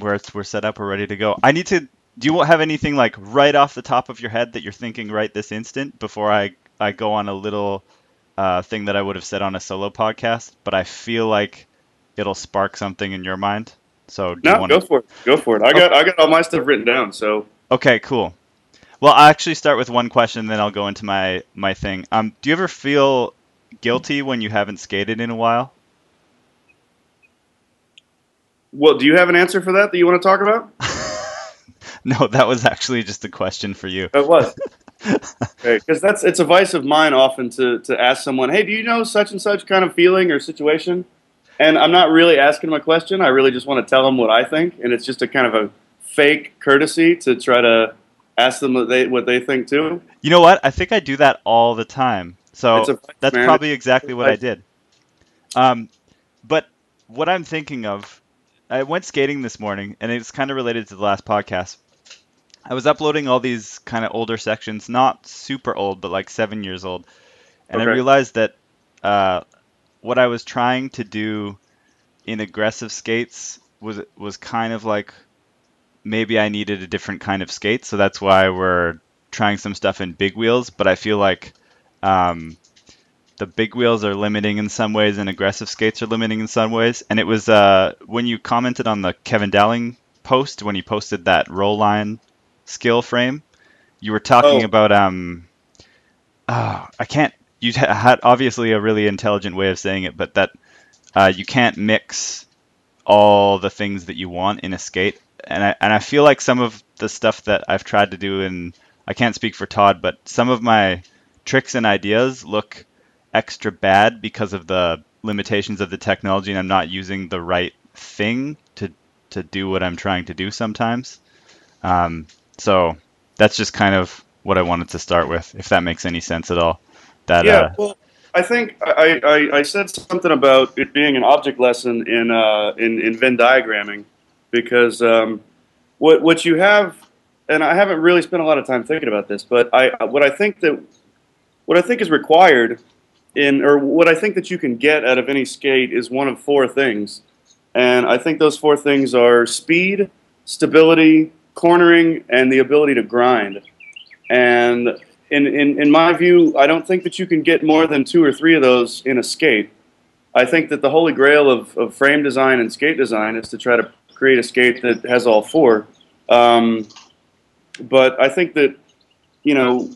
we're we're set up. We're ready to go. I need to. Do you have anything like right off the top of your head that you're thinking right this instant before I I go on a little uh, thing that I would have said on a solo podcast? But I feel like it'll spark something in your mind. So do you No, wanna- go for it. Go for it. I got I got all my stuff written down. So Okay, cool. Well, I'll actually start with one question, then I'll go into my my thing. Um, do you ever feel guilty when you haven't skated in a while? Well, do you have an answer for that that you want to talk about? No, that was actually just a question for you. It was. Because that's it's a vice of mine often to to ask someone, hey, do you know such and such kind of feeling or situation? And I'm not really asking them a question. I really just want to tell them what I think, and it's just a kind of a fake courtesy to try to ask them what they what they think too. You know what? I think I do that all the time. So vice, that's man. probably exactly what I did. Um, but what I'm thinking of, I went skating this morning, and it's kind of related to the last podcast. I was uploading all these kind of older sections, not super old, but like seven years old, and I realized that uh, what I was trying to do in aggressive skates was was kind of like maybe I needed a different kind of skate, so that's why we're trying some stuff in big wheels. But I feel like um, the big wheels are limiting in some ways, and aggressive skates are limiting in some ways. And it was uh, when you commented on the Kevin Dowling post when he posted that roll line skill frame, you were talking Oh. about um, ah, I can't. You ha- had obviously a really intelligent way of saying it, but that uh, you can't mix all the things that you want in a skate. And I and I feel like some of the stuff that I've tried to do, and I can't speak for Todd, but some of my tricks and ideas look extra bad because of the limitations of the technology, and I'm not using the right thing to to do what I'm trying to do sometimes. Um, so that's just kind of what I wanted to start with, if that makes any sense at all. That yeah, uh, well, I think I, I, I said something about it being an object lesson in uh, in, in Venn diagramming because um, what what you have, and I haven't really spent a lot of time thinking about this, but I what I think that what I think is required in or what I think that you can get out of any skate is one of four things, and I think those four things are speed, stability, cornering, and the ability to grind. And in, in, in my view, I don't think that you can get more than two or three of those in a skate. I think that the holy grail of, of frame design and skate design is to try to create a skate that has all four. Um, but I think that, you know,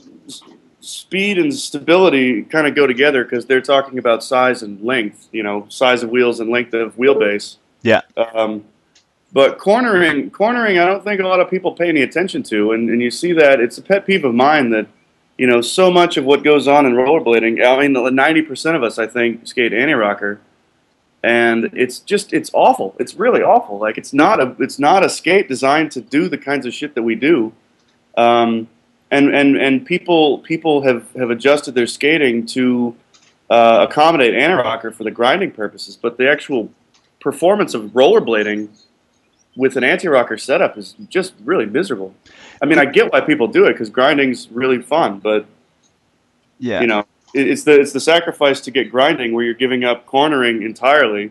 speed and stability kind of go together because they're talking about size and length, you know, size of wheels and length of wheelbase. yeah, Um, but cornering, cornering, I don't think a lot of people pay any attention to, and, and you see that it's a pet peeve of mine that you know so much of what goes on in rollerblading. I mean, ninety percent of us, I think, skate anti-rocker, and it's just it's awful. It's really awful. Like it's not a it's not a skate designed to do the kinds of shit that we do. Um, and and and people people have have adjusted their skating to uh, accommodate anti-rocker for the grinding purposes, but the actual performance of rollerblading with an anti-rocker setup is just really miserable. I mean, I get why people do it because grinding's really fun, but yeah. you know, it, it's the it's the sacrifice to get grinding where you're giving up cornering entirely,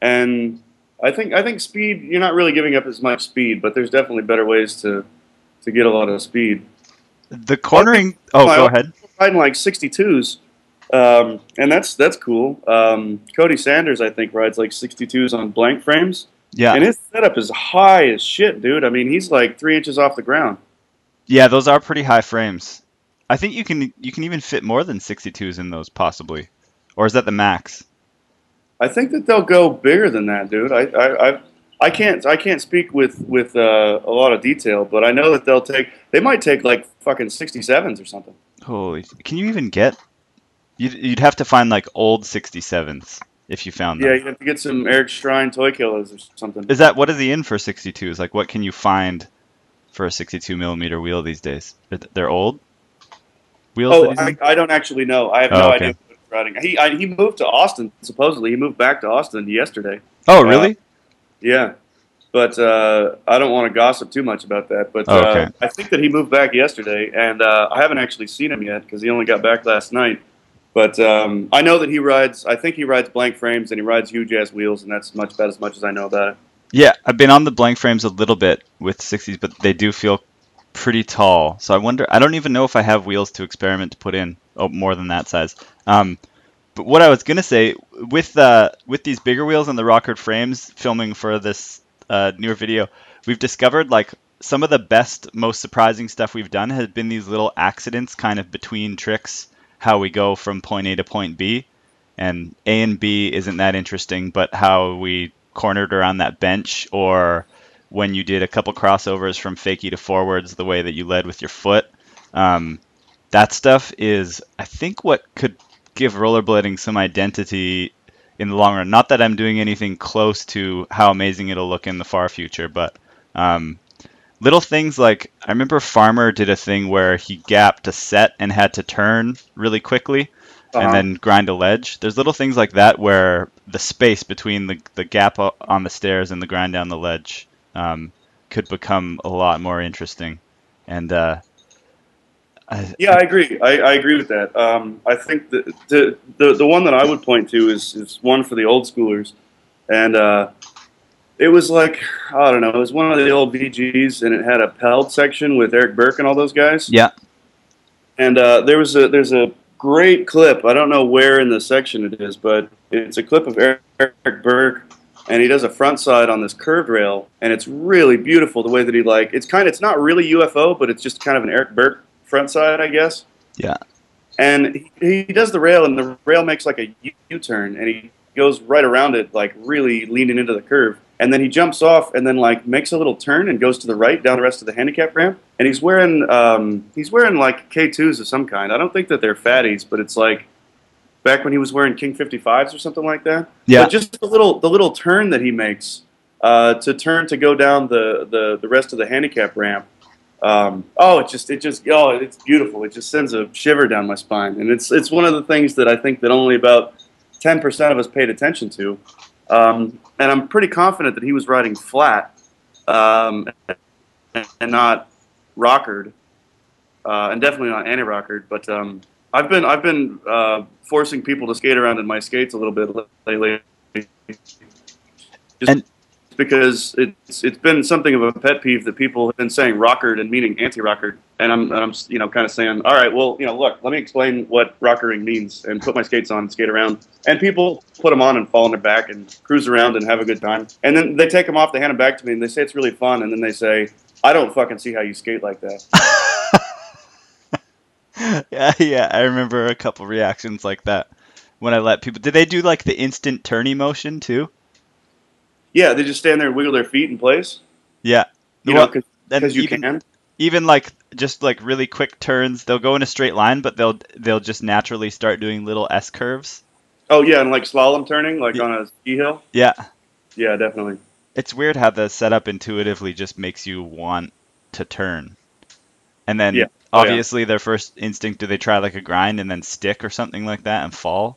and I think I think speed you're not really giving up as much speed, but there's definitely better ways to to get a lot of speed. The cornering. Oh, I- go ahead. riding like 62s, um, and that's that's cool. Um, Cody Sanders, I think, rides like 62s on blank frames, Yeah, and his setup is high as shit, dude. I mean, he's like three inches off the ground. Yeah, those are pretty high frames. I think you can you can even fit more than 62s in those possibly. Or is that the max? I think that they'll go bigger than that, dude. I I, I, I can't I can't speak with with uh, a lot of detail, but I know that they'll take they might take like fucking 67s or something. Holy. Can you even get You'd, you'd have to find like old 67s if you found them. Yeah, you have to get some Eric Shrine toy killers or something. Is that what is he in for 62s? Like what can you find for a 62 millimeter wheel these days? They're, old wheels. Oh, I. I don't actually know. I have Oh, no okay. idea. what he's Riding. He I, he moved to Austin. Supposedly, he moved back to Austin yesterday. oh, uh, really? Yeah, but uh, I don't want to gossip too much about that. But okay. uh, I think that he moved back yesterday, and uh, I haven't actually seen him yet because he only got back last night. But um, I know that he rides. I think he rides blank frames and he rides huge ass wheels, and that's much about as much as I know about it. Yeah, I've been on the blank frames a little bit with 60s, but they do feel pretty tall. So I wonder. I don't even know if I have wheels to experiment to put in. Oh, more than that size. Um, but what I was gonna say with uh, with these bigger wheels and the rockered frames, filming for this uh, newer video, we've discovered like some of the best, most surprising stuff we've done has been these little accidents, kind of between tricks, how we go from point A to point B. And A and B isn't that interesting, but how we cornered around that bench, or when you did a couple crossovers from fakie to forwards, the way that you led with your foot. Um, that stuff is, I think, what could give rollerblading some identity in the long run. Not that I'm doing anything close to how amazing it'll look in the far future, but um, little things like I remember Farmer did a thing where he gapped a set and had to turn really quickly Uh-huh. and then grind a ledge. There's little things like that where the space between the, the gap on the stairs and the grind down the ledge um, could become a lot more interesting. And uh, I, Yeah, I agree. I, I agree with that. Um, I think the, the the the one that I would point to is is one for the old schoolers, and uh, it was like I don't know. It was one of the old VGs, and it had a Peld section with Eric Burke and all those guys. yeah, And uh, there was a there's a great clip. I don't know where in the section it is, but it's a clip of Eric, Eric Burke, and he does a front side on this curved rail, and it's really beautiful the way that he like. It's kind of it's not really UFO, but it's just kind of an Eric Burke front side, I guess. yeah, And he, he does the rail, and the rail makes like a U turn, and he goes right around it, like really leaning into the curve. And then he jumps off, and then like makes a little turn and goes to the right down the rest of the handicap ramp. And he's wearing um, he's wearing like K2s of some kind. I don't think that they're fatties, but it's like back when he was wearing King 55s or something like that. Yeah. But just the little the little turn that he makes uh, to turn to go down the, the, the rest of the handicap ramp. Um, oh, it just it just oh, it's beautiful. It just sends a shiver down my spine, and it's it's one of the things that I think that only about ten percent of us paid attention to. Um, and I'm pretty confident that he was riding flat um, and not rockered, uh, and definitely not anti-rockered. But um, I've been I've been uh, forcing people to skate around in my skates a little bit lately, just And- because it's it's been something of a pet peeve that people have been saying rockered and meaning anti-rockered, and I'm I'm you know kind of saying, all right, well you know look, let me explain what rockering means, and put my skates on and skate around, and people put them on and fall on their back and cruise around and have a good time, and then they take them off, they hand them back to me, and they say it's really fun, and then they say, I don't fucking see how you skate like that. yeah, yeah. I remember a couple reactions like that when I let people. Did they do like the instant turny motion too? Yeah, they just stand there and wiggle their feet in place, Yeah. you Well, know, because you even, can. even like just like really quick turns, they'll go in a straight line, but they'll they'll just naturally start doing little S curves. Oh yeah, and like slalom turning, like Yeah. on a ski hill. Yeah. Yeah, definitely. It's weird how the setup intuitively just makes you want to turn. And then Yeah. Oh, yeah. obviously their first instinct do they try like a grind and then stick or something like that and fall?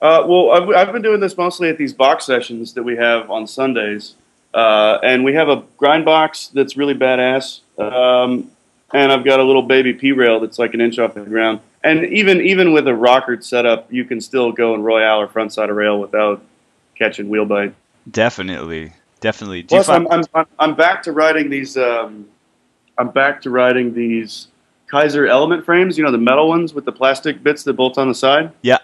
Uh, well, I've, I've been doing this mostly at these box sessions that we have on Sundays, uh, and we have a grind box that's really badass, um, and I've got a little baby P rail that's like an inch off the ground. And even even with a rockered setup, you can still go in royale or front side of rail without catching wheel bite. Definitely. Definitely. Do Plus, find, I'm, I'm, I'm, I'm back to riding these. Um, I'm back to riding these Kizer element frames. You know the metal ones with the plastic bits that bolt on the side. Yeah.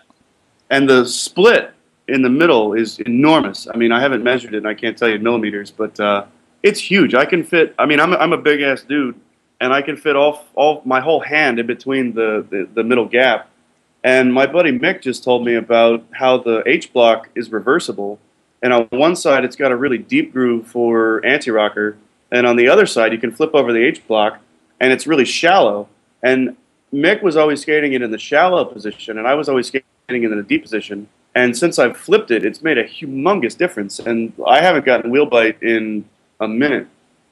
And the split in the middle is enormous. I mean, I haven't measured it, and I can't tell you in millimeters, but uh, it's huge. I can fit. I mean, I'm a, I'm a big ass dude, and I can fit all all my whole hand in between the, the the middle gap. And my buddy Mick just told me about how the H block is reversible. And on one side, it's got a really deep groove for anti-rocker, and on the other side, you can flip over the H block, and it's really shallow. And Mick was always skating it in the shallow position, and I was always skating it in the deep position. And since I've flipped it, it's made a humongous difference. And I haven't gotten wheel bite in a minute.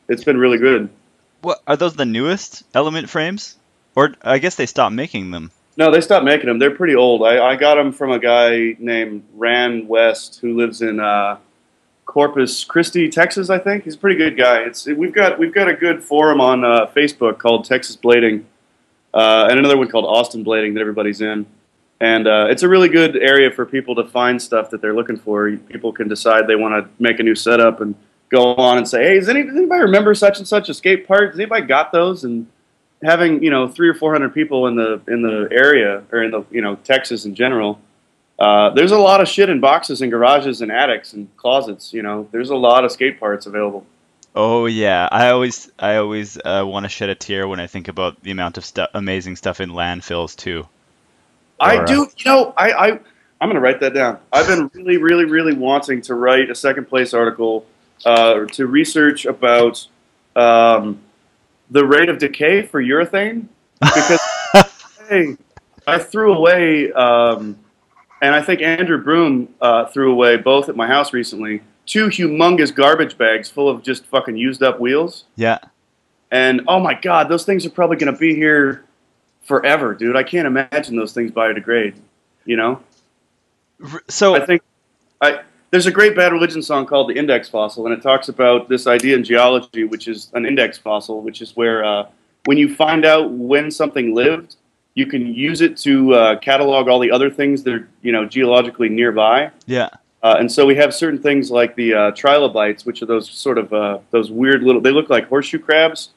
It's been really good. what are those the newest element frames? Or I guess they stopped making them. No, they stopped making them. They're pretty old. I, I got them from a guy named Ran West who lives in uh, Corpus Christi, Texas. I think he's a pretty good guy. It's we've got we've got a good forum on uh, Facebook called Texas Blading, uh, and another one called Austin Blading that everybody's in. And uh, it's a really good area for people to find stuff that they're looking for. People can decide they want to make a new setup, and go on and say, "Hey, does anybody, does anybody remember such and such escape part? Does anybody got those?" And having you know three or four hundred people in the in the area or in the you know Texas in general, uh, there's a lot of shit in boxes and garages and attics and closets. You know, there's a lot of skate parts available. Oh yeah, I always I always uh, want to shed a tear when I think about the amount of stu- amazing stuff in landfills too. I do. You know, I, I I'm gonna write that down. I've been really, really, really wanting to write a second place article uh, to research about um, the rate of decay for urethane because hey, I threw away, um, and I think Andrew Broom uh, threw away both at my house recently. Two humongous garbage bags full of just fucking used up wheels. Yeah. And oh my god, those things are probably going to be here forever, dude. I can't imagine those things biodegrade. You know, So I think I there's a great Bad Religion song called "The Index Fossil," and it talks about this idea in geology, which is an index fossil, which is where uh, when you find out when something lived, you can use it to uh, catalog all the other things that are you know geologically nearby. yeah. Uh, and so we have certain things like the uh, trilobites, which are those sort of uh, those weird little. They look like horseshoe crabs,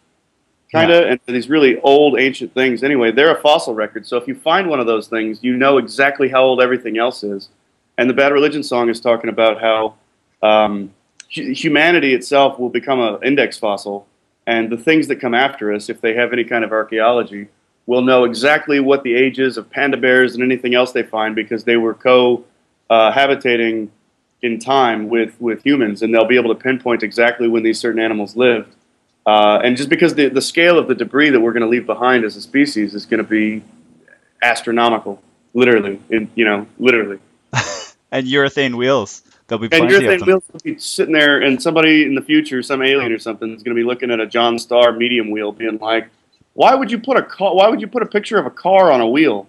kind of, and these really old ancient things. Anyway, they're a fossil record. So if you find one of those things, you know exactly how old everything else is. And the Bad Religion song is talking about how um, hu- humanity itself will become an index fossil, and the things that come after us, if they have any kind of archaeology, will know exactly what the ages of panda bears and anything else they find because they were co uh, in time with, with humans, and they'll be able to pinpoint exactly when these certain animals lived. Uh, and just because the, the scale of the debris that we're going to leave behind as a species is going to be astronomical, literally, in, you know, literally. And urethane wheels. There'll be And plenty of urethane them. wheels will be sitting there, and somebody in the future, some alien or something, is going to be looking at a John Star medium wheel, being like, "Why would you put a car? Why would you put a picture of a car on a wheel?"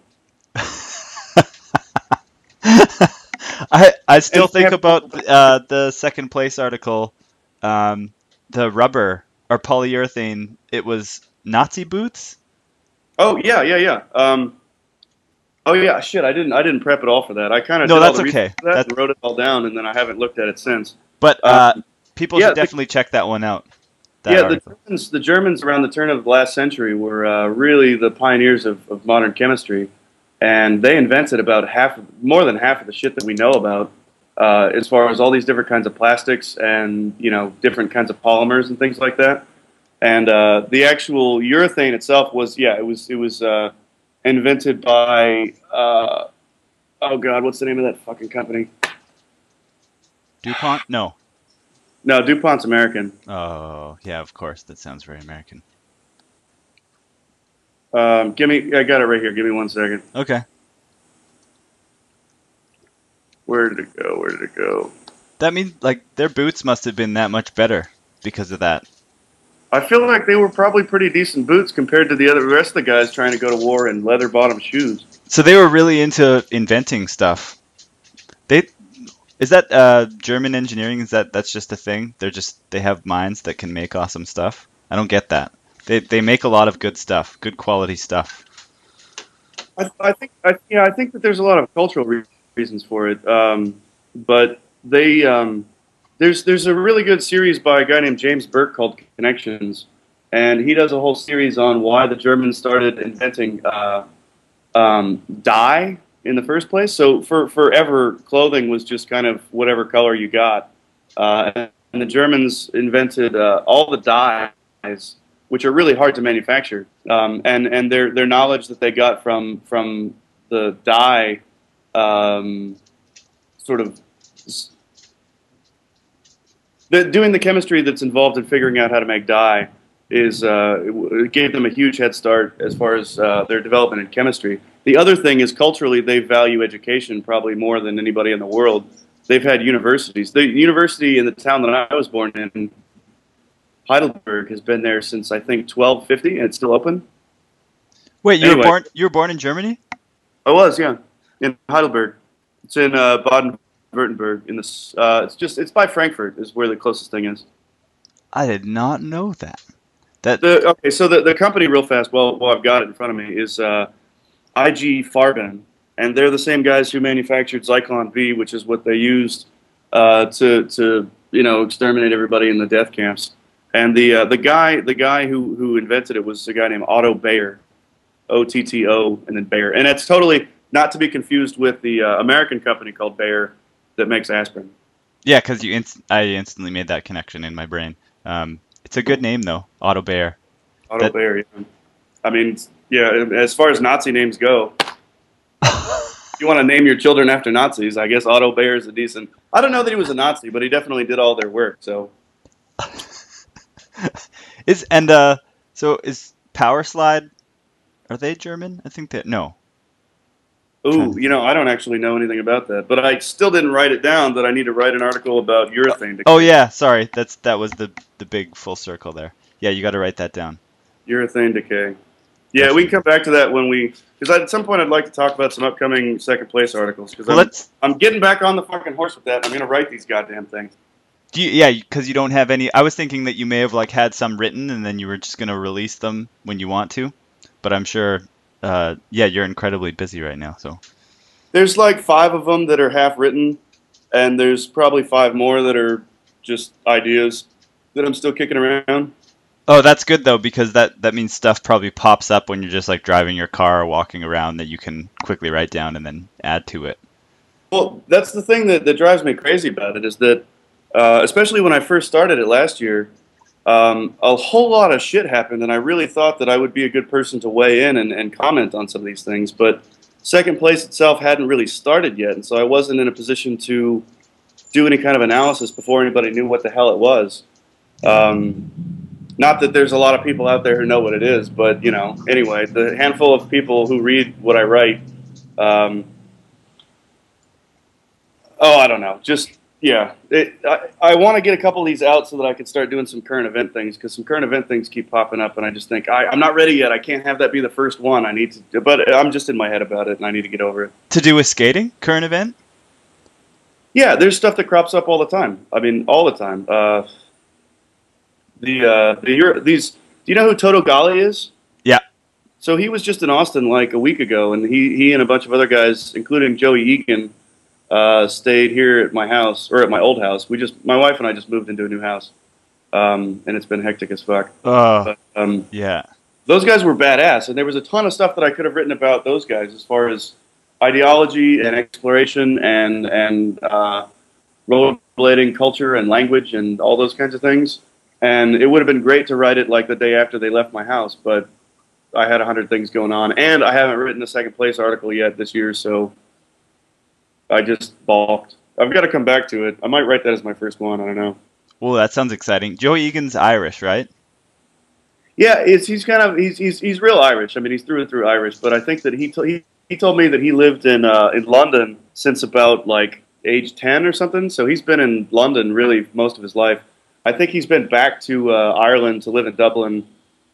I I still And think about uh, the second place article, um, the rubber or polyurethane. It was Nazi boots. Oh yeah, yeah, yeah. Um, oh yeah, shit. I didn't. I didn't prep it all for that. I kind of No, that's okay. that That's- wrote it all down, and then I haven't looked at it since. But uh, Uh, people yeah, should the- definitely check that one out. That yeah, the. Germans, the Germans around the turn of the last century were uh, really the pioneers of, of modern chemistry, and they invented about half, more than half of the shit that we know about, uh, as far as all these different kinds of plastics and you know different kinds of polymers and things like that. And uh, the actual urethane itself was, yeah, it was it was uh, invented by, uh, oh god, what's the name of that fucking company? Dupont? No. No, DuPont's American. Oh yeah, of course. That sounds very American. Um, give me, I got it right here. Give me one second. Okay. Where did it go? Where did it go? That means like their boots must have been that much better because of that. I feel like they were probably pretty decent boots compared to the other rest of the guys trying to go to war in leather bottom shoes. So they were really into inventing stuff. They is that uh, German engineering? Is that that's just a thing? They're just they have minds that can make awesome stuff. I don't get that. They they make a lot of good stuff, good quality stuff. I, I think, I, yeah, I think that there's a lot of cultural re- reasons for it. Um, but they, um, there's there's a really good series by a guy named James Burke called Connections, and he does a whole series on why the Germans started inventing uh, um, dye in the first place. So for forever, clothing was just kind of whatever color you got, uh, and the Germans invented uh, all the dyes, which are really hard to manufacture. Um, and and their their knowledge that they got from from the dye, um, sort of. The, doing the chemistry that's involved in figuring out how to make dye is uh, it it gave them a huge head start as far as uh, their development in chemistry. The other thing is culturally they value education probably more than anybody in the world. They've had universities. The university in the town that I was born in, Heidelberg, has been there since I think 1250, and it's still open. Wait, you Anyway. were born you were born in Germany? I was, yeah, in Heidelberg. It's in uh, Baden-Württemberg. In this, uh, it's just it's by Frankfurt is where the closest thing is. I did not know that. That The, okay, so the, the company, real fast, well, well, I've got it in front of me, is uh, IG Farben. And they're the same guys who manufactured Zyklon B, which is what they used uh, to, to you know, exterminate everybody in the death camps. And the uh, the guy the guy who who invented it was a guy named Otto Bayer, O T T O, and then Bayer. And it's totally not to be confused with the uh, American company called Bayer that makes aspirin. Yeah, because you inst- I instantly made that connection in my brain. Um, it's a good name though, Otto Bayer. Otto That- Bayer. Yeah. I mean, yeah. As far as Nazi names go, you want to name your children after Nazis, I guess Otto Bayer is a decent. I don't know that he was a Nazi, but he definitely did all their work. So Is and uh, so is Powerslide? Are they German? I think that no. Ooh, you know, I don't actually know anything about that, but I still didn't write it down that I need to write an article about urethane. Uh, decay. Oh yeah, sorry. That's that was the the big full circle there. Yeah, you got to write that down. urethane decay. Yeah, we can come back to that when we, because at some point I'd like to talk about some upcoming second place articles. Because Well, I'm. I'm getting back on the fucking horse with that. I'm going to write these goddamn things. Do you, yeah, because you don't have any. I was thinking that you may have like had some written and then you were just gonna release them when you want to, but I'm sure. Uh, yeah, you're incredibly busy right now. So There's like five of them that are half written, and there's probably five more that are just ideas that I'm still kicking around. Oh, that's good though because that that means stuff probably pops up when you're just like driving your car or walking around that you can quickly write down and then add to it. Well, that's the thing that, that drives me crazy about it is that, uh, especially when I first started it last year, um, a whole lot of shit happened, and I really thought that I would be a good person to weigh in and, and comment on some of these things. But second place itself hadn't really started yet, and so I wasn't in a position to do any kind of analysis before anybody knew what the hell it was. Um, not that there's a lot of people out there who know what it is, but you know, anyway, the handful of people who read what I write. Um, oh, I don't know. Just yeah, it, I, I want to get a couple of these out so that I can start doing some current event things because some current event things keep popping up, and I just think I, I'm not ready yet. I can't have that be the first one. I need to, but I'm just in my head about it, and I need to get over it. To do with skating, current event? Yeah, there's stuff that crops up all the time. I mean, all the time. Uh, the uh, the Euro, these. Do you know who Toto Gali is? Yeah. So he was just in Austin like a week ago, and he he and a bunch of other guys, including Joey Egan, uh, stayed here at my house or at my old house. We just my wife and I just moved into a new house, um, and it's been hectic as fuck. Oh, But, um, yeah. those guys were badass, and there was a ton of stuff that I could have written about those guys as far as ideology and exploration and and uh, rollerblading culture and language and all those kinds of things. And it would have been great to write it like the day after they left my house, but I had a hundred things going on, and I haven't written a second place article yet this year, so I just balked. I've got to come back to it. I might write that as my first one. I don't know. Well, that sounds exciting. Joey Egan's Irish, right? Yeah, he's kind of he's, he's he's real Irish. I mean, he's through and through Irish. But I think that he to, he, he told me that he lived in uh, in London since about like age ten or something. So he's been in London really most of his life. I think he's been back to uh, Ireland to live in Dublin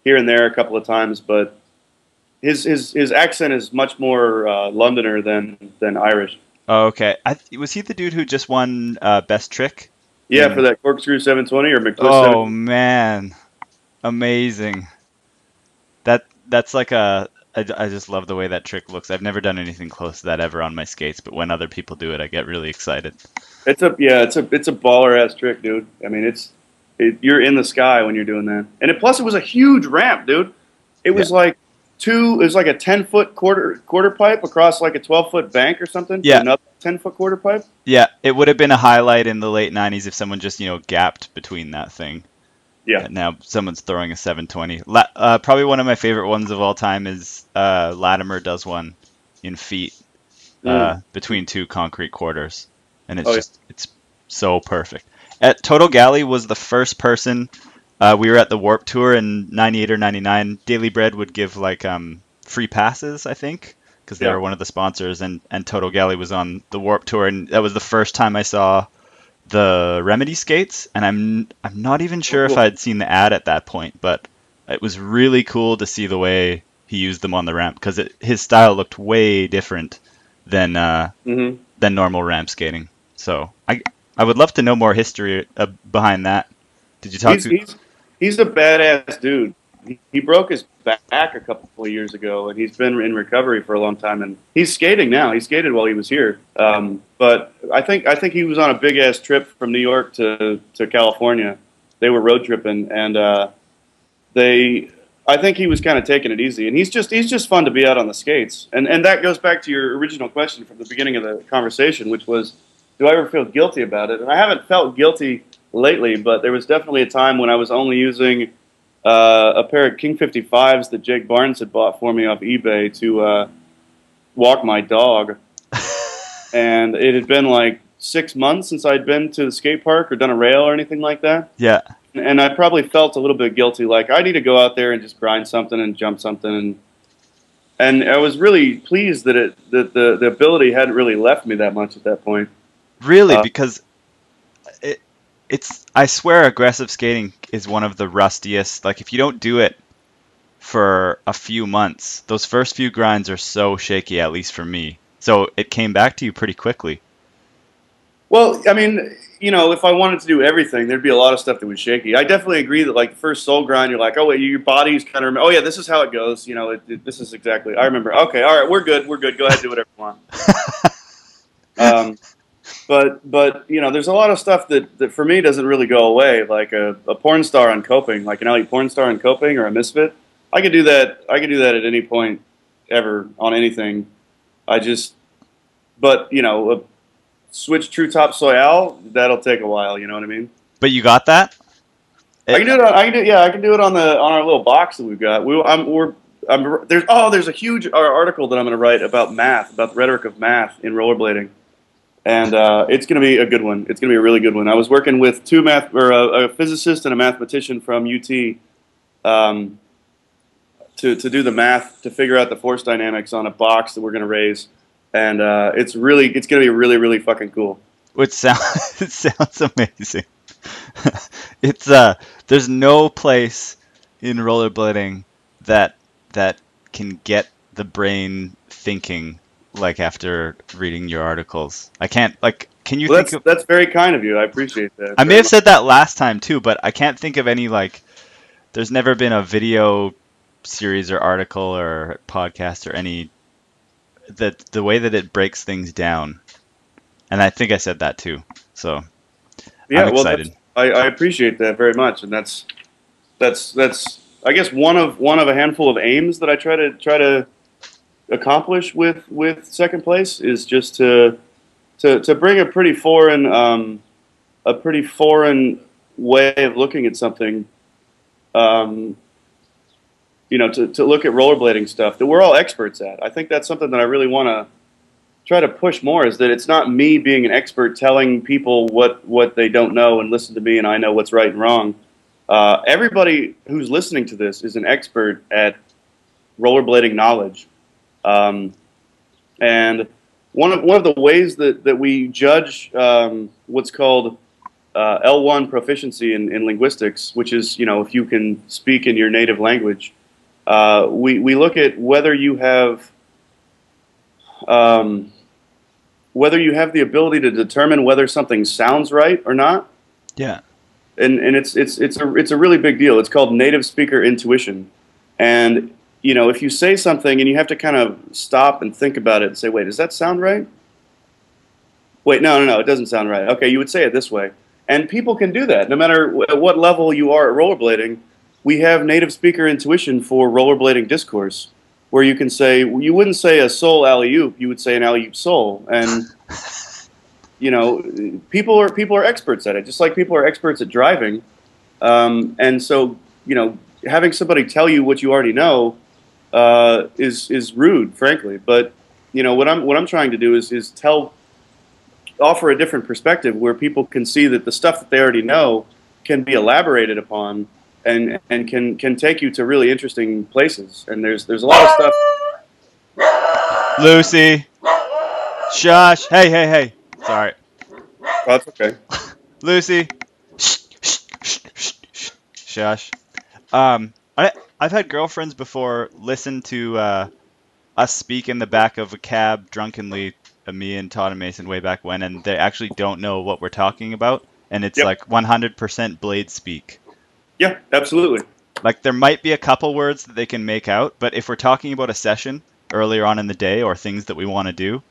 here and there a couple of times, but his his his accent is much more uh, Londoner than than Irish. Oh, okay. I, was he the dude who just won uh, Best Trick? Yeah, for that corkscrew 720 or McTwist. Oh 720. man, amazing. That that's like a. I, I just love the way that trick looks. I've never done anything close to that ever on my skates, but when other people do it, I get really excited. It's a yeah, it's a it's a baller ass trick, dude. I mean, it's it, you're in the sky when you're doing that, and it, plus it was a huge ramp, dude. It was like two. It was like a ten foot quarter quarter pipe across like a twelve foot bank or something. Yeah. another ten foot quarter pipe. Yeah, it would have been a highlight in the late '90s if someone just you know gapped between that thing. Yeah. And now someone's throwing a 720. La- uh, probably one of my favorite ones of all time is uh, Latimer does one in feet uh, between two concrete quarters, and it's Oh, yeah. just it's so perfect. At Total Galley was the first person. Uh, we were at the Warp Tour in '98 or '99. Daily Bread would give like um, free passes, I think, because they Yeah. were one of the sponsors, and and Total Galley was on the Warp Tour, and that was the first time I saw the Remedy skates, and I'm I'm not even sure if. I'd seen the ad at that point, but it was really cool to see the way he used them on the ramp because his style looked way different than uh, hmm than normal ramp skating. So I I would love to know more history uh, behind that. Did you talk He's, to? he's he's a badass dude. he, broke his back a couple of years ago, and he's been in recovery for a long time. And he's skating now. He skated while he was here. Um, but I think I think he was on a big ass trip from New York to to California. They were road tripping, and uh, they. I think he was kind of taking it easy, and he's just he's just fun to be out on the skates. And and that goes back to your original question from the beginning of the conversation, which was, do I ever feel guilty about it? And I haven't felt guilty lately, but there was definitely a time when I was only using uh, a pair of King 55s that Jake Barnes had bought for me off eBay to uh, walk my dog. and it had been like six months since I'd been to the skate park or done a rail or anything like that. Yeah. And I probably felt a little bit guilty, like I need to go out there and just grind something and jump something. And and I was really pleased that it that the, the ability hadn't really left me that much at that point. Really, uh, because it's I swear aggressive skating is one of the rustiest. Like if you don't do it for a few months, those first few grinds are so shaky, at least for me. So it came back to you pretty quickly. Well, I mean, you know, if I wanted to do everything, there'd be a lot of stuff that was shaky. I definitely agree that like the first soul grind, you're like, oh wait, your body's kind of, oh yeah, this is how it goes. You know, it, it, this is exactly. I remember. Okay, all right, we're good, we're good. Go ahead, do whatever you want. um, but but you know, there's a lot of stuff that, that for me doesn't really go away. Like a, a porn star on coping, like an elite porn star on coping or a misfit. I could do that. I could do that at any point ever on anything. I just, but you know, switch True Top Soyal, that'll take a while. You know what I mean? But you got that. I can do it. On, I can do. Yeah, I can do it on the on our little box that we've got. We, I'm, we're. I'm, there's oh, there's a huge article that I'm going to write about math, about the rhetoric of math in rollerblading, and uh, it's going to be a good one. It's going to be a really good one. I was working with two math or a, a physicist and a mathematician from UT um, to to do the math to figure out the force dynamics on a box that we're going to raise and uh, it's really it's gonna be really really fucking cool. Which sounds it sounds amazing. it's uh there's no place in rollerblading that that can get the brain thinking like after reading your articles. I can't like can you well, think that's, of, that's very kind of you. I appreciate that. I may have much. said that last time too, but I can't think of any like there's never been a video series or article or podcast or any the the way that it breaks things down, and I think I said that too. So yeah, I'm excited. Well, I, I appreciate that very much, and that's that's that's I guess one of one of a handful of aims that I try to try to accomplish with with second place is just to to to bring a pretty foreign um, a pretty foreign way of looking at something um, you know, to, to look at rollerblading stuff that we're all experts at. I think that's something that I really want to try to push more is that it's not me being an expert telling people what, what they don't know and listen to me and I know what's right and wrong. Uh, everybody who's listening to this is an expert at rollerblading knowledge. Um, and one of, one of the ways that, that we judge um, what's called uh, L1 proficiency in, in linguistics, which is, you know, if you can speak in your native language, uh, we, we look at whether you have um, whether you have the ability to determine whether something sounds right or not. Yeah. And, and it's, it's, it's, a, it's a really big deal. It's called native speaker intuition. And, you know, if you say something and you have to kind of stop and think about it and say, wait, does that sound right? Wait, no, no, no, it doesn't sound right. Okay, you would say it this way. And people can do that no matter at what level you are at rollerblading we have native speaker intuition for rollerblading discourse, where you can say you wouldn't say a soul alley oop, you would say an alley oop soul, and you know people are people are experts at it, just like people are experts at driving, um, and so you know having somebody tell you what you already know uh, is is rude, frankly. But you know what I'm what I'm trying to do is is tell offer a different perspective where people can see that the stuff that they already know can be elaborated upon and and can can take you to really interesting places. And there's there's a lot of stuff. Lucy, shush! Hey, hey, hey! Sorry. Oh, that's okay. Lucy, shush. Um, I've had girlfriends before listen to uh, us speak in the back of a cab drunkenly, uh, me and Todd and Mason way back when, and they actually don't know what we're talking about, and it's yep. like 100% blade speak. Yeah, absolutely. Like there might be a couple words that they can make out, but if we're talking about a session earlier on in the day or things that we want to do,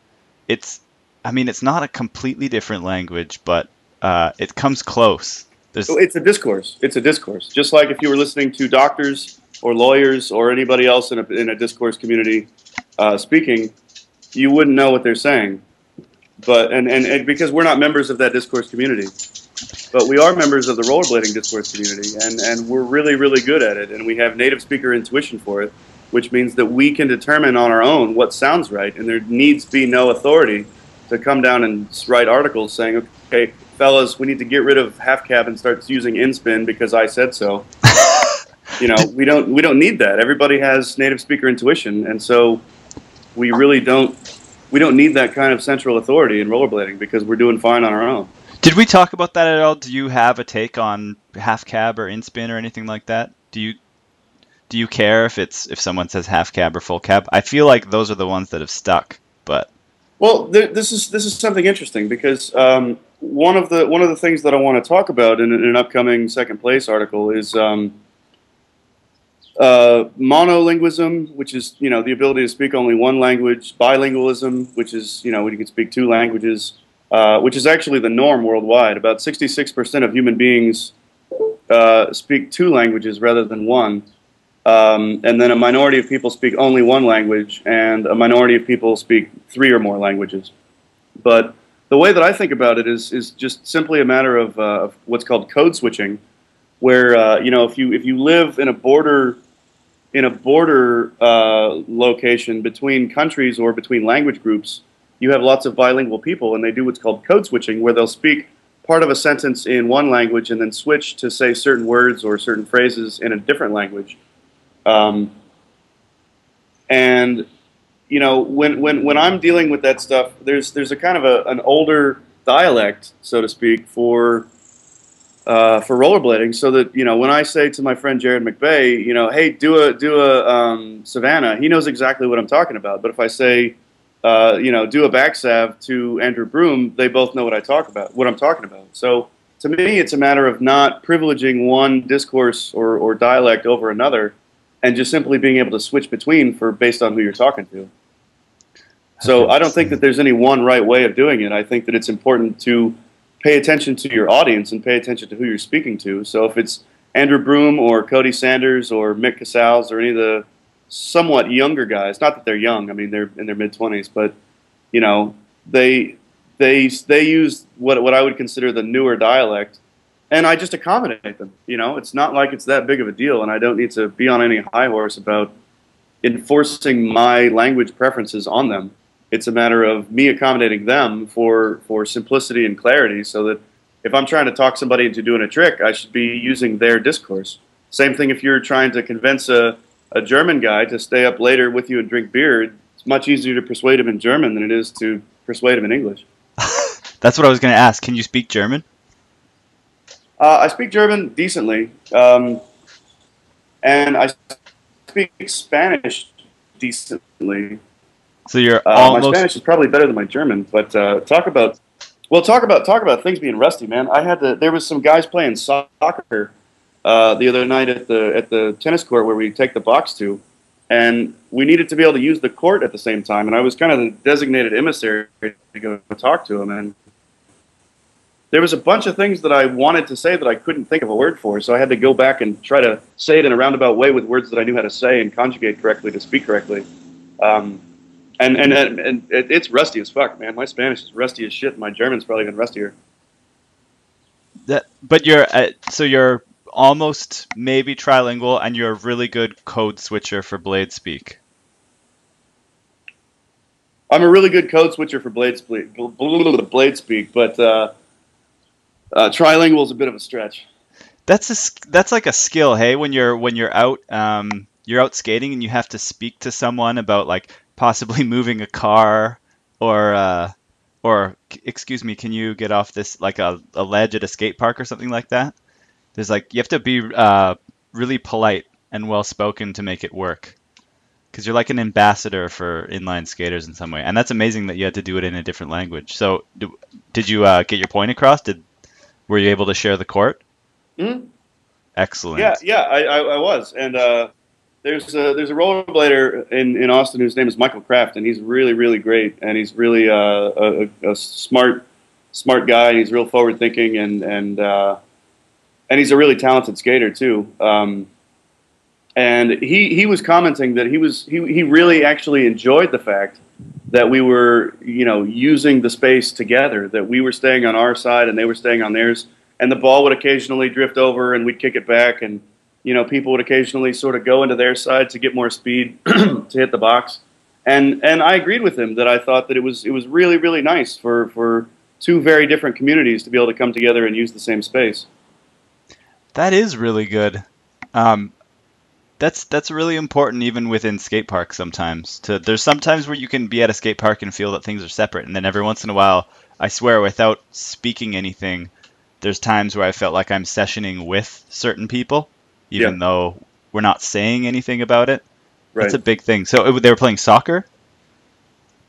it's I mean it's not a completely different language, but uh, it comes close. There's, It's a discourse. It's a discourse. Just like if you were listening to doctors or lawyers or anybody else in a, in a discourse community uh, speaking, you wouldn't know what they're saying. But and, and, and because we're not members of that discourse community, but we are members of the rollerblading discourse community, and, and we're really really good at it, and we have native speaker intuition for it, which means that we can determine on our own what sounds right, and there needs be no authority to come down and write articles saying, okay, fellas, we need to get rid of half cab and start using in spin because I said so. you know, we don't we don't need that. Everybody has native speaker intuition, and so we really don't we don't need that kind of central authority in rollerblading because we're doing fine on our own. Did we talk about that at all? Do you have a take on half cab or in spin or anything like that? Do you do you care if it's if someone says half cab or full cab? I feel like those are the ones that have stuck, but Well, th- this is this is something interesting because um, one of the one of the things that I want to talk about in, in an upcoming second place article is um, uh, monolinguism, which is you know the ability to speak only one language, bilingualism, which is you know when you can speak two languages, uh, which is actually the norm worldwide. About sixty six percent of human beings uh, speak two languages rather than one. Um, and then a minority of people speak only one language, and a minority of people speak three or more languages. But the way that I think about it is is just simply a matter of, uh, of what's called code switching, where uh, you know if you if you live in a border in a border uh, location between countries or between language groups, you have lots of bilingual people, and they do what's called code switching, where they'll speak part of a sentence in one language and then switch to say certain words or certain phrases in a different language. Um, and you know, when, when, when I'm dealing with that stuff, there's there's a kind of a, an older dialect, so to speak, for uh, for rollerblading. So that you know, when I say to my friend Jared McBay, you know, hey, do a do a um, Savannah, he knows exactly what I'm talking about. But if I say, uh, you know, do a backsav to Andrew Broom, they both know what I talk about, what I'm talking about. So to me, it's a matter of not privileging one discourse or, or dialect over another, and just simply being able to switch between for based on who you're talking to. So I don't think that there's any one right way of doing it. I think that it's important to pay attention to your audience and pay attention to who you're speaking to. So if it's Andrew Broom or Cody Sanders or Mick Casals or any of the somewhat younger guys, not that they're young, I mean they're in their mid 20s, but you know, they they they use what what I would consider the newer dialect and I just accommodate them. You know, it's not like it's that big of a deal and I don't need to be on any high horse about enforcing my language preferences on them it's a matter of me accommodating them for for simplicity and clarity so that if i'm trying to talk somebody into doing a trick i should be using their discourse. Same thing if you're trying to convince a, a german guy to stay up later with you and drink beer it's much easier to persuade him in german than it is to persuade him in english. That's what i was going to ask. Can you speak german? Uh, i speak german decently um, and i speak spanish decently so you're uh, almost. My Spanish is probably better than my German, but uh, talk about well, talk about talk about things being rusty, man. I had to. There was some guys playing soccer uh, the other night at the at the tennis court where we take the box to, and we needed to be able to use the court at the same time. And I was kind of the designated emissary to go talk to him, and there was a bunch of things that I wanted to say that I couldn't think of a word for, so I had to go back and try to say it in a roundabout way with words that I knew how to say and conjugate correctly to speak correctly. Um, and and and, and it, it's rusty as fuck, man. My Spanish is rusty as shit. My German's probably even rustier. That, but you're uh, so you're almost maybe trilingual, and you're a really good code switcher for Blade Speak. I'm a really good code switcher for Blade Speak, Blade Speak, but uh, uh, trilingual is a bit of a stretch. That's a that's like a skill, hey. When you're when you're out um, you're out skating and you have to speak to someone about like possibly moving a car or uh, or excuse me, can you get off this like a, a ledge at a skate park or something like that? There's like you have to be uh, really polite and well spoken to make it work because you're like an ambassador for inline skaters in some way, and that's amazing that you had to do it in a different language. So, do, did you uh, get your point across? Did were you able to share the court? Mm-hmm. Excellent. Yeah, yeah, I, I, I was, and uh, there's a, there's a rollerblader in, in Austin whose name is Michael Kraft, and he's really really great, and he's really uh, a, a, smart smart guy, and he's real forward thinking, and and uh, and he's a really talented skater too. Um, and he he was commenting that he was he he really actually enjoyed the fact that we were you know using the space together, that we were staying on our side and they were staying on theirs, and the ball would occasionally drift over and we'd kick it back and you know, people would occasionally sort of go into their side to get more speed to hit the box. And and I agreed with him that I thought that it was it was really really nice for for two very different communities to be able to come together and use the same space. That is really good. Um, that's that's really important even within skate parks sometimes. To there's sometimes where you can be at a skate park and feel that things are separate, and then every once in a while, I swear, without speaking anything, there's times where I felt like I'm sessioning with certain people even yeah. though we're not saying anything about it. Right. That's a big thing. So it, they were playing soccer.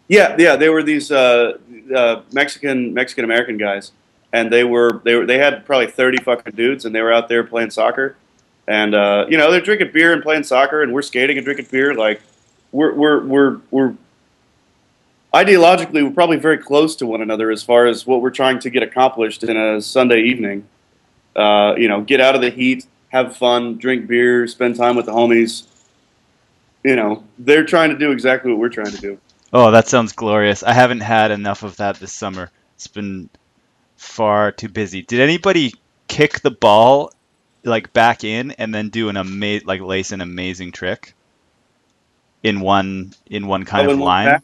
Yeah, yeah, they were these uh, uh, Mexican Mexican American guys, and they were they were they had probably thirty fucking dudes, and they were out there playing soccer, and uh, you know they're drinking beer and playing soccer, and we're skating and drinking beer. Like we're we're we're we're ideologically we're probably very close to one another as far as what we're trying to get accomplished in a Sunday evening. Uh, you know, get out of the heat, have fun, drink beer, spend time with the homies. You know, they're trying to do exactly what we're trying to do. Oh, that sounds glorious. I haven't had enough of that this summer. It's been far too busy. Did anybody kick the ball like back in and then do an amazing like lace an amazing trick in one in one kind oh, of line?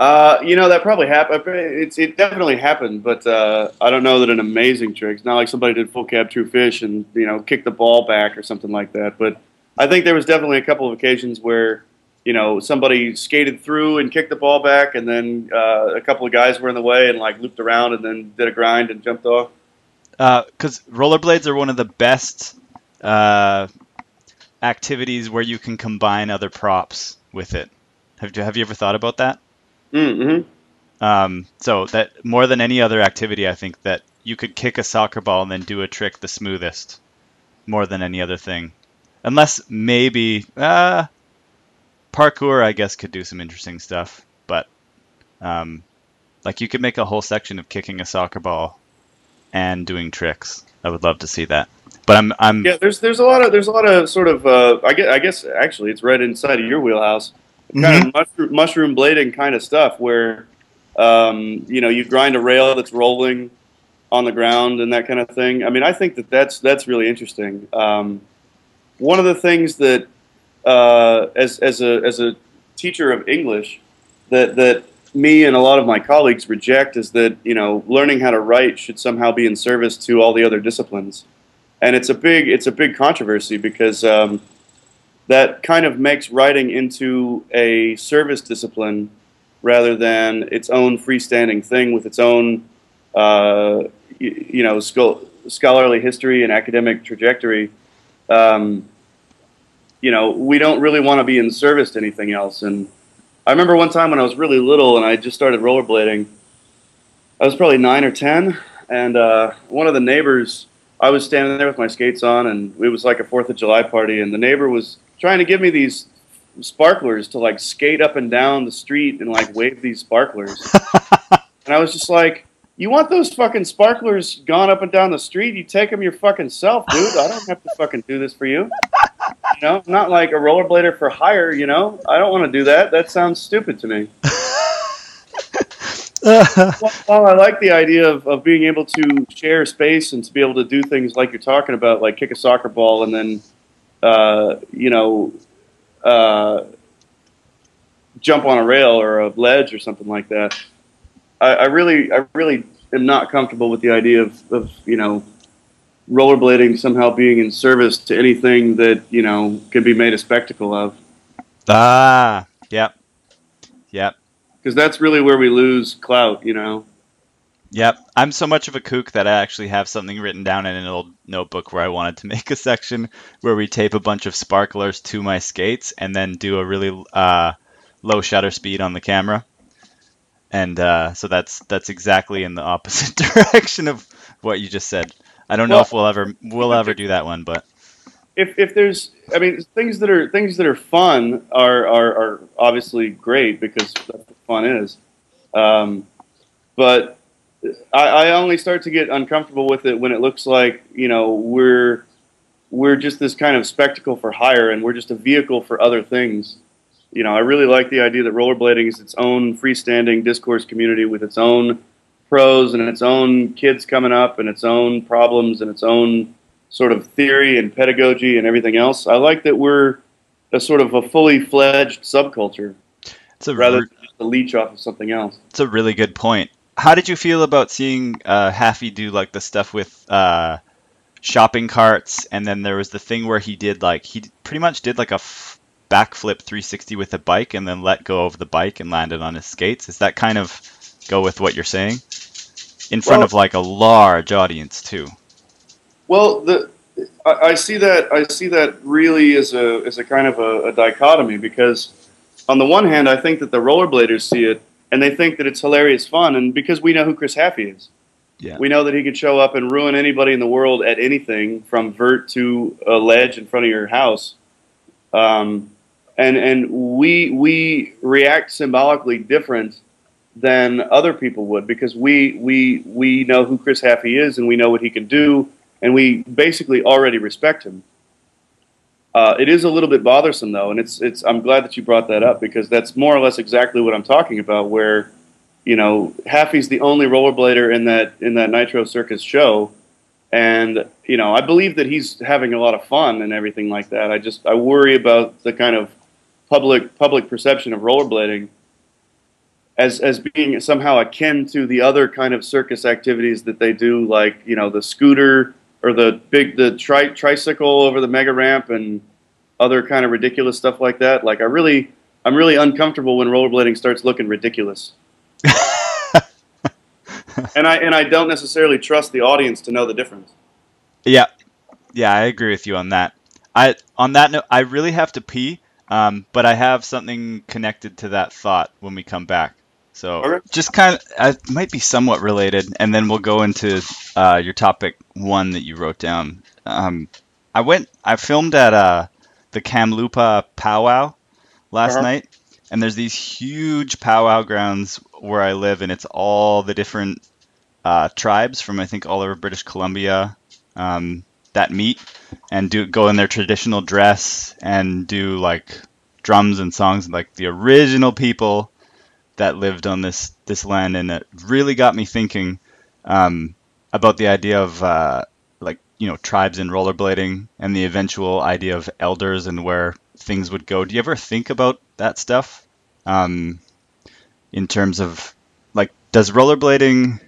Uh, you know that probably happened. It's it definitely happened, but uh, I don't know that an amazing trick. It's not like somebody did full cab true fish and you know kicked the ball back or something like that. But I think there was definitely a couple of occasions where you know somebody skated through and kicked the ball back, and then uh, a couple of guys were in the way and like looped around and then did a grind and jumped off. Because uh, rollerblades are one of the best uh, activities where you can combine other props with it. Have you have you ever thought about that? Mm-hmm. Um, so that more than any other activity, I think that you could kick a soccer ball and then do a trick the smoothest, more than any other thing. Unless maybe uh, parkour, I guess, could do some interesting stuff. But um, like you could make a whole section of kicking a soccer ball and doing tricks. I would love to see that. But I'm, I'm yeah. There's there's a lot of there's a lot of sort of uh, I guess I guess actually it's right inside of your wheelhouse kind mm-hmm. of mushroom, mushroom blading kind of stuff where um, you know you grind a rail that's rolling on the ground and that kind of thing. I mean, I think that that's that's really interesting. Um, one of the things that uh, as as a as a teacher of English that that me and a lot of my colleagues reject is that you know learning how to write should somehow be in service to all the other disciplines, and it's a big it's a big controversy because um, that kind of makes writing into a service discipline rather than its own freestanding thing with its own, uh, you, you, know, scholarly history and academic trajectory. Um, you know, we don't really want to be in service to anything else. And I remember one time when I was really little and I just started rollerblading. I was probably nine or ten, and uh, one of the neighbors. I was standing there with my skates on, and it was like a Fourth of July party, and the neighbor was trying to give me these sparklers to like skate up and down the street and like wave these sparklers. and I was just like, you want those fucking sparklers gone up and down the street? You take them your fucking self, dude. I don't have to fucking do this for you. You know, I'm not like a rollerblader for hire. You know, I don't want to do that. That sounds stupid to me. While I like the idea of, of being able to share space and to be able to do things like you're talking about, like kick a soccer ball and then uh, you know, uh, jump on a rail or a ledge or something like that. I, I, really, I really am not comfortable with the idea of, of, you know, rollerblading somehow being in service to anything that you know can be made a spectacle of. Ah, yep, yep. Because that's really where we lose clout, you know. Yep. I'm so much of a kook that I actually have something written down in an old notebook where I wanted to make a section where we tape a bunch of sparklers to my skates and then do a really uh, low shutter speed on the camera. And uh, so that's that's exactly in the opposite direction of what you just said. I don't know if we'll ever we'll ever do that one, but if if there's, I mean, things that are things that are fun are are, are obviously great because that's what fun is. Um, but I, I only start to get uncomfortable with it when it looks like you know we're we're just this kind of spectacle for hire and we're just a vehicle for other things. You know, I really like the idea that rollerblading is its own freestanding discourse community with its own pros and its own kids coming up and its own problems and its own sort of theory and pedagogy and everything else. I like that we're a sort of a fully fledged subculture It's a rather re- than just a leech off of something else. it's a really good point. How did you feel about seeing uh, Haffey do like the stuff with uh, shopping carts, and then there was the thing where he did like he pretty much did like a f- backflip 360 with a bike, and then let go of the bike and landed on his skates. Is that kind of go with what you're saying? In front Well- of like a large audience too. Well, the I, I see that I see that really as a as a kind of a, a dichotomy because on the one hand, I think that the rollerbladers see it and they think that it's hilarious fun, and because we know who Chris Haffey is, Yeah. we know that he could show up and ruin anybody in the world at anything from vert to a ledge in front of your house. Um, and and we we react symbolically different than other people would because we we we know who Chris Haffey is and we know what he can do and we basically already respect him. Uh, it is a little bit bothersome though, and it's it's. I'm glad that you brought that up because that's more or less exactly what I'm talking about. Where, you know, Haffey's the only rollerblader in that in that Nitro Circus show, and you know, I believe that he's having a lot of fun and everything like that. I just I worry about the kind of public public perception of rollerblading as as being somehow akin to the other kind of circus activities that they do, like you know the scooter or the big the tri- tricycle over the mega ramp and other kind of ridiculous stuff like that. Like I really I'm really uncomfortable when rollerblading starts looking ridiculous. and I and I don't necessarily trust the audience to know the difference. Yeah, yeah, I agree with you on that. I on that note, I really have to pee, um, but I have something connected to that thought when we come back. So Okay. just kind of, uh, it might be somewhat related, and then we'll go into uh, your topic one that you wrote down. Um, I went, I filmed at uh, the Kamloopa powwow last Uh-huh. night, and there's these huge powwow grounds where I live, and it's all the different uh, tribes from I think all over British Columbia um, that meet and do go in their traditional dress and do like drums and songs like the original people that lived on this this land, and it really got me thinking um, about the idea of uh, like you know tribes and rollerblading and the eventual idea of elders and where things would go. Do you ever think about that stuff um, in terms of like does rollerblading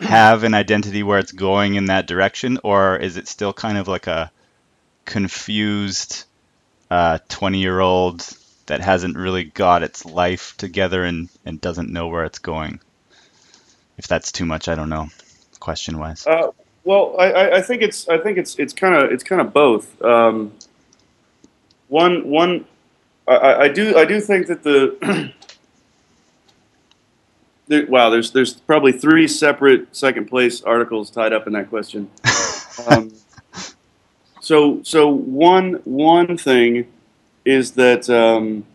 have an identity where it's going in that direction, or is it still kind of like a confused twenty year old that hasn't really got its life together and, and doesn't know where it's going? If that's too much, I don't know. Question wise. Uh, well, I, I- think it's I think it's it's kind of it's kind of both. Um, one one, I- I, I do I do think that the there, wow, there's there's probably three separate second place articles tied up in that question. Um, so so one one thing is that um,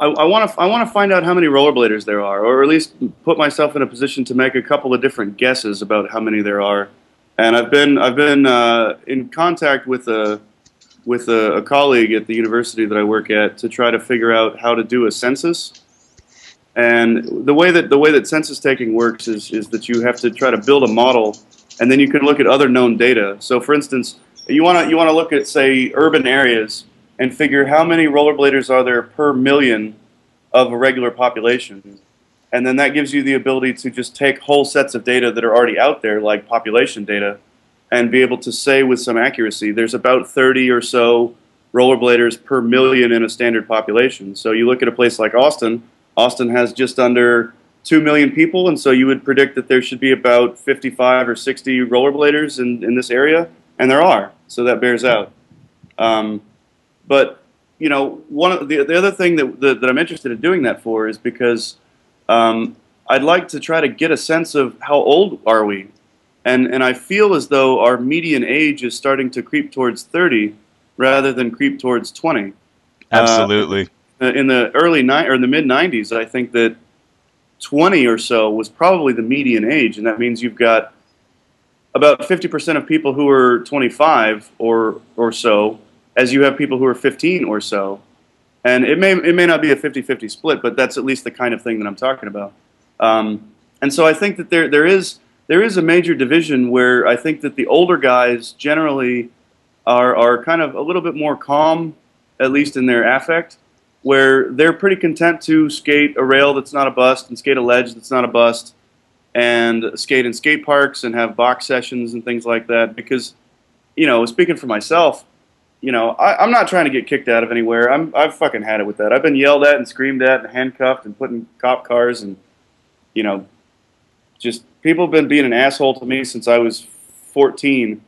I want to I want to find out how many rollerbladers there are, or at least put myself in a position to make a couple of different guesses about how many there are. And I've been I've been uh, in contact with a with a, a colleague at the university that I work at to try to figure out how to do a census. And the way that the way that census taking works is is that you have to try to build a model, and then you can look at other known data. So, for instance, you want to you want to look at say urban areas and figure how many rollerbladers are there per million of a regular population. And then that gives you the ability to just take whole sets of data that are already out there, like population data, and be able to say with some accuracy there's about 30 or so rollerbladers per million in a standard population. So you look at a place like Austin, Austin has just under 2 million people, and so you would predict that there should be about 55 or 60 rollerbladers in, in this area, and there are. So that bears out. Um, but you know, one of the the other thing that, that that I'm interested in doing that for is because um, I'd like to try to get a sense of how old are we. and and I feel as though our median age is starting to creep towards 30 rather than creep towards 20. Absolutely. Uh, in the early ni- or in the mid 90s, I think that 20 or so was probably the median age, and that means you've got about 50% of people who are 25 or or so, as you have people who are 15 or so. And it may it may not be a 50-50 split, but that's at least the kind of thing that I'm talking about. Um, and so I think that there there is there is a major division where I think that the older guys generally are are kind of a little bit more calm, at least in their affect, where they're pretty content to skate a rail that's not a bust and skate a ledge that's not a bust, and skate in skate parks and have box sessions and things like that. Because, you know, speaking for myself, you know, I, am not trying to get kicked out of anywhere. I'm I've fucking had it with that. I've been yelled at and screamed at and handcuffed and put in cop cars and, you know, just people have been being an asshole to me since I was 14,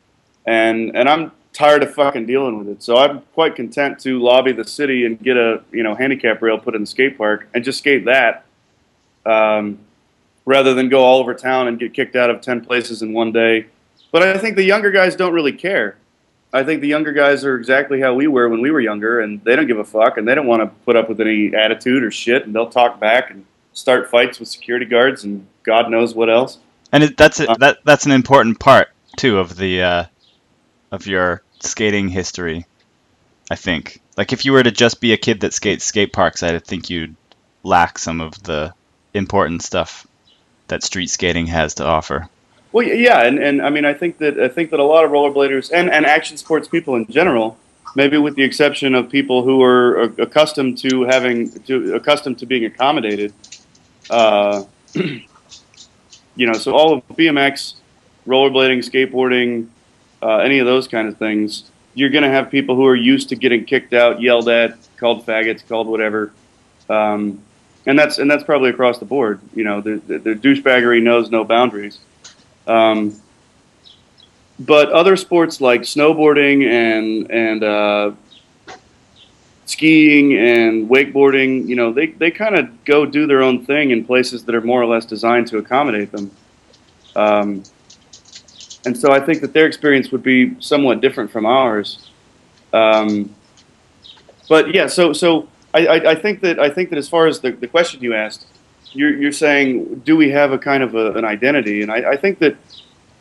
and and I'm tired of fucking dealing with it. So I'm quite content to lobby the city and get a you know handicap rail put in the skate park and just skate that, um, rather than go all over town and get kicked out of ten places in one day. But I think the younger guys don't really care. I think the younger guys are exactly how we were when we were younger, and they don't give a fuck, and they don't want to put up with any attitude or shit, and they'll talk back and start fights with security guards and God knows what else. And it, that's a, that that's an important part too of the uh, of your skating history. I think, like, if you were to just be a kid that skates skate parks, I think you'd lack some of the important stuff that street skating has to offer. Well, yeah, and, and I mean, I think that I think that a lot of rollerbladers and, and action sports people in general, maybe with the exception of people who are accustomed to having to accustomed to being accommodated, uh, you know, so all of BMX, rollerblading, skateboarding, uh, any of those kind of things, you're going to have people who are used to getting kicked out, yelled at, called faggots, called whatever. Um, and that's and that's probably across the board. You know, the, the, the douchebaggery knows no boundaries. Um, but other sports like snowboarding and and uh, skiing and wakeboarding, you know, they, they kind of go do their own thing in places that are more or less designed to accommodate them. Um, and so I think that their experience would be somewhat different from ours. Um, but yeah, so so I, I, think that I think that as far as the, the question you asked, you're, you're saying, do we have a kind of a, an identity? And I, I think that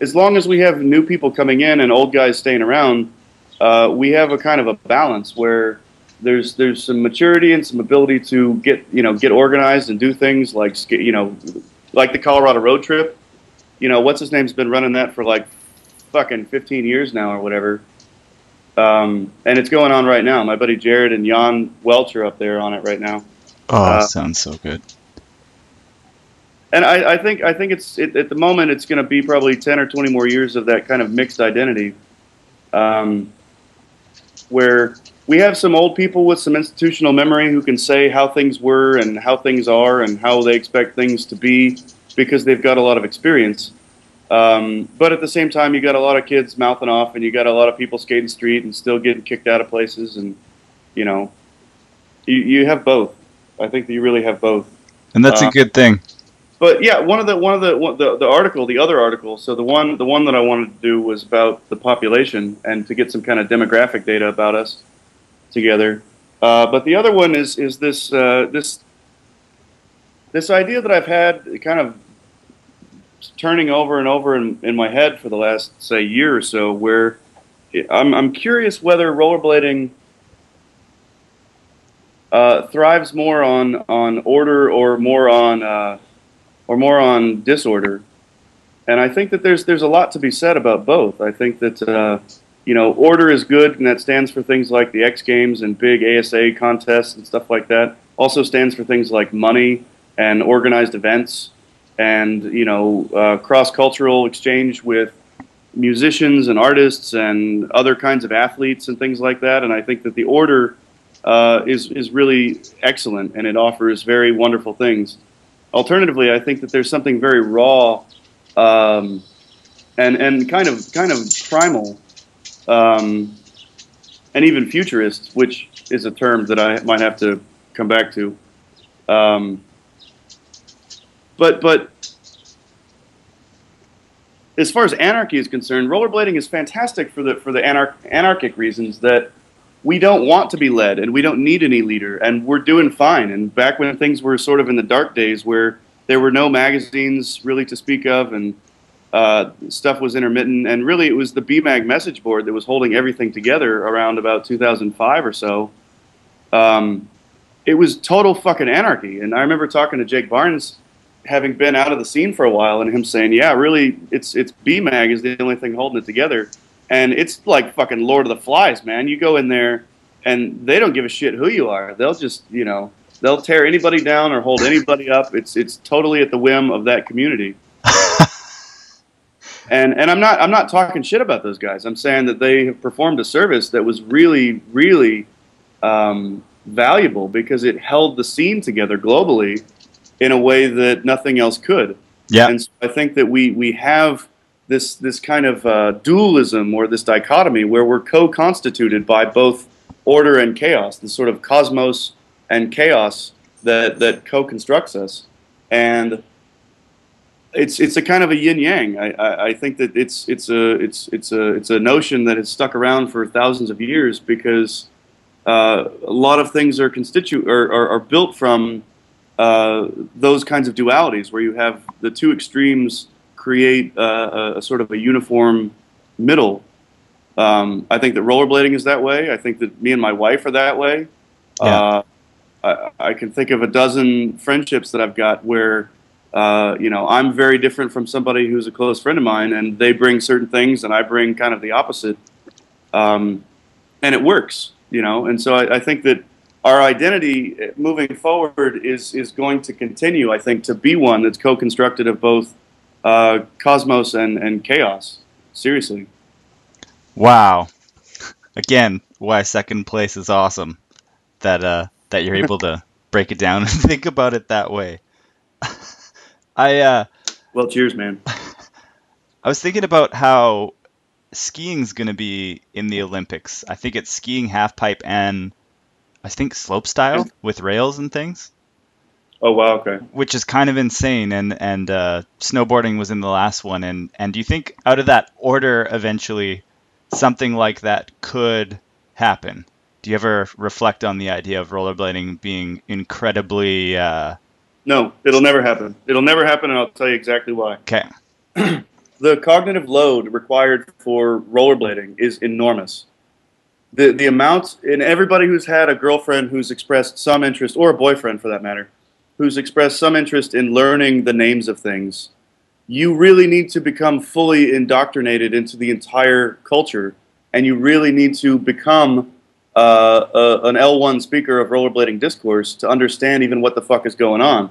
as long as we have new people coming in and old guys staying around, uh, we have a kind of a balance where there's there's some maturity and some ability to get you know get organized and do things like you know like the Colorado road trip. You know what's his name's been running that for like fucking 15 years now or whatever. Um, and it's going on right now. My buddy Jared and Jan Welch are up there on it right now. Oh, uh, sounds so good. And I, I think I think it's it, at the moment it's going to be probably 10 or 20 more years of that kind of mixed identity, um, where we have some old people with some institutional memory who can say how things were and how things are and how they expect things to be because they've got a lot of experience. Um, but at the same time, you got a lot of kids mouthing off, and you got a lot of people skating street and still getting kicked out of places, and you know, you, you have both. I think that you really have both, and that's uh, a good thing. But yeah, one of the one of the, one, the the article, the other article. So the one the one that I wanted to do was about the population and to get some kind of demographic data about us together. Uh, but the other one is is this uh, this this idea that I've had kind of turning over and over in, in my head for the last say year or so, where I'm I'm curious whether rollerblading uh, thrives more on on order or more on uh, or more on disorder. And I think that there's there's a lot to be said about both. I think that uh, you know, order is good, and that stands for things like the X Games and big ASA contests and stuff like that. Also stands for things like money and organized events, and you know, uh, cross cultural exchange with musicians and artists and other kinds of athletes and things like that. And I think that the order uh, is is really excellent, and it offers very wonderful things. Alternatively, I think that there's something very raw um, and and kind of kind of primal um, and even futurist, which is a term that I might have to come back to. Um, but but as far as anarchy is concerned, rollerblading is fantastic for the for the anar- anarchic reasons that we don't want to be led and we don't need any leader and we're doing fine. And back when things were sort of in the dark days where there were no magazines really to speak of and uh, stuff was intermittent and really it was the BMAG message board that was holding everything together around about 2005 or so. Um, it was total fucking anarchy. And I remember talking to Jake Barnes having been out of the scene for a while and him saying, "Yeah, really, it's it's BMAG is the only thing holding it together." And it's like fucking Lord of the Flies, man. You go in there, and they don't give a shit who you are. They'll just, you know, they'll tear anybody down or hold anybody up. It's it's totally at the whim of that community. and and I'm not I'm not talking shit about those guys. I'm saying that they have performed a service that was really really um, valuable because it held the scene together globally in a way that nothing else could. Yeah. And so I think that we we have this this kind of uh, dualism or this dichotomy where we're co-constituted by both order and chaos, the sort of cosmos and chaos that that co-constructs us, and it's it's a kind of a yin yang. I, I, I think that it's it's a it's it's a it's a notion that has stuck around for thousands of years because uh, a lot of things are constitu are, are, are built from uh, those kinds of dualities where you have the two extremes create uh, a, a, sort of a uniform middle. Um, I think that rollerblading is that way. I think that me and my wife are that way. Yeah. Uh, I, I, can think of a dozen friendships that I've got where, uh, you know, I'm very different from somebody who's a close friend of mine, and they bring certain things, and I bring kind of the opposite. Um, and it works, you know. And so I, I think that our identity uh, moving forward is is going to continue. I think to be one that's co-constructed of both uh, cosmos and and chaos. Seriously. Wow. Again, why second place is awesome. That uh that you're able to break it down and think about it that way. I uh well, cheers, man. I was thinking about how skiing's going to be in the Olympics. I think it's skiing half pipe and I think slope style with rails and things. Oh wow, okay. Which is kind of insane, and and uh, snowboarding was in the last one, and and do you think out of that order eventually something like that could happen? Do you ever reflect on the idea of rollerblading being incredibly? Uh... No, it'll never happen. It'll never happen, and I'll tell you exactly why. Okay. the cognitive load required for rollerblading is enormous the the amount in everybody who's had a girlfriend who's expressed some interest or a boyfriend for that matter who's expressed some interest in learning the names of things you really need to become fully indoctrinated into the entire culture and you really need to become uh, a, an L1 speaker of rollerblading discourse to understand even what the fuck is going on.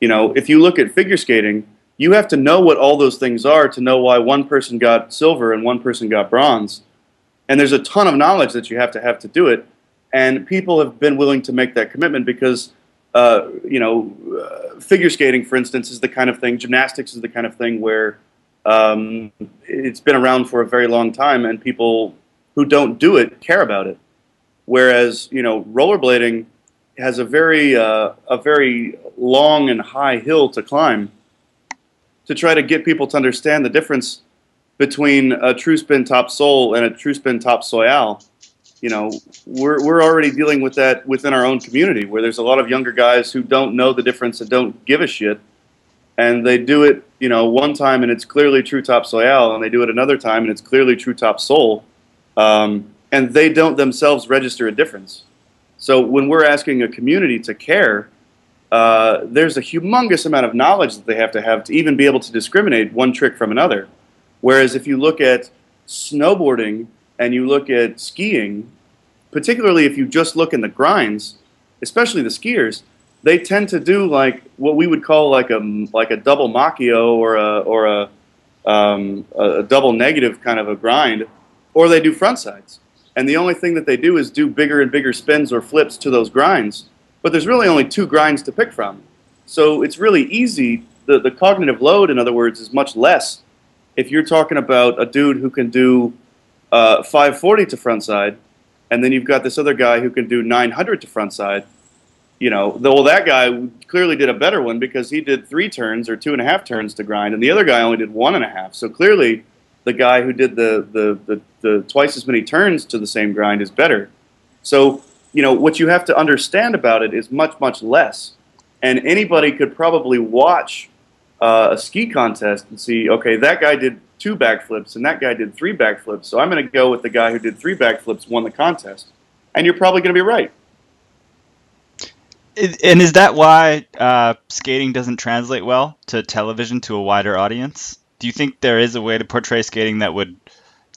You know, if you look at figure skating, you have to know what all those things are to know why one person got silver and one person got bronze and there's a ton of knowledge that you have to have to do it. And people have been willing to make that commitment because, uh, you know, uh, figure skating, for instance, is the kind of thing, gymnastics is the kind of thing where um, it's been around for a very long time and people who don't do it care about it. Whereas, you know, rollerblading has a very, uh, a very long and high hill to climb to try to get people to understand the difference between a true spin top sole and a true spin top soyale, you know, we're, we're already dealing with that within our own community where there's a lot of younger guys who don't know the difference and don't give a shit. And they do it, you know, one time and it's clearly true top soyale, and they do it another time and it's clearly true top sole. Um, and they don't themselves register a difference. So when we're asking a community to care, uh, there's a humongous amount of knowledge that they have to have to even be able to discriminate one trick from another. Whereas if you look at snowboarding and you look at skiing, particularly if you just look in the grinds, especially the skiers, they tend to do like what we would call like a like a double makio or a or a um, a double negative kind of a grind, or they do front sides. And the only thing that they do is do bigger and bigger spins or flips to those grinds. But there's really only two grinds to pick from. So it's really easy. The, the cognitive load, in other words, is much less if you're talking about a dude who can do uh, 540 to front side, and then you've got this other guy who can do 900 to front side, You know, the, well, that guy clearly did a better one because he did three turns or two and a half turns to grind, and the other guy only did one and a half. So clearly, the guy who did the, the, the, the twice as many turns to the same grind is better. So, you know, what you have to understand about it is much, much less. And anybody could probably watch uh, a ski contest and see, okay, that guy did two backflips and that guy did three backflips. So I'm going to go with the guy who did three backflips, won the contest. And you're probably going to be right. And is that why uh, skating doesn't translate well to television to a wider audience? Do you think there is a way to portray skating that would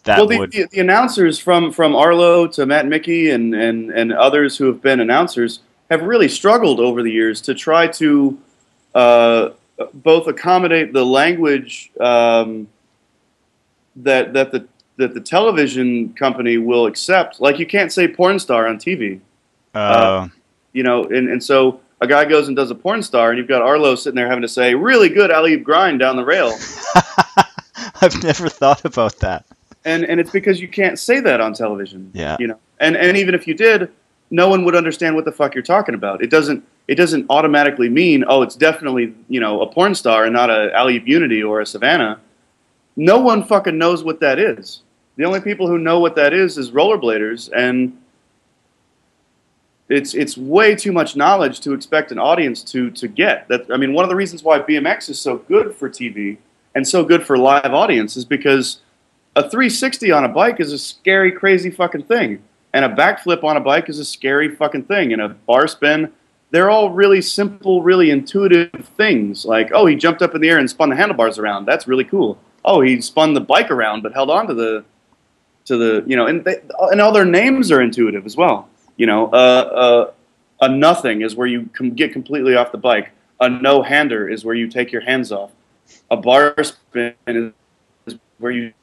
that well, the, would? The, the, announcers from from Arlo to Matt Mickey and, and and others who have been announcers have really struggled over the years to try to uh, both accommodate the language um, that that the that the television company will accept. Like you can't say porn star on TV. Uh, uh, you know, and, and so a guy goes and does a porn star, and you've got Arlo sitting there having to say, "Really good alley grind down the rail." I've never thought about that. And and it's because you can't say that on television. Yeah. You know, and and even if you did, no one would understand what the fuck you're talking about. It doesn't it doesn't automatically mean oh it's definitely you know a porn star and not a alley unity or a Savannah. No one fucking knows what that is. The only people who know what that is is rollerbladers and it's it's way too much knowledge to expect an audience to to get. That I mean, one of the reasons why BMX is so good for TV and so good for live audience is because a 360 on a bike is a scary, crazy fucking thing, and a backflip on a bike is a scary fucking thing, and a bar spin. They're all really simple, really intuitive things. Like, oh, he jumped up in the air and spun the handlebars around. That's really cool. Oh, he spun the bike around but held on to the to the you know, and they, and all their names are intuitive as well. You know, uh, uh, a nothing is where you com- get completely off the bike. A no hander is where you take your hands off. A bar spin is where you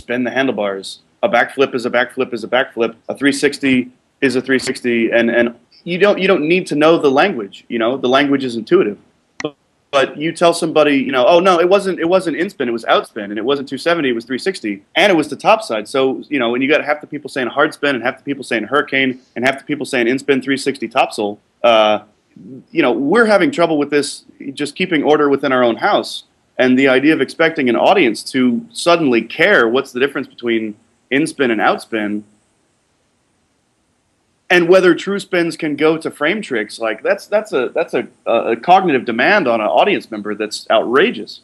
spin the handlebars. A backflip is a backflip is a backflip. A 360 is a 360, and and you don't you don't need to know the language. You know, the language is intuitive but you tell somebody, you know, oh no, it wasn't it wasn't in spin, it was outspin, and it wasn't 270, it was 360, and it was the top side. So you know, when you got half the people saying hard spin and half the people saying hurricane and half the people saying in spin 360 topsole, uh, you know, we're having trouble with this, just keeping order within our own house. And the idea of expecting an audience to suddenly care what's the difference between in spin and outspin and whether true spins can go to frame tricks like that's that's a that's a, a cognitive demand on an audience member that's outrageous.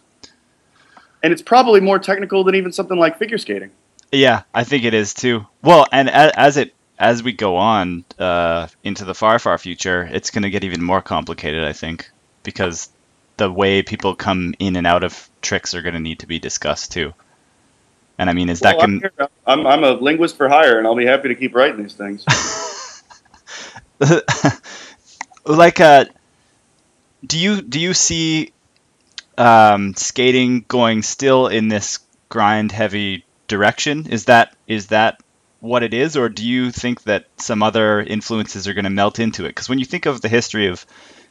And it's probably more technical than even something like figure skating. Yeah i think it is too. Well and as it as we go on uh, into the far far future it's going to get even more complicated i think because the way people come in and out of tricks are going to need to be discussed too. And i mean is well, that going I'm, I'm a linguist for hire and i'll be happy to keep writing these things like uh do you do you see um, skating going still in this grind heavy direction? Is that is that what it is? Or do you think that some other influences are going to melt into it? Because when you think of the history of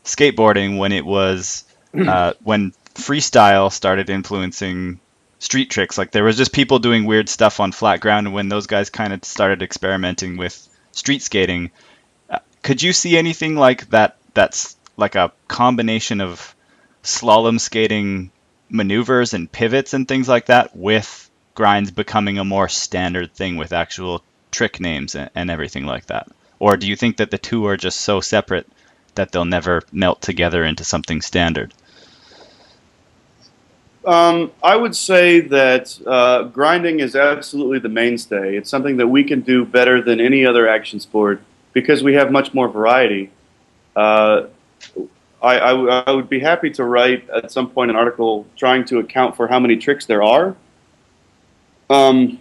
skateboarding when it was uh, when freestyle started influencing street tricks like there was just people doing weird stuff on flat ground and when those guys kind of started experimenting with street skating could you see anything like that? That's like a combination of slalom skating maneuvers and pivots and things like that, with grinds becoming a more standard thing with actual trick names and, and everything like that? Or do you think that the two are just so separate that they'll never melt together into something standard? Um, I would say that uh, grinding is absolutely the mainstay. It's something that we can do better than any other action sport because we have much more variety. Uh, I, I, I, would be happy to write at some point an article trying to account for how many tricks there are. Um,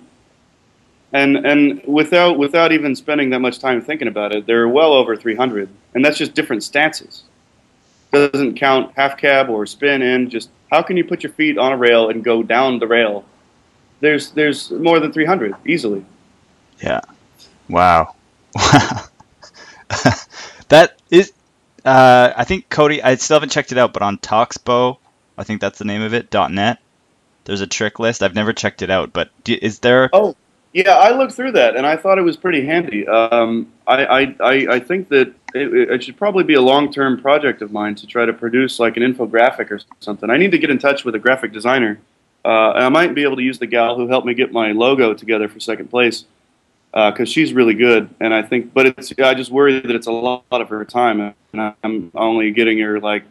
and and without without even spending that much time thinking about it, there are well over 300, and that's just different stances. Doesn't count half cab or spin in. Just how can you put your feet on a rail and go down the rail? There's there's more than 300 easily. Yeah. Wow. Wow. uh, I think Cody. I still haven't checked it out, but on Toxbo, I think that's the name of it. .net. There's a trick list. I've never checked it out, but do, is there? Oh, Yeah, I looked through that and I thought it was pretty handy. Um, I, I, I, I think that it, it should probably be a long term project of mine to try to produce like an infographic or something. I need to get in touch with a graphic designer. Uh, and I might be able to use the gal who helped me get my logo together for second place because uh, she's really good. And I think, but it's I just worry that it's a lot of her time, and I'm only getting her like,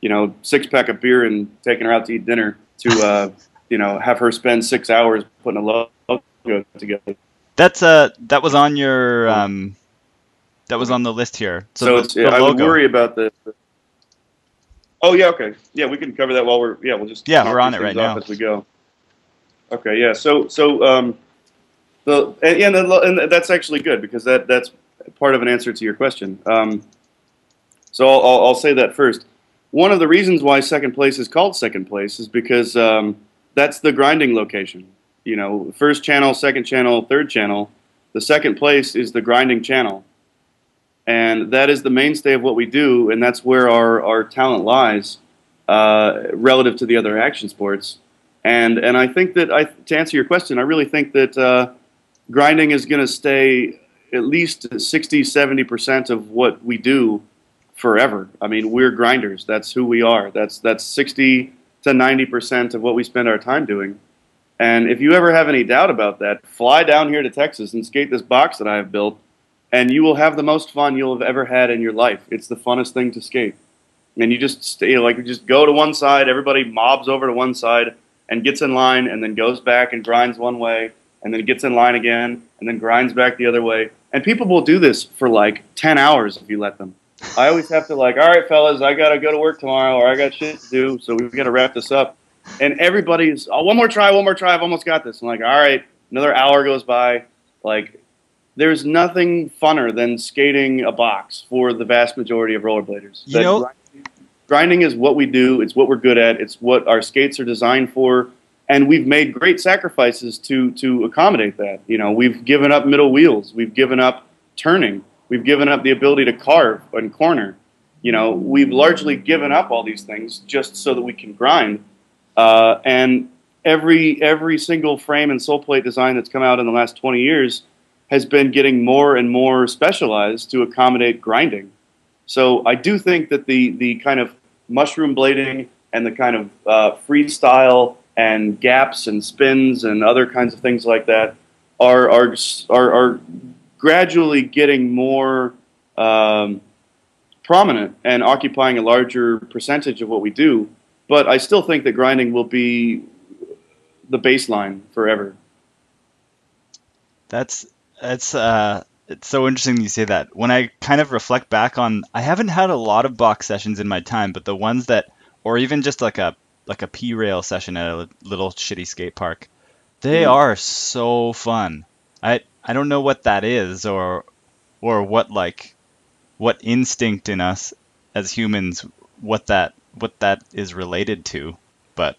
you know, six pack of beer and taking her out to eat dinner to, uh, you know, have her spend six hours putting a logo together. That's uh that was on your um that was on the list here. So, so the, it's, the I would worry about the. Oh yeah, okay, yeah, we can cover that while we're yeah we'll just yeah we're on it right now as we go. Okay, yeah, so so um, and, and, and that's actually good because that that's part of an answer to your question. Um, so I'll, I'll, I'll say that first. One of the reasons why second place is called second place is because um, that's the grinding location you know, first channel, second channel, third channel. The second place is the grinding channel. And that is the mainstay of what we do, and that's where our, our talent lies uh, relative to the other action sports. And, and I think that, I, to answer your question, I really think that uh, grinding is going to stay at least 60, 70% of what we do forever. I mean, we're grinders. That's who we are. That's, that's 60 to 90% of what we spend our time doing. And if you ever have any doubt about that, fly down here to Texas and skate this box that I have built, and you will have the most fun you'll have ever had in your life. It's the funnest thing to skate. And you just stay like you just go to one side, everybody mobs over to one side and gets in line and then goes back and grinds one way and then it gets in line again and then grinds back the other way. And people will do this for like 10 hours if you let them. I always have to like, all right, fellas, I got to go to work tomorrow or I got shit to do, so we've got to wrap this up and everybody's oh, one more try, one more try. I've almost got this. I'm like, all right, another hour goes by. Like, there's nothing funner than skating a box for the vast majority of rollerbladers. You know, grinding, grinding is what we do. It's what we're good at. It's what our skates are designed for. And we've made great sacrifices to to accommodate that. You know, we've given up middle wheels. We've given up turning. We've given up the ability to carve and corner. You know, we've largely given up all these things just so that we can grind uh, and every every single frame and sole plate design that's come out in the last 20 years has been getting more and more specialized to accommodate grinding. So I do think that the the kind of mushroom blading and the kind of uh, freestyle and gaps and spins and other kinds of things like that are are are, are gradually getting more um, prominent and occupying a larger percentage of what we do. But I still think that grinding will be the baseline forever. That's that's uh it's so interesting you say that. When I kind of reflect back on I haven't had a lot of box sessions in my time, but the ones that or even just like a like a P rail session at a little shitty skate park, they mm. are so fun. I I don't know what that is or or what like what instinct in us as humans what that what that is related to, but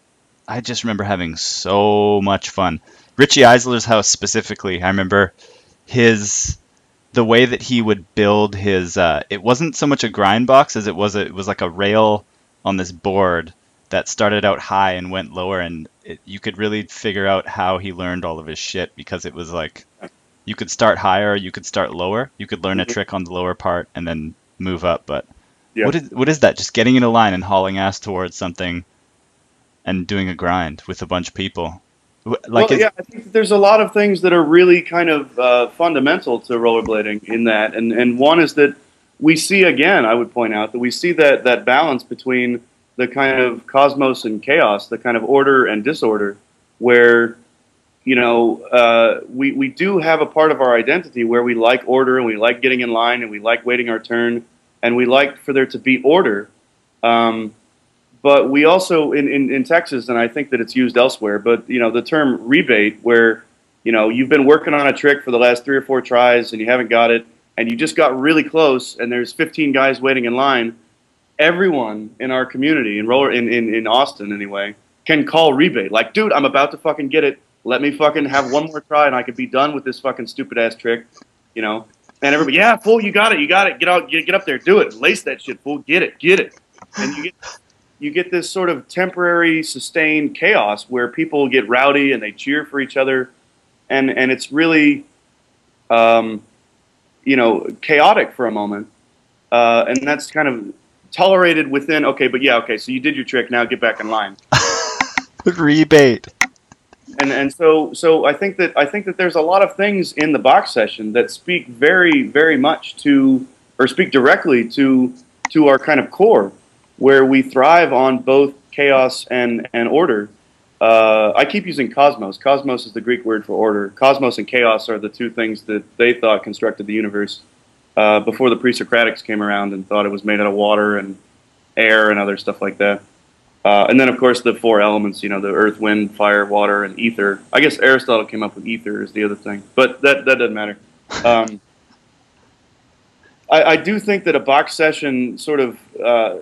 I just remember having so much fun. Richie Eisler's house specifically, I remember his the way that he would build his uh, it wasn't so much a grind box as it was a, it was like a rail on this board that started out high and went lower and it, you could really figure out how he learned all of his shit because it was like you could start higher you could start lower you could learn a mm-hmm. trick on the lower part and then move up but yeah. What is what is that? Just getting in a line and hauling ass towards something, and doing a grind with a bunch of people. Like well, yeah, I think there's a lot of things that are really kind of uh, fundamental to rollerblading in that, and and one is that we see again. I would point out that we see that that balance between the kind of cosmos and chaos, the kind of order and disorder, where you know, uh, we, we do have a part of our identity where we like order and we like getting in line and we like waiting our turn and we like for there to be order. Um, but we also in, in, in, Texas, and I think that it's used elsewhere. But you know, the term rebate, where you know you've been working on a trick for the last three or four tries and you haven't got it, and you just got really close, and there's 15 guys waiting in line. Everyone in our community, in roller in, in, in Austin anyway, can call rebate. Like, dude, I'm about to fucking get it. Let me fucking have one more try, and I could be done with this fucking stupid ass trick. You know, and everybody, yeah, fool, you got it, you got it. Get out, get, get up there, do it, lace that shit, fool, get it, get it. And you get you get this sort of temporary, sustained chaos where people get rowdy and they cheer for each other. and and it's really, um, you know, chaotic for a moment, uh, and that's kind of tolerated within. Okay, but yeah, okay, so you did your trick. Now get back in line. Rebate. and and so so I think that I think that there's a lot of things in the box session that speak very very much to or speak directly to to our kind of core where we thrive on both chaos and and order. Uh, I keep using cosmos. Cosmos is the Greek word for order. Cosmos and chaos are the two things that they thought constructed the universe uh, before the pre-Socratics came around and thought it was made out of water and air and other stuff like that. Uh, and then, of course, the four elements, you know, the earth, wind, fire, water, and ether. I guess Aristotle came up with ether is the other thing, but that, that doesn't matter. Um, I, I, do think that a box session sort of uh,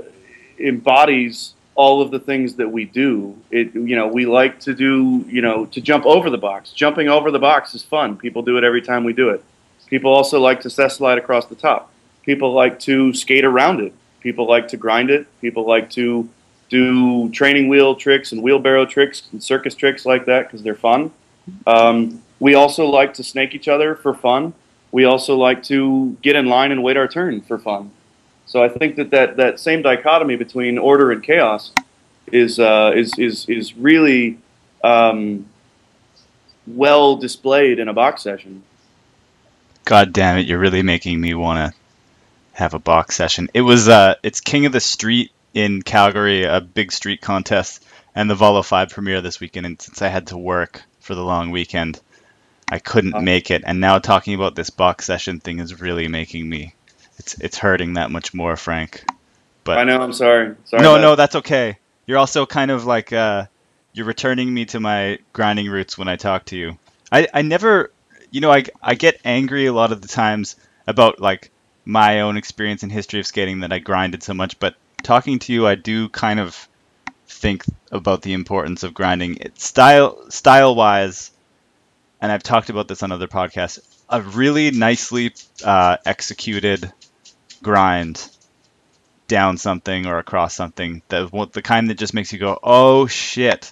embodies all of the things that we do. It, you know, we like to do, you know, to jump over the box. Jumping over the box is fun. People do it every time we do it. People also like to slide across the top. People like to skate around it. People like to grind it. People like to do training wheel tricks and wheelbarrow tricks and circus tricks like that because they're fun. Um, we also like to snake each other for fun. We also like to get in line and wait our turn for fun. So I think that that, that same dichotomy between order and chaos is uh, is is is really um, well displayed in a box session. God damn it! You're really making me want to have a box session. It was uh, it's King of the Street in Calgary, a big street contest, and the Valo 5 premiere this weekend. And since I had to work for the long weekend, I couldn't oh. make it. And now talking about this box session thing is really making me, it's it's hurting that much more, Frank. But I know. I'm sorry. Sorry. No, no, that's okay. You're also kind of like uh, you're returning me to my grinding roots when I talk to you. I, I never, you know, I I get angry a lot of the times about like my own experience and history of skating that I grinded so much, but talking to you, I do kind of think about the importance of grinding. It, style style wise, and I've talked about this on other podcasts. A really nicely uh, executed grind down something or across something that the kind that just makes you go, "Oh shit!"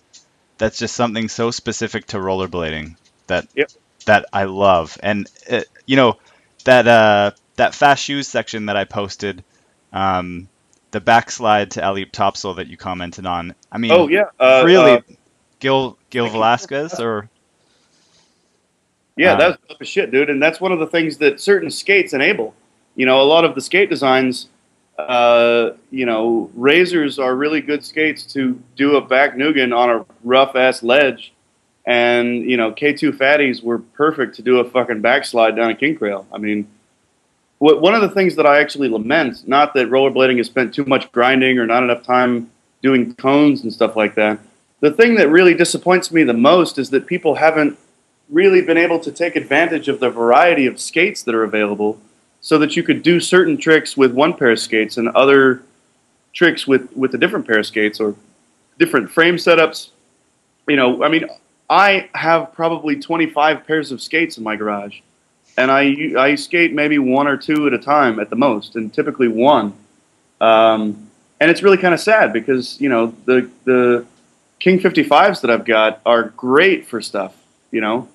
That's just something so specific to rollerblading that yep. That I love. And it, uh, you know that uh, that fast shoes section that I posted. Um, the backslide to alley topsoul that you commented on. I mean, oh yeah, uh, really, uh, Gil Gil Velasquez or yeah, uh, that's tough as shit, dude. And that's one of the things that certain skates enable. You know, a lot of the skate designs, uh, you know, razors are really good skates to do a back Nugan on a rough ass ledge. And, you know, K2 fatties were perfect to do a fucking backslide down a kink rail. I mean, one of the things that I actually lament, not that rollerblading has spent too much grinding or not enough time doing cones and stuff like that. The thing that really disappoints me the most is that people haven't really been able to take advantage of the variety of skates that are available so that you could do certain tricks with one pair of skates and other tricks with, with a different pair of skates or different frame setups. You know, I mean, I have probably 25 pairs of skates in my garage and I I skate maybe one or two at a time at the most, and typically one. Um, and it's really kind of sad because you know the the King 55s that I've got are great for stuff, you know,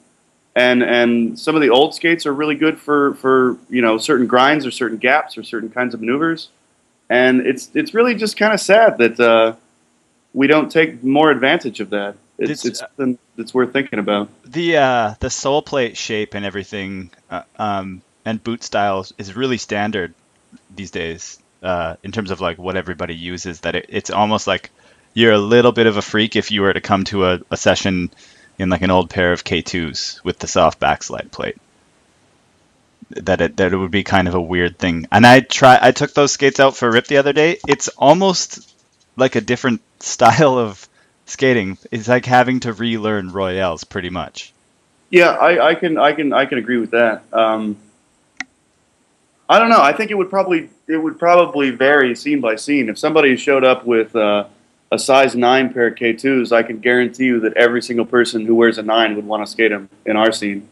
and and some of the old skates are really good for for you know certain grinds or certain gaps or certain kinds of maneuvers, and it's it's really just kind of sad that uh, we don't take more advantage of that. It's, it's something that's worth thinking about. The uh, the sole plate shape and everything, uh, um, and boot styles is really standard these days uh, in terms of like what everybody uses. That it, it's almost like you're a little bit of a freak if you were to come to a, a session in like an old pair of K2s with the soft backslide plate. That it that it would be kind of a weird thing. And I try I took those skates out for a rip the other day. It's almost like a different style of skating. It's like having to relearn royales, pretty much. Yeah, I, I can I can I can agree with that. Um, I don't know. I think it would probably it would probably vary scene by scene. If somebody showed up with uh, a size nine pair of K twos, I can guarantee you that every single person who wears a nine would want to skate them in our scene.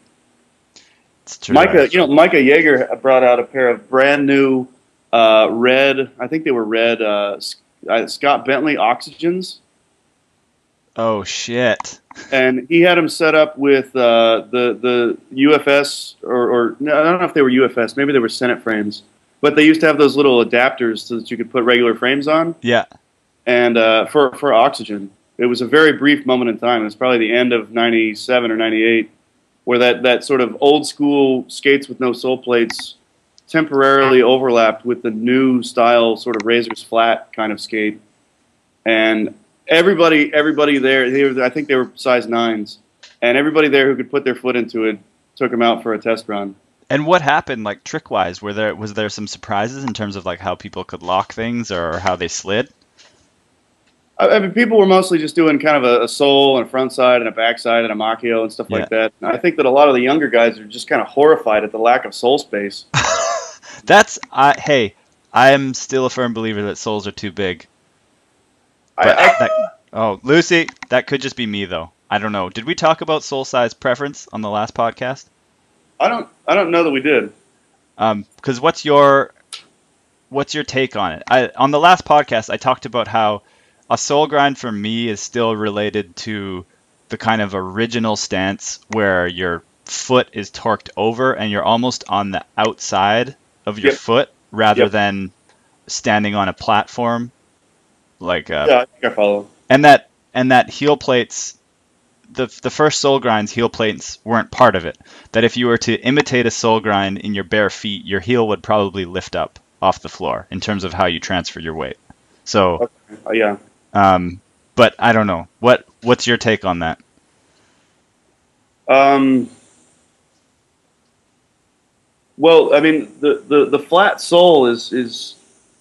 It's true, Micah, you know, Micah Yeager brought out a pair of brand new uh, red. I think they were red uh, Scott Bentley Oxygens Oh shit. and he had them set up with uh, the the UFS or, or no, I don't know if they were UFS, maybe they were Senate frames, but they used to have those little adapters so that you could put regular frames on, Yeah. and uh, for for oxygen. It was a very brief moment in time. It was probably the end of '97 or '98, where that that sort of old school skates with no sole plates temporarily overlapped with the new style sort of razors flat kind of skate, and everybody everybody there, they were, I think they were size nines, and everybody there who could put their foot into it took them out for a test run. And what happened, like trick wise? Were there was there some surprises in terms of like how people could lock things or how they slid? I, I mean, people were mostly just doing kind of a, a sole and a front side and a back side and a makio and stuff like that. And I think that a lot of the younger guys are just kind of horrified at the lack of sole space. That's I hey, I am still a firm believer that souls are too big. I, I, that, oh, Lucy, that could just be me though. I don't know. Did we talk about soul size preference on the last podcast? I don't I don't know that we did. Um, because what's your what's your take on it? I on the last podcast I talked about how a soul grind for me is still related to the kind of original stance where your foot is torqued over and you're almost on the outside of your Yep. foot rather Yep. than standing on a platform like uh, Yeah, I think I follow. and that and that heel plates the the first soul grinds heel plates weren't part of it that if you were to imitate a soul grind in your bare feet your heel would probably lift up off the floor in terms of how you transfer your weight so Uh, yeah. um but i don't know what what's your take on that Um, well, I mean, the, the, the flat sole is, is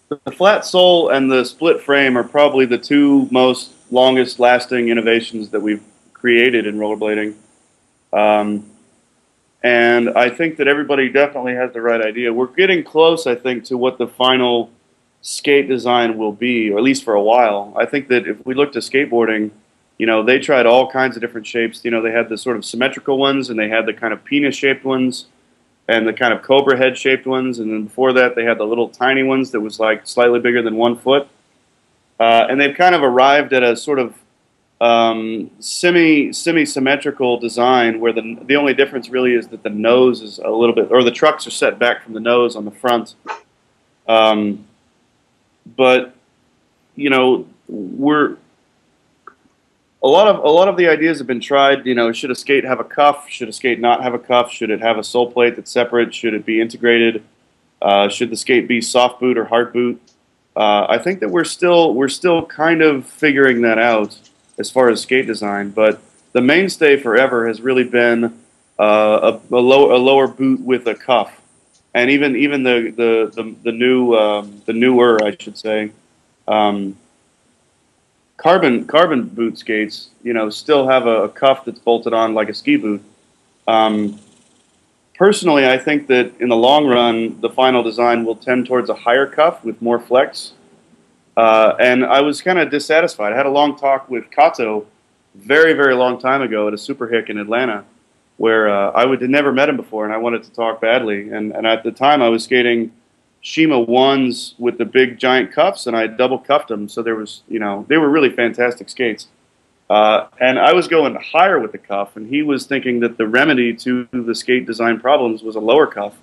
the flat sole and the split frame are probably the two most longest lasting innovations that we've created in rollerblading. Um, and I think that everybody definitely has the right idea. We're getting close, I think, to what the final skate design will be, or at least for a while. I think that if we look to skateboarding, you know, they tried all kinds of different shapes. You know, they had the sort of symmetrical ones, and they had the kind of penis shaped ones, and the kind of cobra head shaped ones, and then before that, they had the little tiny ones that was like slightly bigger than one foot. Uh, and they've kind of arrived at a sort of um, semi semi symmetrical design where the the only difference really is that the nose is a little bit, or the trucks are set back from the nose on the front. Um, but you know, we're a lot of a lot of the ideas have been tried. You know, should a skate have a cuff? Should a skate not have a cuff? Should it have a sole plate that's separate? Should it be integrated? Uh, should the skate be soft boot or hard boot? Uh, I think that we're still we're still kind of figuring that out as far as skate design. But the mainstay forever has really been uh, a, a, low, a lower boot with a cuff, and even even the the the, the new um, the newer I should say. Um, carbon carbon boot skates, you know, still have a, a cuff that's bolted on like a ski boot. Um, personally, I think that in the long run, the final design will tend towards a higher cuff with more flex. Uh, and I was kind of dissatisfied. I had a long talk with Kato very, very long time ago at a Super Hick in Atlanta, where uh, I would had never met him before, and I wanted to talk badly. And, and at the time, I was skating Shima ones with the big giant cuffs, and I double cuffed them. So there was, you know, they were really fantastic skates. Uh, and I was going higher with the cuff, and he was thinking that the remedy to the skate design problems was a lower cuff.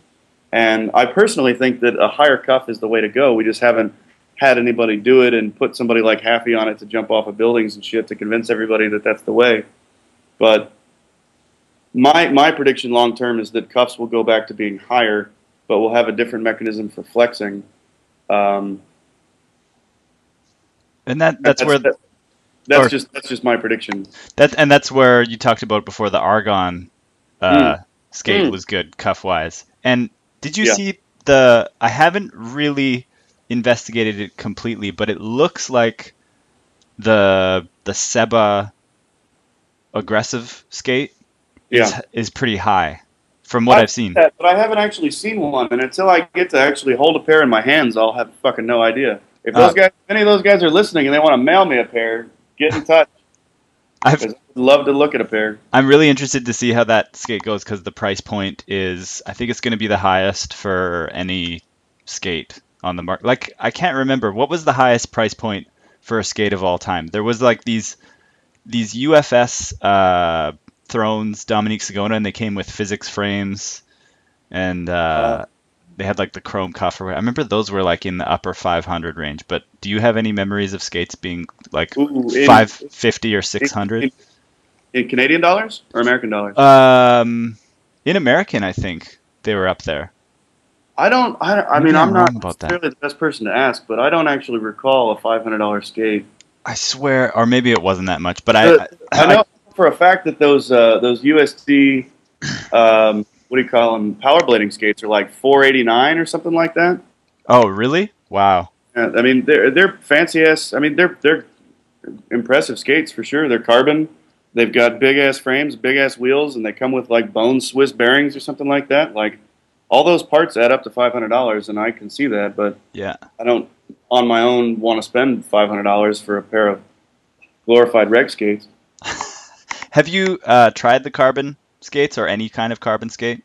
And I personally think that a higher cuff is the way to go. We just haven't had anybody do it and put somebody like Haffey on it to jump off of buildings and shit to convince everybody that that's the way. But my my prediction long term is that cuffs will go back to being higher, but we'll have a different mechanism for flexing. Um, and that that's, where that- that's or- just that's just my prediction. that and that's where you talked about before the argon uh, skate Mm. was good cuff wise and did you Yeah. see the i haven't really investigated it completely but it looks like the the seba aggressive skate is, is pretty high from what I've i've seen that, but I haven't actually seen one, and until I get to actually hold a pair in my hands, I'll have fucking no idea. If those Uh, guys, if any of those guys are listening and they want to mail me a pair, get in touch. I've, I'd love to look at a pair. i'm really interested to see how that skate goes because the price point is i think it's going to be the highest for any skate on the market like i can't remember what was the highest price point for a skate of all time there was like these these UFS uh, Thrones Dominique Sagona, and they came with physics frames, and uh, they had like the chrome cuff. Or I remember those were like in the upper 500 range. But do you have any memories of skates being like Ooh, in- 550 or 600? In, in Canadian dollars or American dollars? Um, in American, I think they were up there. I don't. I, I mean, I'm I'm not wrong about that. necessarily the best person to ask, but I don't actually recall a five hundred dollar skate. I swear, or maybe it wasn't that much. But I, Uh, I know for a fact that those uh, those USD, um, what do you call them, power blading skates are like four eighty nine or something like that. oh, really? Wow. Uh, I mean, they're they're fancy ass. I mean, they're they're impressive skates for sure. They're carbon. They've got big ass frames, big ass wheels, and they come with like bone Swiss bearings or something like that. Like all those parts add up to five hundred dollars, and I can see that. But Yeah. I don't, on my own, want to spend five hundred dollars for a pair of glorified reg skates. Have you uh, tried the carbon skates or any kind of carbon skate?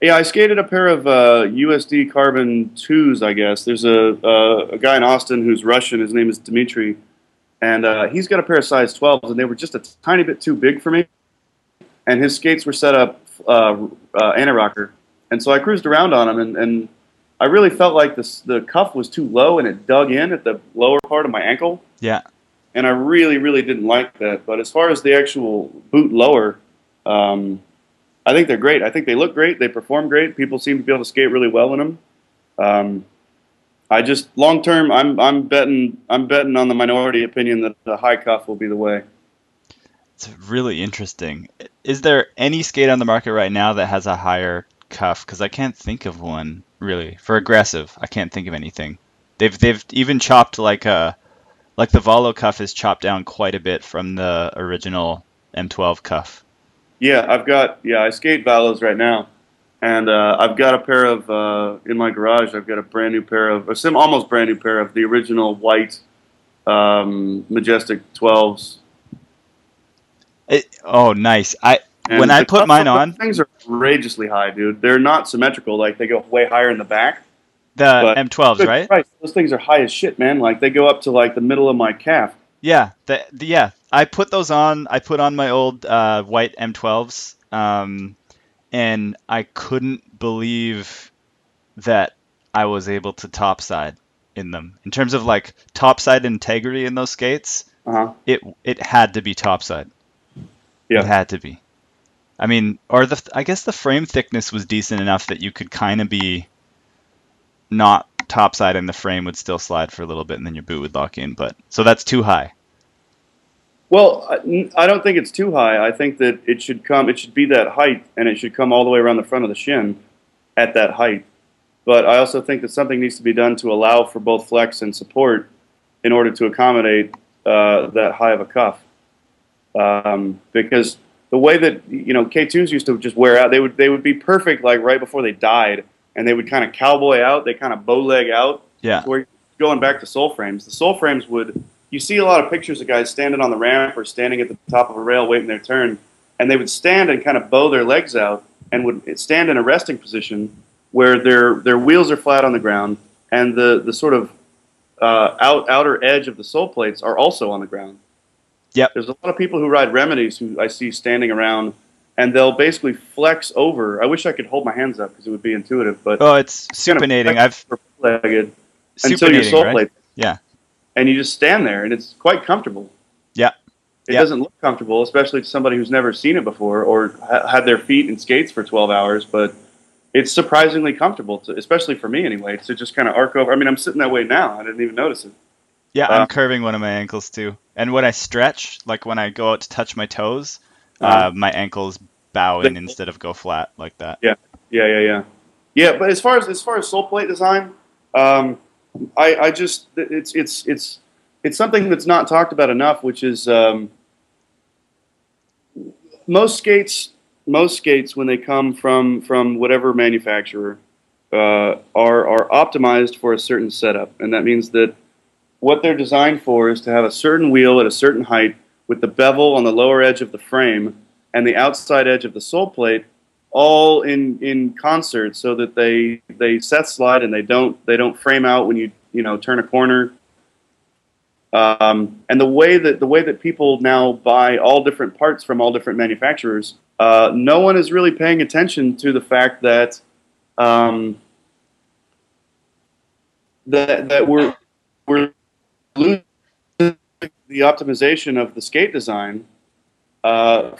Yeah, I skated a pair of uh, USD Carbon twos. I guess there's a uh, a guy in Austin who's Russian. His name is Dmitry, and uh, he's got a pair of size 12s, and they were just a tiny bit too big for me. And his skates were set up uh, uh, anti-rocker, and so I cruised around on them, and, and I really felt like this, the cuff was too low, and it dug in at the lower part of my ankle. Yeah. And I really, really didn't like that. But as far as the actual boot lower, um, I think they're great. I think they look great. They perform great. People seem to be able to skate really well in them. Um, I just long term, I'm I'm betting I'm betting on the minority opinion that the high cuff will be the way. It's really interesting. Is there any skate on the market right now that has a higher cuff? Because I can't think of one really for aggressive. I can't think of anything. They've they've even chopped like a like the Valo cuff is chopped down quite a bit from the original M12 cuff. Yeah, I've got yeah I skate Valos right now, and uh, I've got a pair of uh, in my garage. I've got a brand new pair of a sim almost brand new pair of the original white um, Majestic 12s. It, oh, nice. I And when I put mine on things are outrageously high, dude. They're not symmetrical; like they go way higher in the back. The but- M12s, Good right? Christ, those things are high as shit, man. Like they go up to like the middle of my calf. Yeah, the, the, yeah. I put those on. I put on my old uh, white M12s, um, and I couldn't believe that I was able to topside in them. In terms of like topside integrity in those skates, Uh huh. it it had to be topside. Yeah. It had to be. I mean, or the I guess the frame thickness was decent enough that you could kind of be not topside and the frame would still slide for a little bit and then your boot would lock in. But so that's too high. Well, I don't think it's too high. I think that it should come. It should be that height, and it should come all the way around the front of the shin, at that height. But I also think that something needs to be done to allow for both flex and support, in order to accommodate uh, that high of a cuff. Um, because the way that you know K2s used to just wear out, they would they would be perfect like right before they died, and they would kind of cowboy out, they kind of bow leg out, Yeah. where going back to soul frames, the soul frames would you see a lot of pictures of guys standing on the ramp or standing at the top of a rail waiting their turn, and they would stand and kind of bow their legs out and would stand in a resting position where their their wheels are flat on the ground and the the sort of uh, out outer edge of the sole plates are also on the ground. Yep. There's a lot of people who ride remedies who I see standing around. And they'll basically flex over. I wish I could hold my hands up because it would be intuitive, but Oh, it's supinating. I've legged until your soul right? plate. Yeah. And you just stand there, and it's quite comfortable. Yeah. It Yeah. doesn't look comfortable, especially to somebody who's never seen it before or ha- had their feet in skates for 12 hours. But it's surprisingly comfortable, to, especially for me anyway, to just kind of arc over. I mean, I'm sitting that way now. I didn't even notice it. Yeah, Uh, I'm curving one of my ankles too. And when I stretch, like when I go out to touch my toes, Uh-huh. uh, my ankles bow in instead of go flat like that. Yeah, yeah, yeah, yeah, yeah. But as far as as far as sole plate design, um, I, I just it's it's it's it's something that's not talked about enough, which is um, most skates most skates when they come from from whatever manufacturer uh, are are optimized for a certain setup, and that means that what they're designed for is to have a certain wheel at a certain height with the bevel on the lower edge of the frame and the outside edge of the sole plate all in in concert so that they they set slide and they don't they don't frame out when you you know turn a corner. Um, and the way that the way that people now buy all different parts from all different manufacturers, uh, no one is really paying attention to the fact that um, that that we're we're losing the optimization of the skate design uh,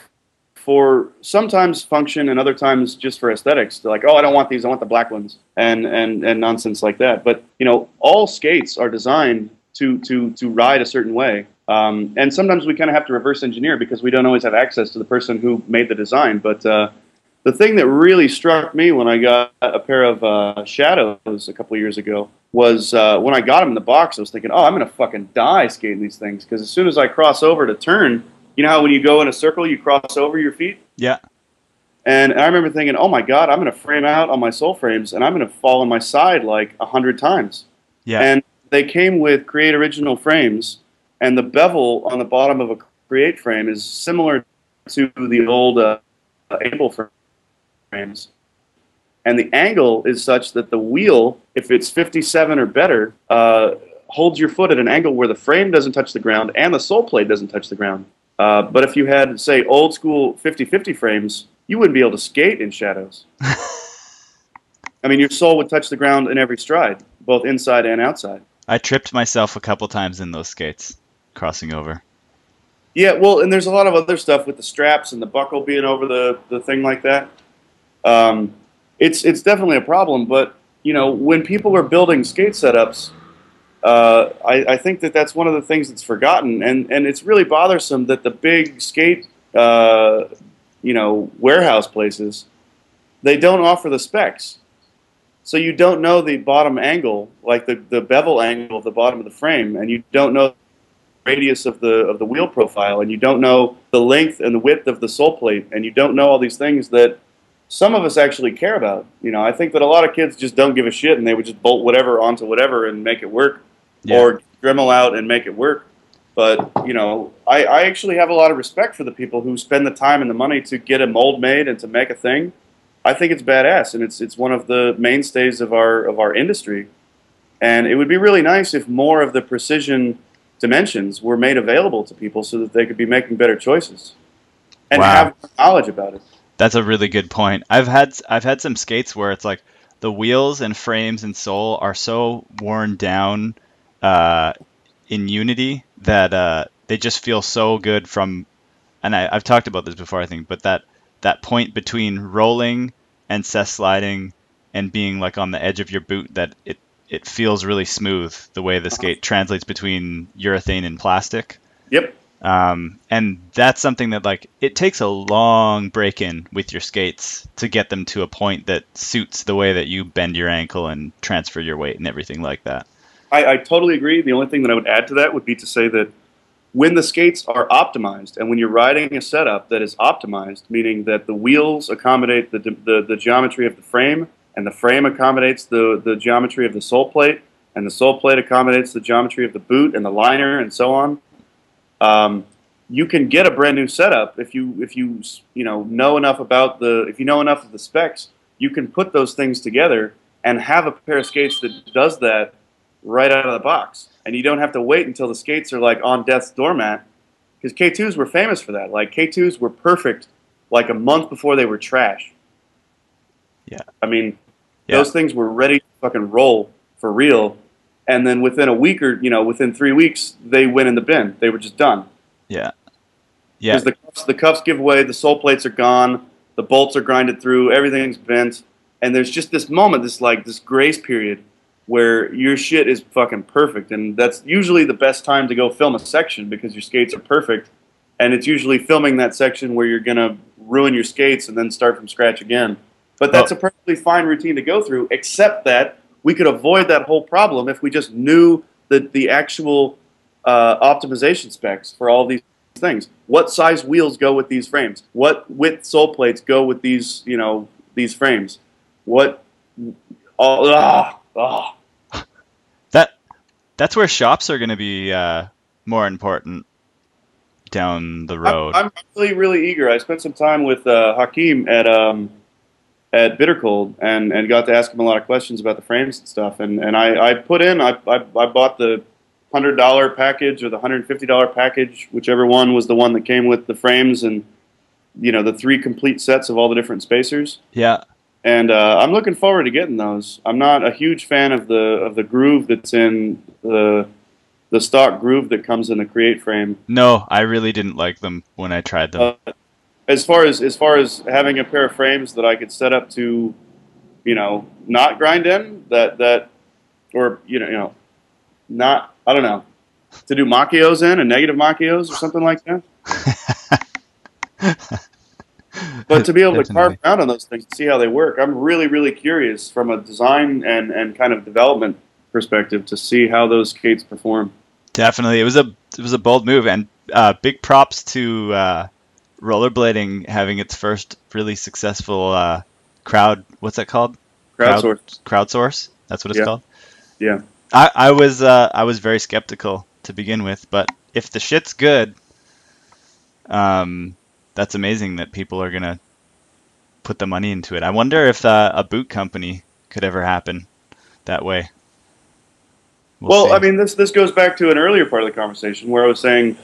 for sometimes function and other times just for aesthetics. They're like, oh, I don't want these. I want the black ones, and and and nonsense like that. But you know, all skates are designed to to to ride a certain way. Um, and sometimes we kind of have to reverse engineer because we don't always have access to the person who made the design. But uh, the thing that really struck me when I got a pair of uh, Shadows a couple years ago was uh, when I got them in the box. I was thinking, oh, I'm gonna fucking die skating these things because as soon as I cross over to turn, you know how when you go in a circle, you cross over your feet. Yeah. And I remember thinking, oh my god, I'm gonna frame out on my sole frames and I'm gonna fall on my side like a hundred times. Yeah. And they came with Create Original frames, and the bevel on the bottom of a Create frame is similar to the old uh, Able frames. And the angle is such that the wheel, if it's 57 or better, uh, holds your foot at an angle where the frame doesn't touch the ground and the sole plate doesn't touch the ground. Uh, but if you had, say, old school 50 50 frames, you wouldn't be able to skate in shadows. I mean, your sole would touch the ground in every stride, both inside and outside. I tripped myself a couple times in those skates crossing over. Yeah, well, and there's a lot of other stuff with the straps and the buckle being over the, the thing like that. Um, it's it's definitely a problem, but you know when people are building skate setups, uh, I, I think that that's one of the things that's forgotten, and and it's really bothersome that the big skate uh, you know warehouse places they don't offer the specs. So you don't know the bottom angle, like the, the bevel angle of the bottom of the frame, and you don't know radius of the of the wheel profile, and you don't know the length and the width of the sole plate, and you don't know all these things that some of us actually care about. You know, I think that a lot of kids just don't give a shit, and they would just bolt whatever onto whatever and make it work, Yeah. or Dremel out and make it work. But you know, I, I actually have a lot of respect for the people who spend the time and the money to get a mold made and to make a thing. I think it's badass, and it's it's one of the mainstays of our of our industry. And it would be really nice if more of the precision dimensions were made available to people, so that they could be making better choices and Wow. have knowledge about it. That's a really good point. I've had I've had some skates where it's like the wheels and frames and sole are so worn down uh, in unity that uh, they just feel so good from. And I, I've talked about this before, I think, but that that point between rolling and cess sliding and being like on the edge of your boot, that it it feels really smooth the way the skate translates between urethane and plastic. Yep. Um, and that's something that like it takes a long break in with your skates to get them to a point that suits the way that you bend your ankle and transfer your weight and everything like that. I, I totally agree. The only thing that I would add to that would be to say that when the skates are optimized and when you're riding a setup that is optimized, meaning that the wheels accommodate the, the, the geometry of the frame and the frame accommodates the, the geometry of the sole plate and the sole plate accommodates the geometry of the boot and the liner and so on, um, you can get a brand new setup if you if you you know know enough about the if you know enough of the specs you can put those things together and have a pair of skates that does that right out of the box and you don't have to wait until the skates are like on death's doormat because K2s were famous for that like K2s were perfect like a month before they were trash Yeah. I mean Yeah. those things were ready to fucking roll for real and then within a week or you know within three weeks they went in the bin they were just done Yeah. Yeah. because the cuffs, the cuffs give way, the sole plates are gone, the bolts are grinded through, everything's bent, and there's just this moment, this like this grace period where your shit is fucking perfect, and that's usually the best time to go film a section because your skates are perfect, and it's usually filming that section where you're gonna ruin your skates and then start from scratch again. But that's a perfectly fine routine to go through, except that we could avoid that whole problem if we just knew the the actual uh, optimization specs for all these things. What size wheels go with these frames? What width sole plates go with these, you know, these frames? What? Ah, ah. that that's where shops are going to be uh, more important down the I'm, road. I'm really, really eager. I spent some time with uh, Hakeem at um, at Bitter Cold and, and got to ask him a lot of questions about the frames and stuff. And, and I, I put in, I, I, I bought the hundred dollar package or the hundred fifty dollar package, whichever one was the one that came with the frames and you know the three complete sets of all the different spacers. Yeah. And uh, I'm looking forward to getting those. I'm not a huge fan of the of the groove that's in the the stock groove that comes in the create frame. No, I really didn't like them when I tried them. Uh, as far as as far as having a pair of frames that I could set up to, you know, not grind in that that, or you know, you know, not I don't know, to do makios in and negative makios or something like that. but to be able to carve around on those things and see how they work, I'm really really curious from a design and and kind of development perspective to see how those skates perform. Definitely, it was a it was a bold move, and uh, big props to uh, rollerblading having its first really successful uh, crowd. What's that called? Crowdsource. Crowd, crowdsource. That's what it's Yeah. called. Yeah. I, I was uh, I was very skeptical to begin with, but if the shit's good, um, that's amazing that people are gonna put the money into it. I wonder if uh, a boot company could ever happen that way. We'll well. I mean, this this goes back to an earlier part of the conversation where I was saying,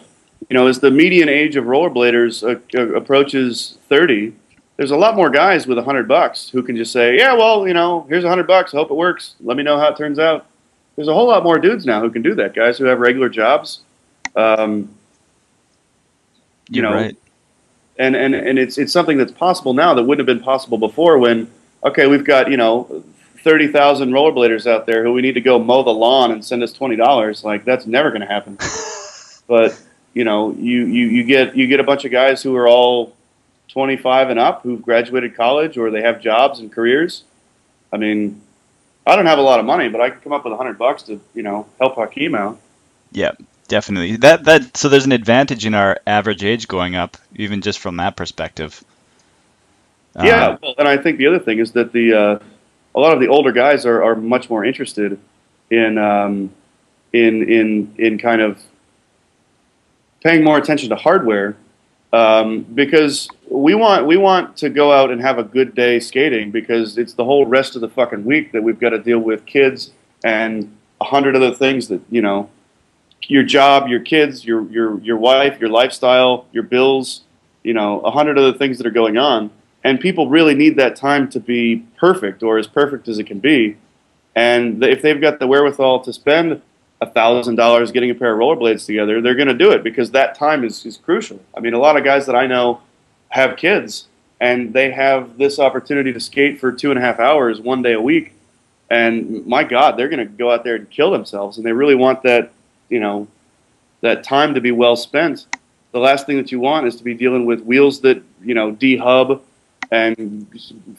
you know, as the median age of rollerbladers uh, uh, approaches thirty, there's a lot more guys with a hundred bucks who can just say, yeah, well, you know, here's a hundred bucks. I hope it works. Let me know how it turns out. There's a whole lot more dudes now who can do that. Guys who have regular jobs, um, you You're know, right. and and and it's it's something that's possible now that wouldn't have been possible before. When okay, we've got you know thirty thousand rollerbladers out there who we need to go mow the lawn and send us twenty dollars. Like that's never going to happen. but you know, you, you you get you get a bunch of guys who are all twenty five and up who've graduated college or they have jobs and careers. I mean, I don't have a lot of money, but I can come up with a hundred bucks to you know help Hakeem out. Yeah, definitely. That that so there's an advantage in our average age going up, even just from that perspective. Uh, Yeah, well, and I think the other thing is that the uh, a lot of the older guys are, are much more interested in um, in in in kind of paying more attention to hardware um, because we want we want to go out and have a good day skating because it's the whole rest of the fucking week that we've got to deal with kids and a hundred other things that you know your job, your kids, your your your wife, your lifestyle, your bills, you know, a hundred other things that are going on and people really need that time to be perfect or as perfect as it can be. And if they've got the wherewithal to spend thousand dollars getting a pair of rollerblades together, they're going to do it because that time is, is crucial. I mean, a lot of guys that I know have kids and they have this opportunity to skate for two and a half hours one day a week. And my God, they're going to go out there and kill themselves. And they really want that, you know, that time to be well spent. The last thing that you want is to be dealing with wheels that, you know, dehub and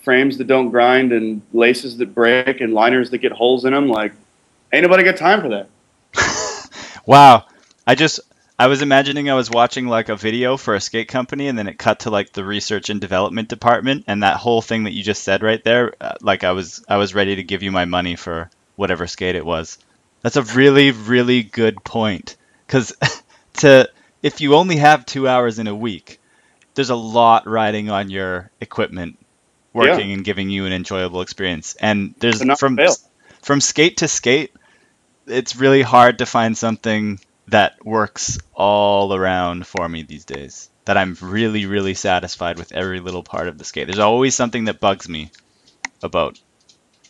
frames that don't grind and laces that break and liners that get holes in them. Like, ain't nobody got time for that. Wow. I just I was imagining I was watching like a video for a skate company and then it cut to like the research and development department and that whole thing that you just said right there uh, like I was I was ready to give you my money for whatever skate it was. That's a really really good point cuz to if you only have 2 hours in a week there's a lot riding on your equipment working and giving you an enjoyable experience and there's from fail. from skate to skate it's really hard to find something that works all around for me these days. That I'm really, really satisfied with every little part of the skate. There's always something that bugs me about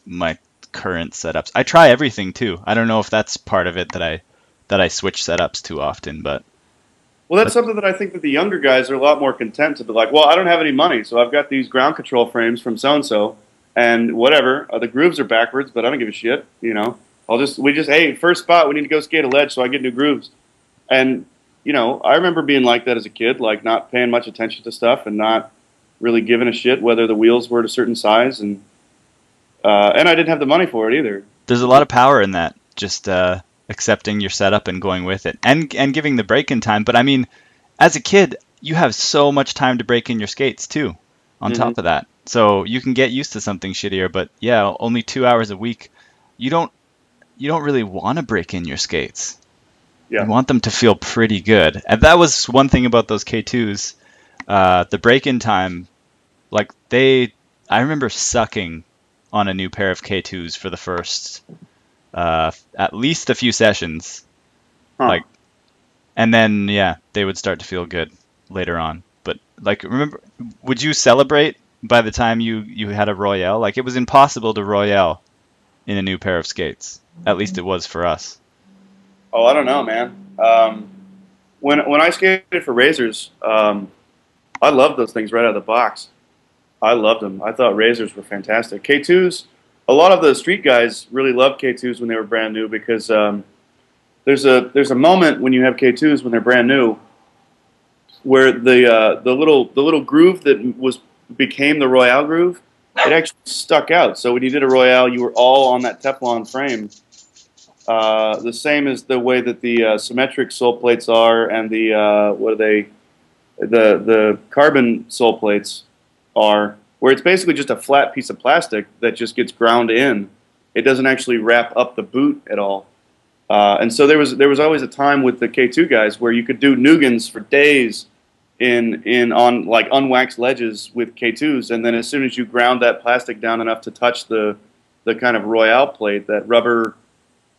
my current setups. I try everything too. I don't know if that's part of it that I that I switch setups too often, but Well, that's something that I think that the younger guys are a lot more content to be like, well, I don't have any money, so I've got these ground control frames from so and so, and whatever. Uh, the grooves are backwards, but I don't give a shit. You know, I'll just we just hey, first spot, we need to go skate a ledge, so I get new grooves. And you know, I remember being like that as a kid, like not paying much attention to stuff and not really giving a shit whether the wheels were at a certain size, and uh, and I didn't have the money for it either. there's a lot of power in that. Just uh, accepting your setup and going with it, and and giving the break in time. But I mean, as a kid, you have so much time to break in your skates too. On Mhm. top of that, so you can get used to something shittier. But yeah, only two hours a week. You don't you don't really want to break in your skates. Yeah. You want them to feel pretty good. And that was one thing about those K2s. Uh, the break-in time, like they, I remember sucking on a new pair of K2s for the first, uh, at least a few sessions, Huh. Like, and then yeah, they would start to feel good later on. But like, remember, would you celebrate by the time you you had a Royale? Like, it was impossible to Royale in a new pair of skates. At least it was for us. Oh, I don't know, man. Um, when when I skated for Razors, um, I loved those things right out of the box. I loved them. I thought Razors were fantastic. K2s, a lot of the street guys really loved K2s when they were brand new because um, there's a there's a moment when you have K2s when they're brand new where the uh, the little the little groove that was became the Royale groove, it actually stuck out. So when you did a Royale, you were all on that Teflon frame. Uh, the same as the way that the uh, symmetric sole plates are, and the uh, what are they? The the carbon sole plates are, where it's basically just a flat piece of plastic that just gets ground in. It doesn't actually wrap up the boot at all. Uh, and so there was there was always a time with the K2 guys where you could do Nugans for days in in on like unwaxed ledges with K2s, and then as soon as you ground that plastic down enough to touch the the kind of Royale plate, that rubber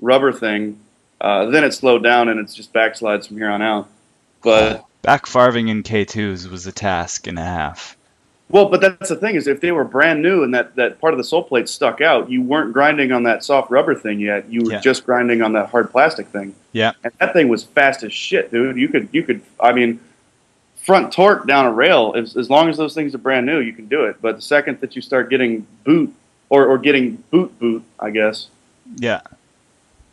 rubber thing, uh, then it slowed down and it's just backslides from here on out. But Backfarving in K2s was a task and a half. well, but that's the thing is if they were brand new and that, that part of the sole plate stuck out, you weren't grinding on that soft rubber thing yet. You were Yeah. just grinding on that hard plastic thing. Yeah. And that thing was fast as shit, dude. You could you could I mean front torque down a rail as, as long as those things are brand new, you can do it. But the second that you start getting boot or, or getting boot boot, I guess, Yeah.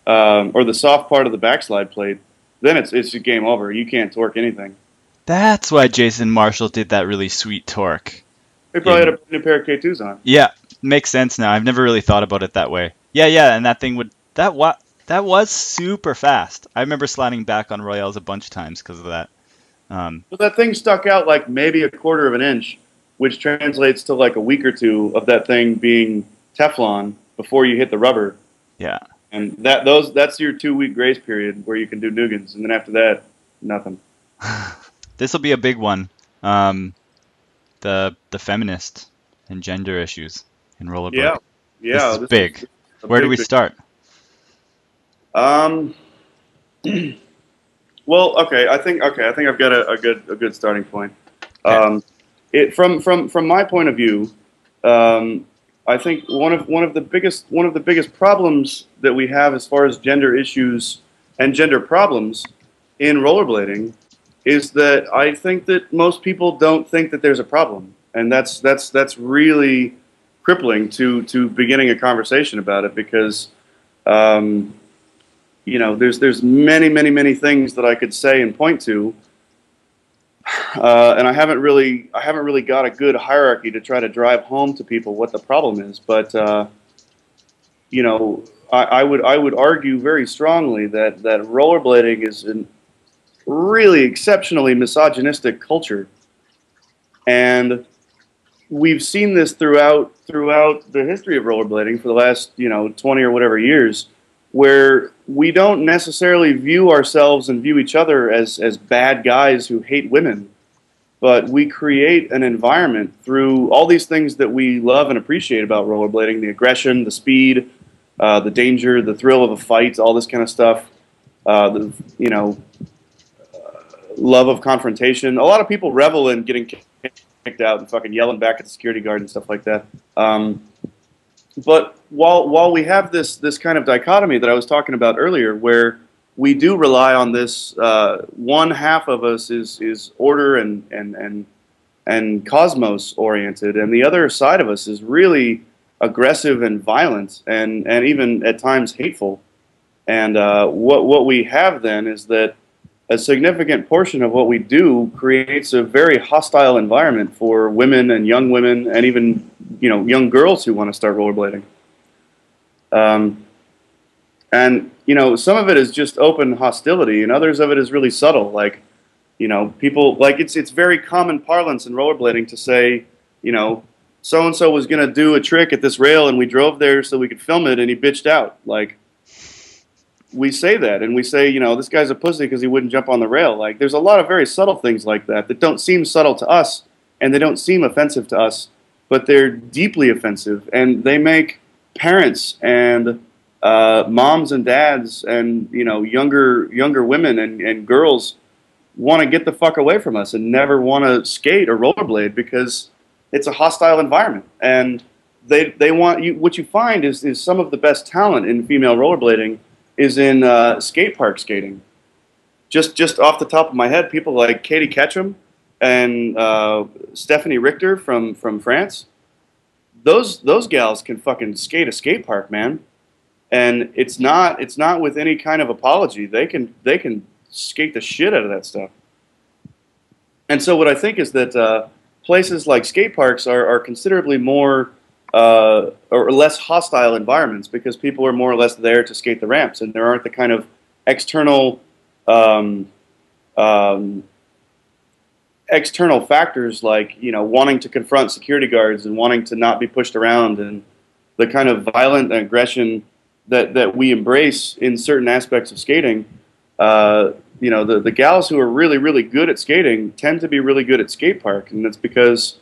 um, or the soft part of the backslide plate, then it's it's game over. You can't torque anything. That's why Jason Marshall did that really sweet torque. They probably had a new pair of K2s on. Yeah, makes sense now. I've never really thought about it that way. Yeah, yeah, and that thing would that wa- that was super fast. I remember sliding back on Royales a bunch of times because of that. Um, Well, that thing stuck out like maybe a quarter of an inch, which translates to like a week or two of that thing being Teflon before you hit the rubber. yeah, And that those that's your two week grace period where you can do Nugans, and then after that, nothing. this will be a big one. Um, the the feminist and gender issues in rollerblade. Yeah, yeah, this is big. a Where do we start? Um. well, okay. I think okay. I think I've got a, a good a good starting point. Okay. Um, it from from from my point of view, um, I think one of one of the biggest one of the biggest problems that we have as far as gender issues and gender problems in rollerblading is that I think that most people don't think that there's a problem, and that's that's that's really crippling to to beginning a conversation about it because. Um, you know, there's there's many many many things that I could say and point to, uh, and I haven't really I haven't really got a good hierarchy to try to drive home to people what the problem is. But uh, you know, I, I would I would argue very strongly that that rollerblading is a really exceptionally misogynistic culture, and we've seen this throughout throughout the history of rollerblading for the last you know 20 or whatever years where we don't necessarily view ourselves and view each other as, as bad guys who hate women, but we create an environment through all these things that we love and appreciate about rollerblading the aggression, the speed, uh, the danger, the thrill of a fight, all this kind of stuff. Uh, the, you know, uh, love of confrontation. A lot of people revel in getting kicked out and fucking yelling back at the security guard and stuff like that. Um, but while while we have this this kind of dichotomy that I was talking about earlier, where we do rely on this, uh, one half of us is is order and and and and cosmos oriented, and the other side of us is really aggressive and violent, and and even at times hateful. And uh, what what we have then is that a significant portion of what we do creates a very hostile environment for women and young women and even you know young girls who want to start rollerblading. Um, and you know some of it is just open hostility, and others of it is really subtle. Like you know people like it's it's very common parlance in rollerblading to say you know so and so was going to do a trick at this rail, and we drove there so we could film it, and he bitched out like we say that and we say, you know, this guy's a pussy because he wouldn't jump on the rail. Like, there's a lot of very subtle things like that that don't seem subtle to us and they don't seem offensive to us, but they're deeply offensive and they make parents and uh, moms and dads and you know younger younger women and, and girls want to get the fuck away from us and never want to skate or rollerblade because it's a hostile environment. And they they want you what you find is is some of the best talent in female rollerblading is in uh, skate park skating. Just just off the top of my head people like Katie Ketchum and uh, Stephanie Richter from from France those those gals can fucking skate a skate park man and it's not it's not with any kind of apology. They can they can skate the shit out of that stuff. And so what I think is that uh, places like skate parks are, are considerably more uh, or less hostile environments because people are more or less there to skate the ramps, and there aren't the kind of external um, um, external factors like you know wanting to confront security guards and wanting to not be pushed around and the kind of violent aggression that that we embrace in certain aspects of skating. Uh, you know, the the gals who are really really good at skating tend to be really good at skate park, and that's because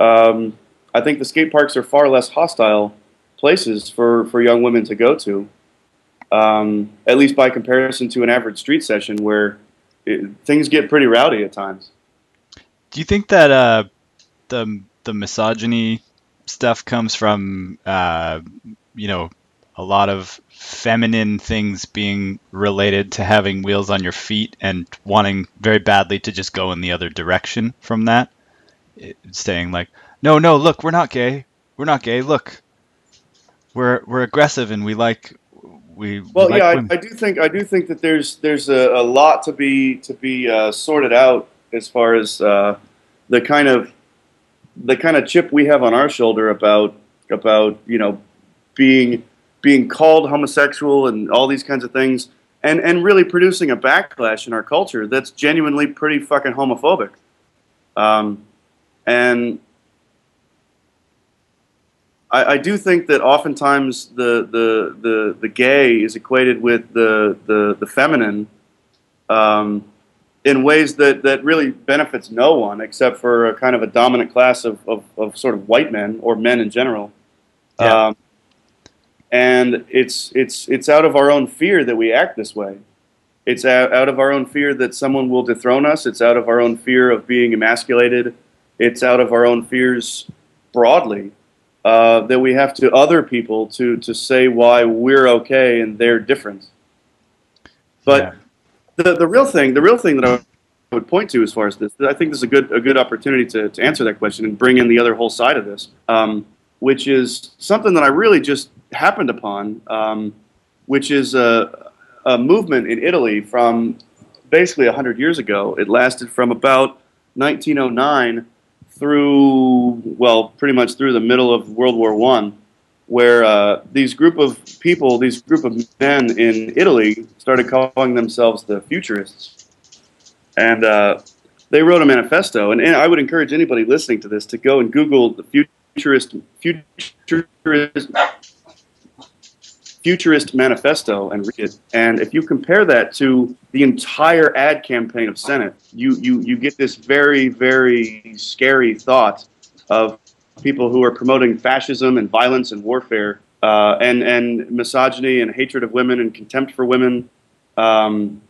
um, I think the skate parks are far less hostile places for for young women to go to. Um, at least by comparison to an average street session where it, things get pretty rowdy at times. Do you think that uh, the the misogyny stuff comes from uh, you know a lot of feminine things being related to having wheels on your feet and wanting very badly to just go in the other direction from that. It, saying like, "No, no, look, we're not gay. We're not gay. Look, we're we're aggressive and we like we." Well, we yeah, like I, I, do think I do think that there's there's a, a lot to be to be uh, sorted out as far as uh, the kind of the kind of chip we have on our shoulder about about you know being being called homosexual and all these kinds of things, and and really producing a backlash in our culture that's genuinely pretty fucking homophobic. Um, and I, I, do think that oftentimes the, the the the gay is equated with the the the feminine. Um, in ways that, that really benefits no one except for a kind of a dominant class of, of, of sort of white men or men in general. Yeah. Um, and it's it's it's out of our own fear that we act this way. It's out, out of our own fear that someone will dethrone us. It's out of our own fear of being emasculated. It's out of our own fears broadly uh, that we have to other people to to say why we're okay and they're different. But Yeah. The the real thing, the real thing that I would point to as far as this, I think this is a good a good opportunity to, to answer that question and bring in the other whole side of this, um, which is something that I really just happened upon, um, which is a, a movement in Italy from basically 100 years ago. It lasted from about 1909 through, well, pretty much through the middle of World War One, where uh, these group of people, these group of men in Italy, started calling themselves the Futurists, and uh, they wrote a manifesto. And, and I would encourage anybody listening to this to go and Google the Futurist Futurist Futurist Manifesto and read it. And if you compare that to the entire ad campaign of Senate, you, you, you get this very, very scary thought of people who are promoting fascism and violence and warfare uh, and, and misogyny and hatred of women and contempt for women. Um,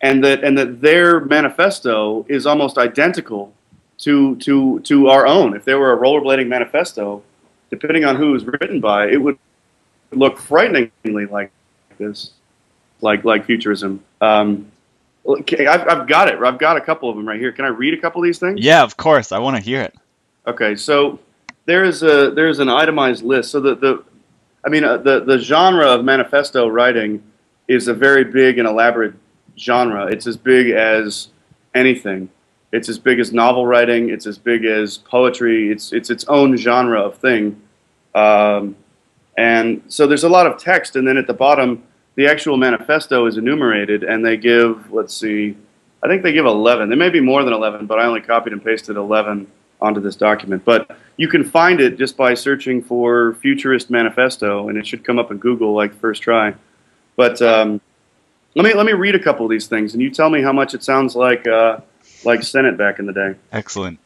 and that, and that their manifesto is almost identical to, to, to our own. If there were a rollerblading manifesto, depending on who was written by, it would look frighteningly like this, like like futurism. Um, okay, I've, I've got it. I've got a couple of them right here. Can I read a couple of these things? Yeah, of course. I want to hear it. Okay, so there is a there is an itemized list. So the the I mean uh, the the genre of manifesto writing is a very big and elaborate genre. It's as big as anything. It's as big as novel writing. It's as big as poetry. It's it's its own genre of thing. Um, and so there's a lot of text, and then at the bottom, the actual manifesto is enumerated, and they give, let's see, I think they give 11. There may be more than 11, but I only copied and pasted 11 onto this document. But you can find it just by searching for Futurist Manifesto, and it should come up in Google like first try. But um, let me let me read a couple of these things, and you tell me how much it sounds like uh, like Senate back in the day. Excellent.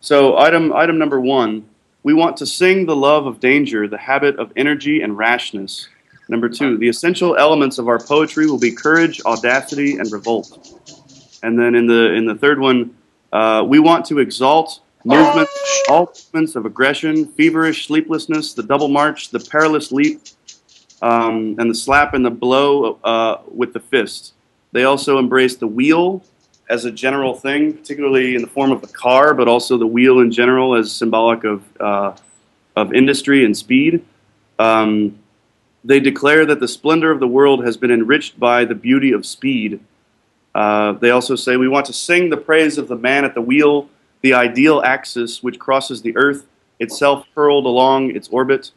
So item item number one we want to sing the love of danger, the habit of energy and rashness. Number two, the essential elements of our poetry will be courage, audacity, and revolt. And then in the in the third one, uh, we want to exalt movements, all movements of aggression, feverish sleeplessness, the double march, the perilous leap, um, and the slap and the blow uh, with the fist. They also embrace the wheel as a general thing, particularly in the form of a car, but also the wheel in general as symbolic of uh, of industry and speed. Um, they declare that the splendor of the world has been enriched by the beauty of speed. Uh, they also say we want to sing the praise of the man at the wheel, the ideal axis which crosses the earth itself hurled along its orbit.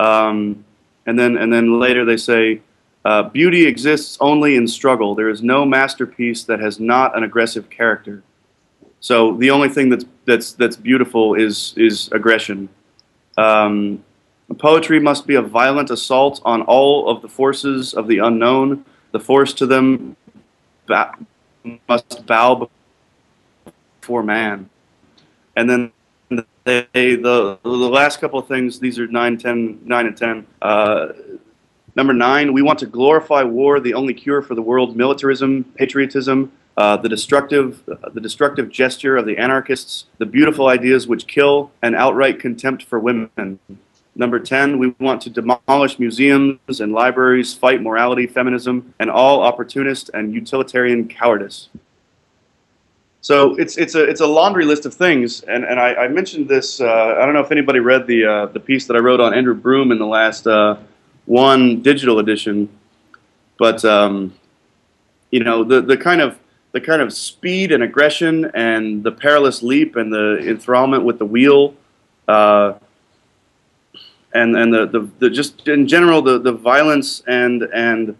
Um, and then and then later they say uh, beauty exists only in struggle. There is no masterpiece that has not an aggressive character. So the only thing that's that's that's beautiful is is aggression. Um, poetry must be a violent assault on all of the forces of the unknown. The force to them must bow before man. And then they, the the last couple of things. These are 9, 10, 9 and ten. Uh, number nine, we want to glorify war, the only cure for the world, militarism, patriotism, uh, the destructive, uh, the destructive gesture of the anarchists, the beautiful ideas which kill, and outright contempt for women. Number 10, we want to demolish museums and libraries, fight morality, feminism, and all opportunist and utilitarian cowardice. So it's it's a it's a laundry list of things, and and I, I mentioned this. Uh, I don't know if anybody read the uh, the piece that I wrote on Andrew Broome in the last uh, one digital edition, but um, you know the the kind of the kind of speed and aggression and the perilous leap and the enthrallment with the wheel, uh, and and the, the, the just in general the the violence and and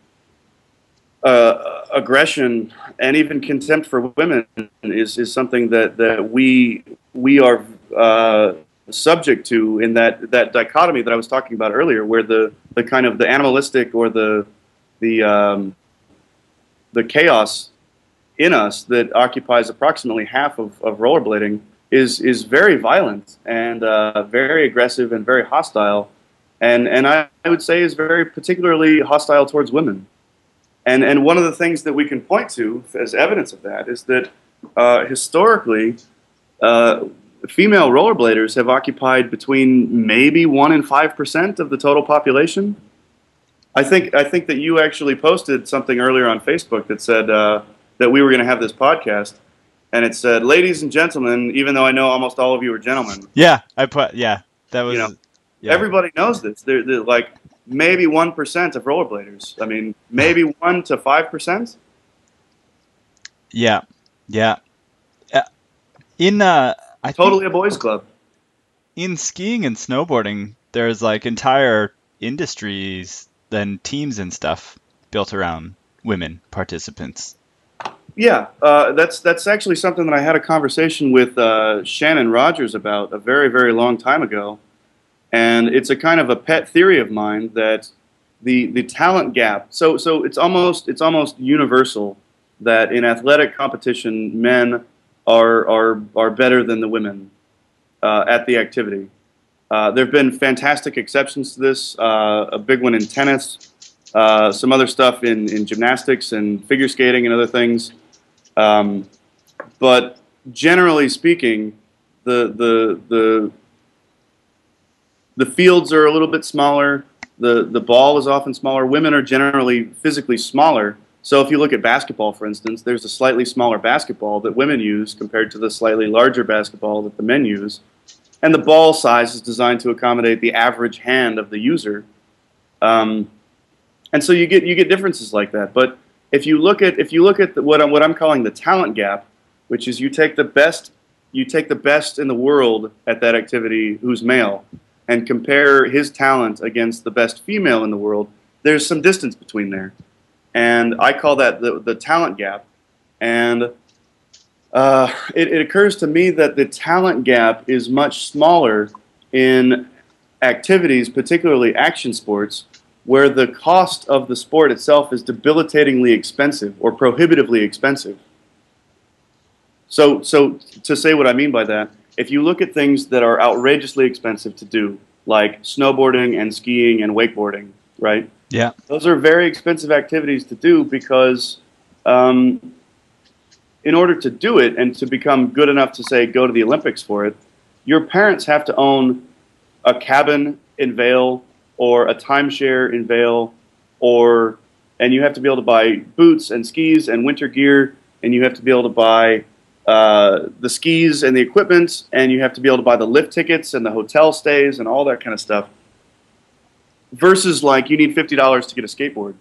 uh, aggression and even contempt for women is, is something that, that we we are uh, subject to in that, that dichotomy that I was talking about earlier, where the, the kind of the animalistic or the the um, the chaos in us that occupies approximately half of, of rollerblading is is very violent and uh, very aggressive and very hostile, and and I, I would say is very particularly hostile towards women. And, and one of the things that we can point to as evidence of that is that uh, historically, uh, female rollerbladers have occupied between maybe 1 and 5% of the total population. I think, I think that you actually posted something earlier on Facebook that said uh, that we were going to have this podcast. And it said, ladies and gentlemen, even though I know almost all of you are gentlemen. Yeah, I put, yeah, that was. You know, yeah. Everybody knows this. They're, they're like, maybe 1% of rollerbladers. I mean, maybe 1 to 5%. Yeah. Yeah. Uh, in uh I totally a boys club. In skiing and snowboarding, there's like entire industries and teams and stuff built around women participants. Yeah, uh, that's that's actually something that I had a conversation with uh, Shannon Rogers about a very very long time ago. And it's a kind of a pet theory of mine that the, the talent gap, so, so it's, almost, it's almost universal that in athletic competition, men are, are, are better than the women uh, at the activity. Uh, there have been fantastic exceptions to this, uh, a big one in tennis, uh, some other stuff in, in gymnastics and figure skating and other things. Um, but generally speaking, the, the, the the fields are a little bit smaller. The, the ball is often smaller. Women are generally physically smaller. So if you look at basketball, for instance, there's a slightly smaller basketball that women use compared to the slightly larger basketball that the men use. And the ball size is designed to accommodate the average hand of the user. Um, and so you get you get differences like that. But if you look at if you look at the, what I'm what I'm calling the talent gap, which is you take the best you take the best in the world at that activity who's male, and compare his talent against the best female in the world, there's some distance between there. And I call that the, the talent gap. And uh, it, it occurs to me that the talent gap is much smaller in activities, particularly action sports, where the cost of the sport itself is debilitatingly expensive or prohibitively expensive. So, so to say what I mean by that, if you look at things that are outrageously expensive to do, like snowboarding and skiing and wakeboarding, right? Yeah. Those are very expensive activities to do because, um, in order to do it and to become good enough to say go to the Olympics for it, your parents have to own a cabin in Vail or a timeshare in Vail, or and you have to be able to buy boots and skis and winter gear, and you have to be able to buy uh, the skis and the equipment, and you have to be able to buy the lift tickets and the hotel stays and all that kind of stuff. Versus like you need fifty dollars to get a skateboard.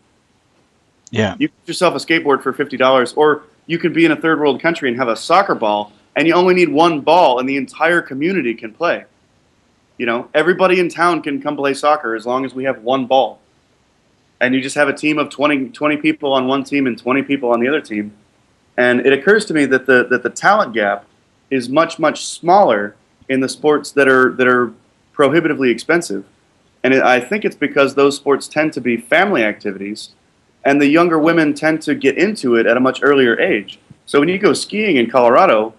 Yeah. You get yourself a skateboard for fifty dollars, or you could be in a third world country and have a soccer ball, and you only need one ball, and the entire community can play. You know, everybody in town can come play soccer as long as we have one ball. And you just have a team of 20, 20 people on one team and 20 people on the other team. And it occurs to me that the, that the talent gap is much, much smaller in the sports that are, that are prohibitively expensive. And it, I think it's because those sports tend to be family activities, and the younger women tend to get into it at a much earlier age. So when you go skiing in Colorado,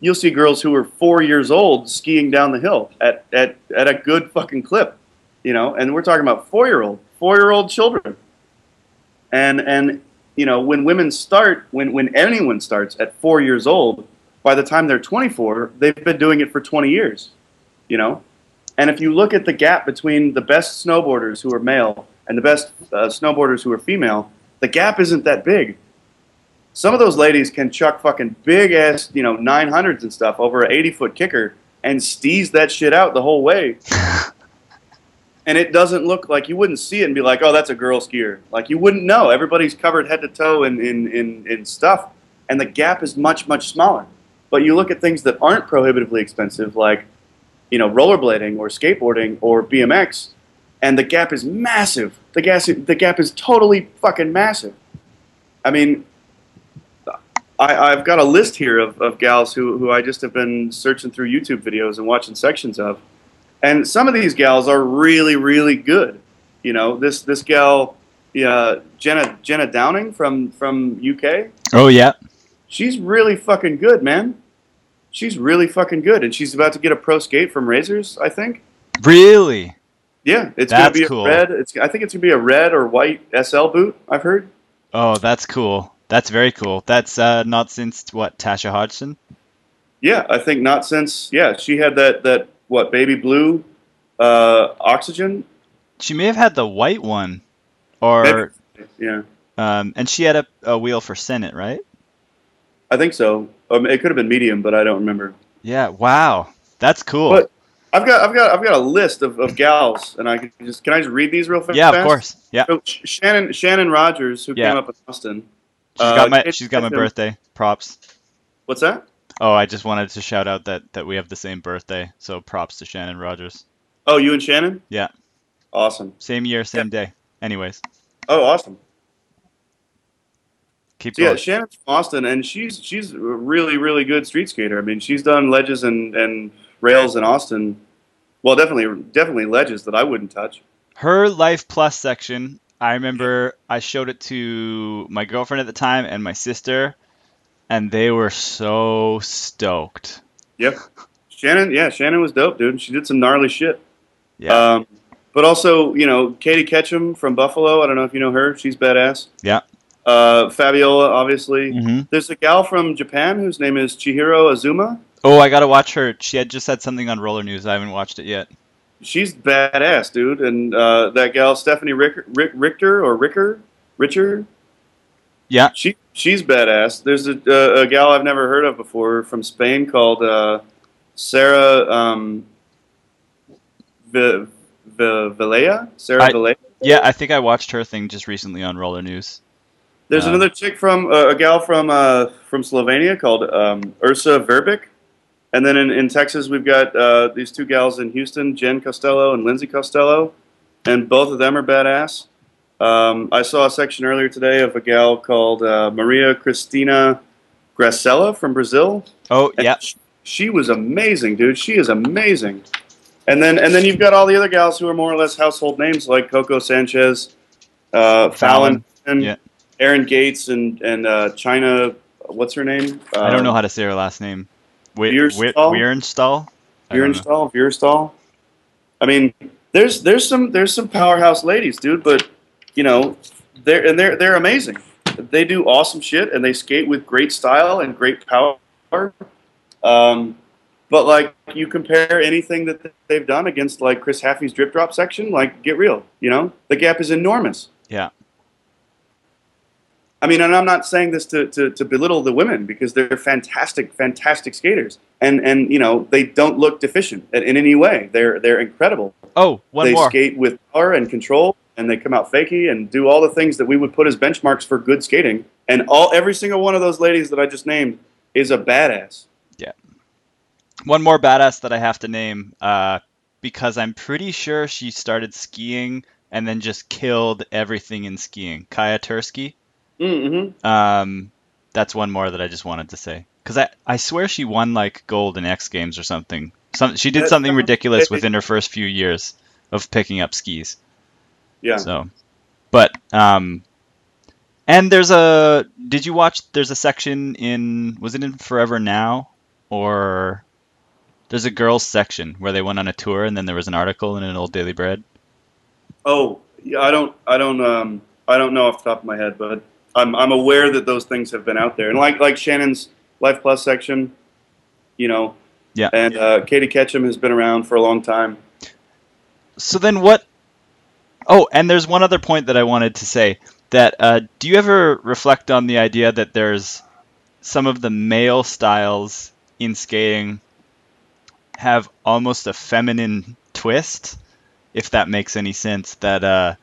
you'll see girls who are four years old skiing down the hill at, at, at a good fucking clip, you know, and we're talking about four year old, four year old children. And, and, you know, when women start, when, when anyone starts at four years old, by the time they're 24, they've been doing it for 20 years, you know? And if you look at the gap between the best snowboarders who are male and the best uh, snowboarders who are female, the gap isn't that big some of those ladies can chuck fucking big ass, you know, 900s and stuff over an 80 foot kicker and steeze that shit out the whole way. and it doesn't look like you wouldn't see it and be like, oh, that's a girl skier. Like you wouldn't know. Everybody's covered head to toe in, in, in, in stuff, and the gap is much, much smaller. But you look at things that aren't prohibitively expensive, like, you know, rollerblading or skateboarding or BMX, and the gap is massive. The, gas, the gap is totally fucking massive. I mean, I, have got a list here of, of gals who, who I just have been searching through YouTube videos and watching sections of. And some of these gals are really, really good. You know, this this gal, uh, Jenna Jenna Downing from from UK. Oh yeah, she's really fucking good, man. She's really fucking good, and she's about to get a pro skate from Razors, I think. Really? Yeah, it's that's gonna be a cool. red. It's I think it's gonna be a red or white SL boot. I've heard. Oh, that's cool. That's very cool. That's uh, not since what Tasha Hodgson. Yeah, I think not since. Yeah, she had that that what baby blue uh, oxygen. She may have had the white one, or Maybe. yeah. Um, and she had a, a wheel for Senate, right? I think so. Um, it could have been medium, but I don't remember. Yeah. Wow, that's cool. But I've got I've got I've got a list of, of gals, and I can just can I just read these real fast? Yeah, of course. Yeah. So Shannon Shannon Rogers, who Yeah. came up in Austin. She's Uh, got my she's got my birthday. Props. What's that? Oh, I just wanted to shout out that that we have the same birthday, so props to Shannon Rogers. Oh, you and Shannon? Yeah. Awesome. Same year, same day. Anyways, Oh, awesome. keep So yeah. Shannon's from Austin, and she's she's a really really good street skater. I mean, she's done ledges and, and rails in Austin. Well, definitely definitely ledges that I wouldn't touch. Her Life Plus section, I remember I showed it to my girlfriend at the time and my sister, and they were so stoked. Yep. Shannon, yeah, Shannon was dope, dude. She did some gnarly shit. Yeah. Um, but also, you know, Katie Ketchum from Buffalo. I don't know if you know her. She's badass. Yeah. Uh, Fabiola, obviously. hmm There's a gal from Japan whose name is Chihiro Azuma. Oh, I gotta watch her. She had just said something on Roller News. I haven't watched it yet. She's badass, dude. And uh, that gal Stephanie Richter, Rick, Richter or Ricker, Richer. Yeah. She she's badass. There's a, a, a gal I've never heard of before from Spain called uh, Sarah um, v- v- Vilea. Sarah I- Vilea. Yeah, I think I watched her thing just recently on Roller News. There's Um, another chick from uh, a gal from uh, from Slovenia called um, Ursa Verbic, and then in, in Texas we've got uh, these two gals in Houston, Jen Costello and Lindsay Costello, and both of them are badass. Um, I saw a section earlier today of a gal called uh, Maria Cristina Gracella from Brazil. Oh, yeah. sh- she was amazing, dude. She is amazing. And then and then you've got all the other gals who are more or less household names like Coco Sanchez, uh, Fallon, and yeah. Aaron Gates and and uh, China. What's her name? I don't know Um, how to say her last name. Weirstall? Weirstall? I don't know. Vierstall, Vierstall. I mean, there's there's some there's some powerhouse ladies, dude. But you know, they're and they're they're amazing. They do awesome shit, and they skate with great style and great power. Um, but like you compare anything that they've done against like Chris Haffey's drip drop section, like get real. You know, the gap is enormous. Yeah. I mean, and I'm not saying this to, to, to belittle the women because they're fantastic, fantastic skaters, and and you know they don't look deficient in, any way. They're they're incredible. Oh, one they more. skate with power and control, and they come out fakey and do all the things that we would put as benchmarks for good skating. And all every single one of those ladies that I just named is a badass. Yeah. One more badass that I have to name uh, because I'm pretty sure she started skiing and then just killed everything in skiing. Kaya Turski. Mm-hmm. Um, that's one more that I just wanted to say because I, I swear she won like gold in X Games or something. Some she did something ridiculous within her first few years of picking up skis. Yeah. So, but um, and there's a. Did you watch? There's a section in. Was it in Forever Now, or there's a girls section where they went on a tour and then there was an article in an old Daily Bread. Oh, yeah. I don't. I don't. Um. I don't know off the top of my head, but I'm I'm aware that those things have been out there, and like like Shannon's Life Plus section, you know. Yeah. And uh, Katie Ketchum has been around for a long time. So then what? Oh, and there's one other point that I wanted to say. That uh, do you ever reflect on the idea that there's some of the male styles in skating have almost a feminine twist, if that makes any sense. That uh,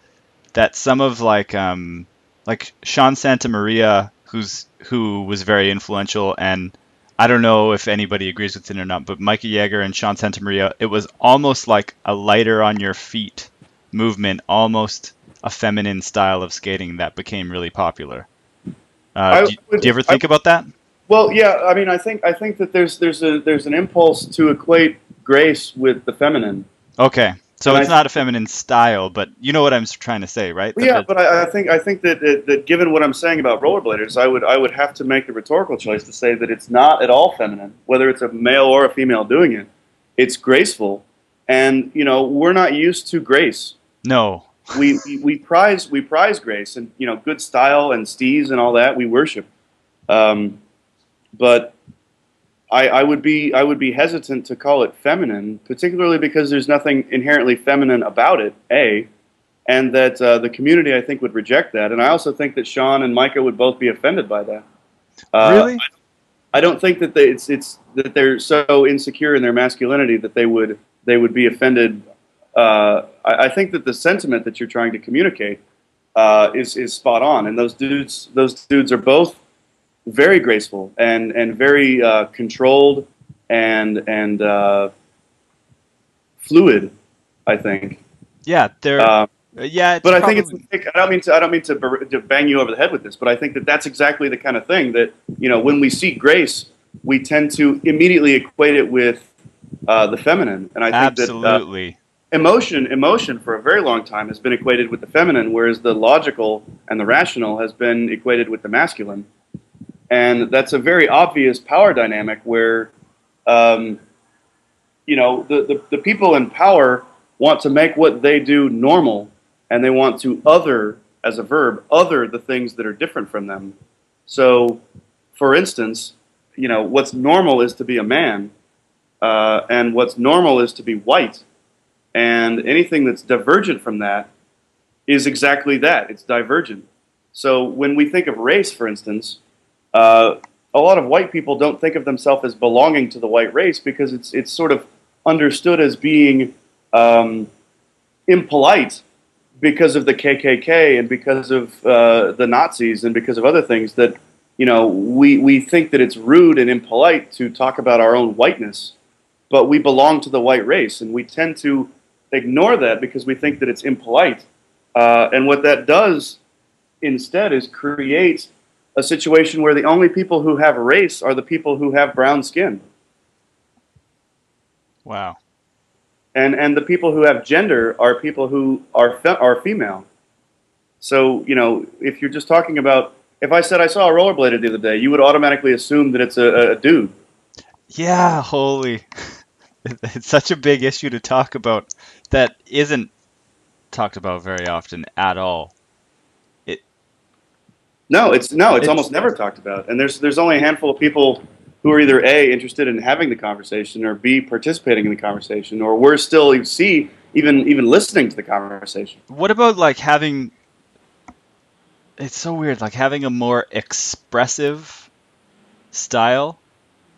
that some of like um, like Sean Santa Maria, who's who was very influential, and I don't know if anybody agrees with it or not, but Micah Yeager and Sean Santa Maria, it was almost like a lighter on your feet movement, almost a feminine style of skating that became really popular. Uh, I do, would- do you ever I- think about that? Well, yeah. I mean, I think I think that there's there's a there's an impulse to equate grace with the feminine. Okay, so it's I- not a feminine style, but you know what I'm trying to say, right? Well, yeah, the- but I, I think I think that, that that given what I'm saying about rollerbladers, I would I would have to make the rhetorical choice to say that it's not at all feminine, whether it's a male or a female doing it. It's graceful, and you know we're not used to grace. no, We, we we prize we prize grace and you know good style and steez and all that we worship. Um, but I, I would be I would be hesitant to call it feminine, particularly because there's nothing inherently feminine about it. A, and that uh, the community I think would reject that, and I also think that Sean and Micah would both be offended by that. Uh, really? I don't think that they, it's it's that they're so insecure in their masculinity that they would they would be offended. Uh, I, I think that the sentiment that you're trying to communicate uh, is is spot on, and those dudes those dudes are both very graceful and and very uh, controlled and and uh, fluid. I think. Yeah, they're Uh, yeah, it's but I think it's. I don't mean to. I don't mean to, to bang you over the head with this, but I think that that's exactly the kind of thing that you know when we see grace, we tend to immediately equate it with uh, the feminine, and I think that uh, absolutely. emotion, emotion for a very long time has been equated with the feminine, whereas the logical and the rational has been equated with the masculine, and that's a very obvious power dynamic where, um, you know, the, the the people in power want to make what they do normal, and they want to other as a verb other the things that are different from them. So, for instance, you know, what's normal is to be a man, uh, and what's normal is to be white. And anything that's divergent from that is exactly that it's divergent. So when we think of race, for instance, uh, a lot of white people don't think of themselves as belonging to the white race because it's, it's sort of understood as being um, impolite because of the KKK and because of uh, the Nazis and because of other things that you know we, we think that it's rude and impolite to talk about our own whiteness but we belong to the white race and we tend to ignore that because we think that it's impolite. Uh, and what that does instead is create a situation where the only people who have race are the people who have brown skin Wow. and and the people who have gender are people who are fe- are female. So you know, if you're just talking about, if I said I saw a rollerblader the other day, you would automatically assume that it's a, a dude. Yeah, holy. It's such a big issue to talk about that isn't talked about very often at all. No, it's no, it's, It's- almost never talked about. And there's there's only a handful of people who are either A interested in having the conversation or B participating in the conversation or we're still C even even listening to the conversation. what about like having it's so weird like having a more expressive style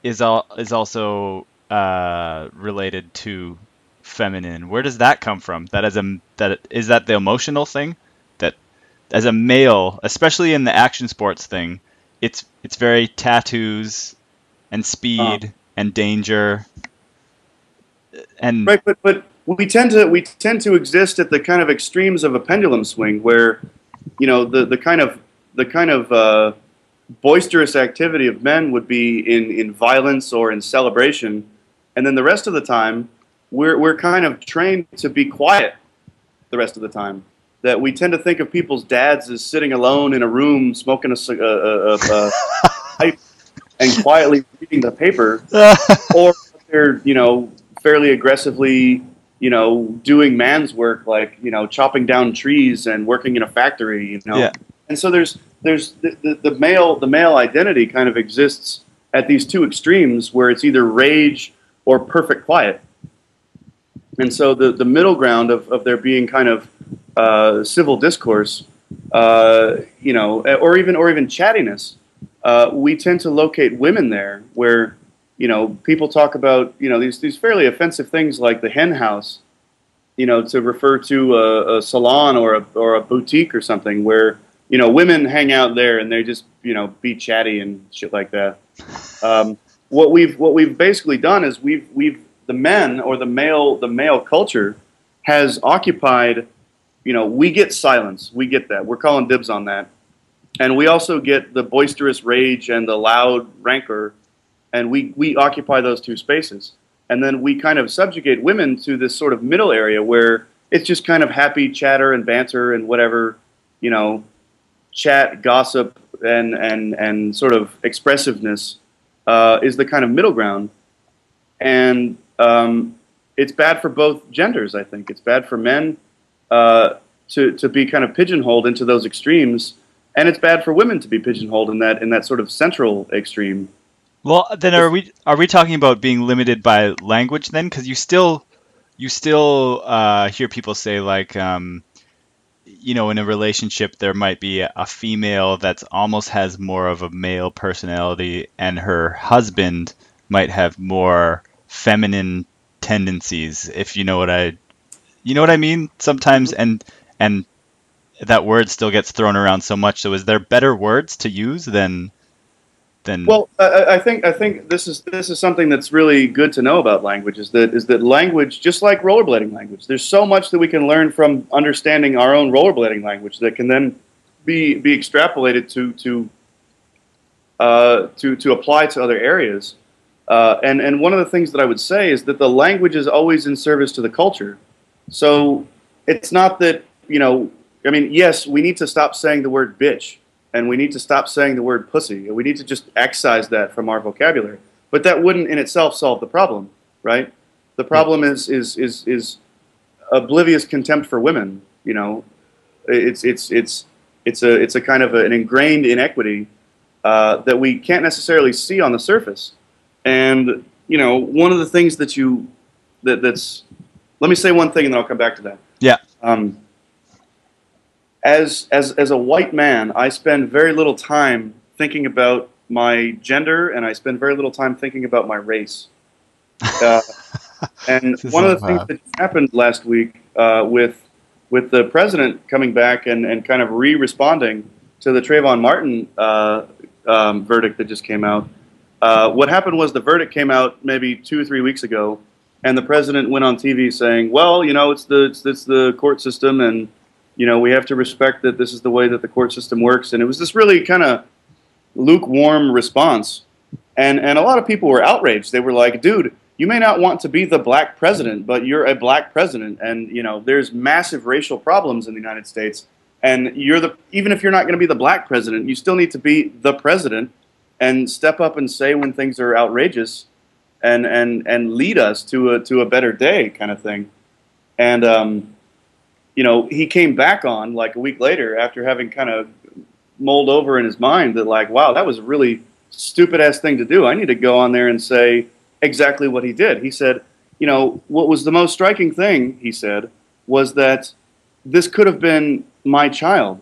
is all is also uh related to feminine. Where does that come from? That is a that is that the emotional thing as a male, especially in the action sports thing, it's it's very tattoos and speed and danger. And Right, but but we tend to we tend to exist at the kind of extremes of a pendulum swing where you know the the kind of the kind of uh, boisterous activity of men would be in in violence or in celebration, and then the rest of the time we're we're kind of trained to be quiet the rest of the time. That we tend to think of people's dads as sitting alone in a room smoking a, a, a, a, pipe and quietly reading the paper or they're you know fairly aggressively you know doing man's work like you know chopping down trees and working in a factory you know Yeah. and so there's there's the, the, the male the male identity kind of exists at these two extremes where it's either rage or perfect quiet and so the, the middle ground of, of there being kind of uh, civil discourse uh, you know or even or even chattiness uh, we tend to locate women there where you know people talk about you know these these fairly offensive things like the hen house you know to refer to a, a salon or a or a boutique or something where you know women hang out there and they just you know be chatty and shit like that. Um, what we've what we've basically done is we've we've the men or the male the male culture has occupied you know we get silence. We get that. We're calling dibs on that. And we also get the boisterous rage and the loud rancor and we, we occupy those two spaces. And then we kind of subjugate women to this sort of middle area where it's just kind of happy chatter and banter and whatever you know chat gossip and and and sort of expressiveness uh, is the kind of middle ground. And um, it's bad for both genders i think it's bad for men uh, to, to be kind of pigeonholed into those extremes and it's bad for women to be pigeonholed in that in that sort of central extreme Well, then are we are we talking about being limited by language then? Because you still you still uh, hear people say like, um, you know, in a relationship there might be a, female that's almost has more of a male personality, and her husband might have more feminine tendencies. If you know what I, you know what I mean. Sometimes, and and that word still gets thrown around so much. So, is there better words to use than than? Well, I, I think I think this is this is something that's really good to know about language. Is that is that language, just like rollerblading language, there's so much that we can learn from understanding our own rollerblading language that can then be be extrapolated to to uh, to to apply to other areas. Uh, and and one of the things that I would say is that the language is always in service to the culture. So it's not that you know. I mean, yes, we need to stop saying the word bitch and we need to stop saying the word pussy. And we need to just excise that from our vocabulary. But that wouldn't in itself solve the problem, right? The problem is is is is oblivious contempt for women. You know, it's it's it's it's a it's a kind of a, an ingrained inequity uh, that we can't necessarily see on the surface. And you know, one of the things that you that that's let me say one thing and then I'll come back to that. Yeah. Um, as as as a white man, I spend very little time thinking about my gender, and I spend very little time thinking about my race. Uh, and one of the things that happened last week uh, with with the president coming back and, and kind of re-responding to the Trayvon Martin uh, um, verdict that just came out. Uh, what happened was the verdict came out maybe two or three weeks ago, and the president went on TV saying, "Well, you know, it's the it's, it's the court system, and you know, we have to respect that this is the way that the court system works." And it was this really kind of lukewarm response, and and a lot of people were outraged. They were like, "Dude, you may not want to be the black president, but you're a black president, and you know, there's massive racial problems in the United States." And you're the even if you're not going to be the black president, you still need to be the president and step up and say when things are outrageous and and and lead us to a to a better day, kind of thing. And um, you know, he came back on like a week later after having kind of mulled over in his mind that like, wow, that was a really stupid ass thing to do. I need to go on there and say exactly what he did. He said, you know, what was the most striking thing, he said, was that this could have been my child.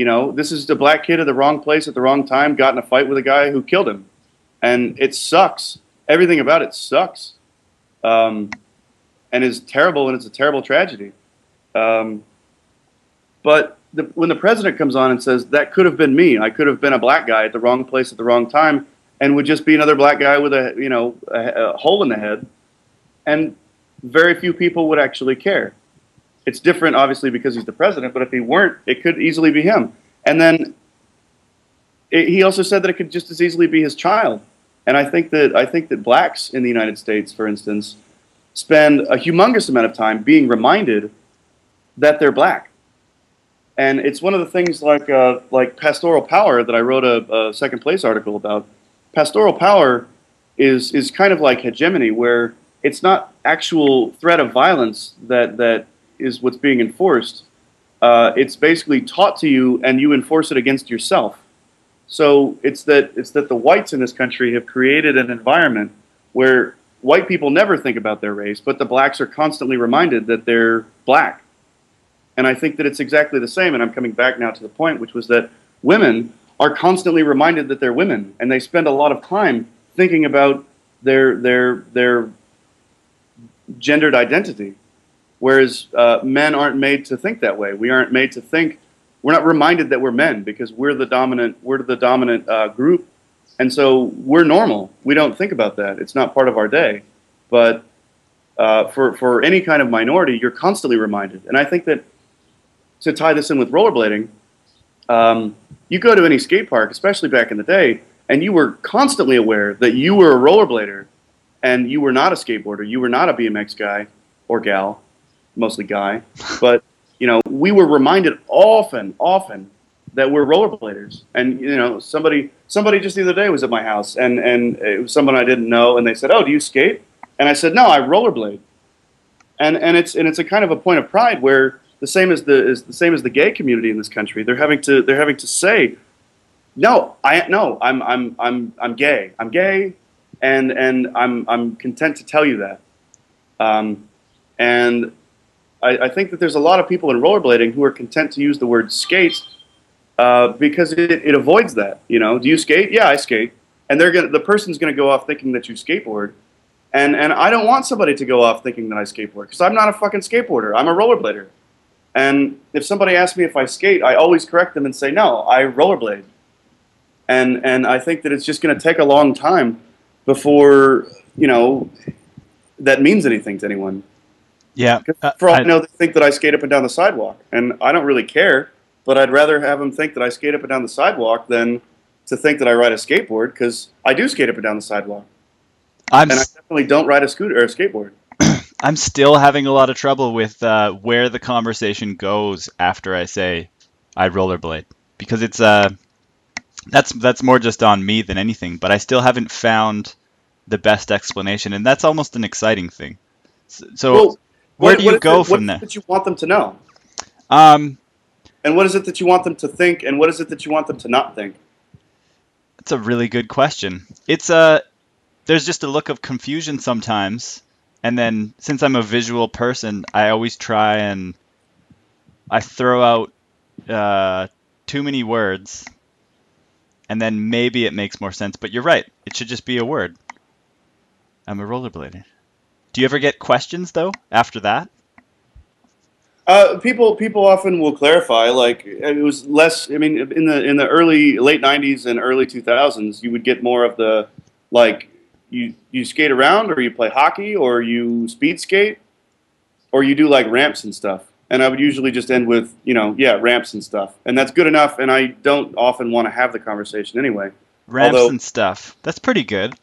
You know, this is a black kid at the wrong place at the wrong time, got in a fight with a guy who killed him. And it sucks. Everything about it sucks. Um, and is terrible, and it's a terrible tragedy. Um, but the, when the president comes on and says, that could have been me, I could have been a black guy at the wrong place at the wrong time, and would just be another black guy with a, you know, a, a hole in the head, and very few people would actually care. It's different, obviously, because he's the president, but if he weren't, it could easily be him. And then it, he also said that it could just as easily be his child. And I think that I think that blacks in the United States, for instance, spend a humongous amount of time being reminded that they're black. And it's one of the things like uh, like pastoral power that I wrote a, a second place article about. Pastoral power is is kind of like hegemony, where it's not actual threat of violence that that is what's being enforced. Uh, it's basically taught to you, and you enforce it against yourself. So it's that it's that the whites in this country have created an environment where white people never think about their race, but the blacks are constantly reminded that they're black. And I think that it's exactly the same. And I'm coming back now to the point, which was that women are constantly reminded that they're women, and they spend a lot of time thinking about their their their gendered identity. Whereas uh, men aren't made to think that way. We aren't made to think. We're not reminded that we're men because we're the dominant. We're the dominant uh, group, and so we're normal. We don't think about that. It's not part of our day. But uh, for for any kind of minority, you're constantly reminded. And I think that to tie this in with rollerblading, um, you go to any skate park, especially back in the day, and you were constantly aware that you were a rollerblader and you were not a skateboarder. You were not a BMX guy or gal mostly guy, but you know, we were reminded often, often that we're rollerbladers. And you know, somebody somebody just the other day was at my house, and and it was someone I didn't know, and they said, "Oh, do you skate?" And I said, "No, I rollerblade." And and it's and it's a kind of a point of pride where the same as the is the same as the gay community in this country. They're having to they're having to say, "No, I no, I'm I'm I'm I'm gay. I'm gay." And and I'm I'm content to tell you that. Um, and I, I, think that there's a lot of people in rollerblading who are content to use the word skate uh, because it, it, avoids that. You know, do you skate? Yeah, I skate. And they're gonna, the person's going to go off thinking that you skateboard. And, and I don't want somebody to go off thinking that I skateboard because I'm not a fucking skateboarder. I'm a rollerblader. And if somebody asks me if I skate, I always correct them and say, no, I rollerblade. And, and I think that it's just going to take a long time before, you know, that means anything to anyone. Yeah. Uh, for all I, I know, they think that I skate up and down the sidewalk, and I don't really care. But I'd rather have them think that I skate up and down the sidewalk than to think that I ride a skateboard because I do skate up and down the sidewalk. I'm and I definitely don't ride a scooter or a skateboard. I'm still having a lot of trouble with uh, where the conversation goes after I say I rollerblade because it's uh that's that's more just on me than anything. But I still haven't found the best explanation, and that's almost an exciting thing. So, well, where what, do you go it, from there? What that you want them to know? Um, and what is it that you want them to think? And what is it that you want them to not think? That's a really good question. It's a uh, there's just a look of confusion sometimes, and then since I'm a visual person, I always try and I throw out uh, too many words, and then maybe it makes more sense. But you're right; it should just be a word. I'm a rollerblader. Do you ever get questions though after that? Uh, people people often will clarify. Like it was less. I mean, in the in the early late '90s and early 2000s, you would get more of the like you you skate around, or you play hockey, or you speed skate, or you do like ramps and stuff. And I would usually just end with you know yeah ramps and stuff, and that's good enough. And I don't often want to have the conversation anyway. Ramps Although, and stuff. That's pretty good.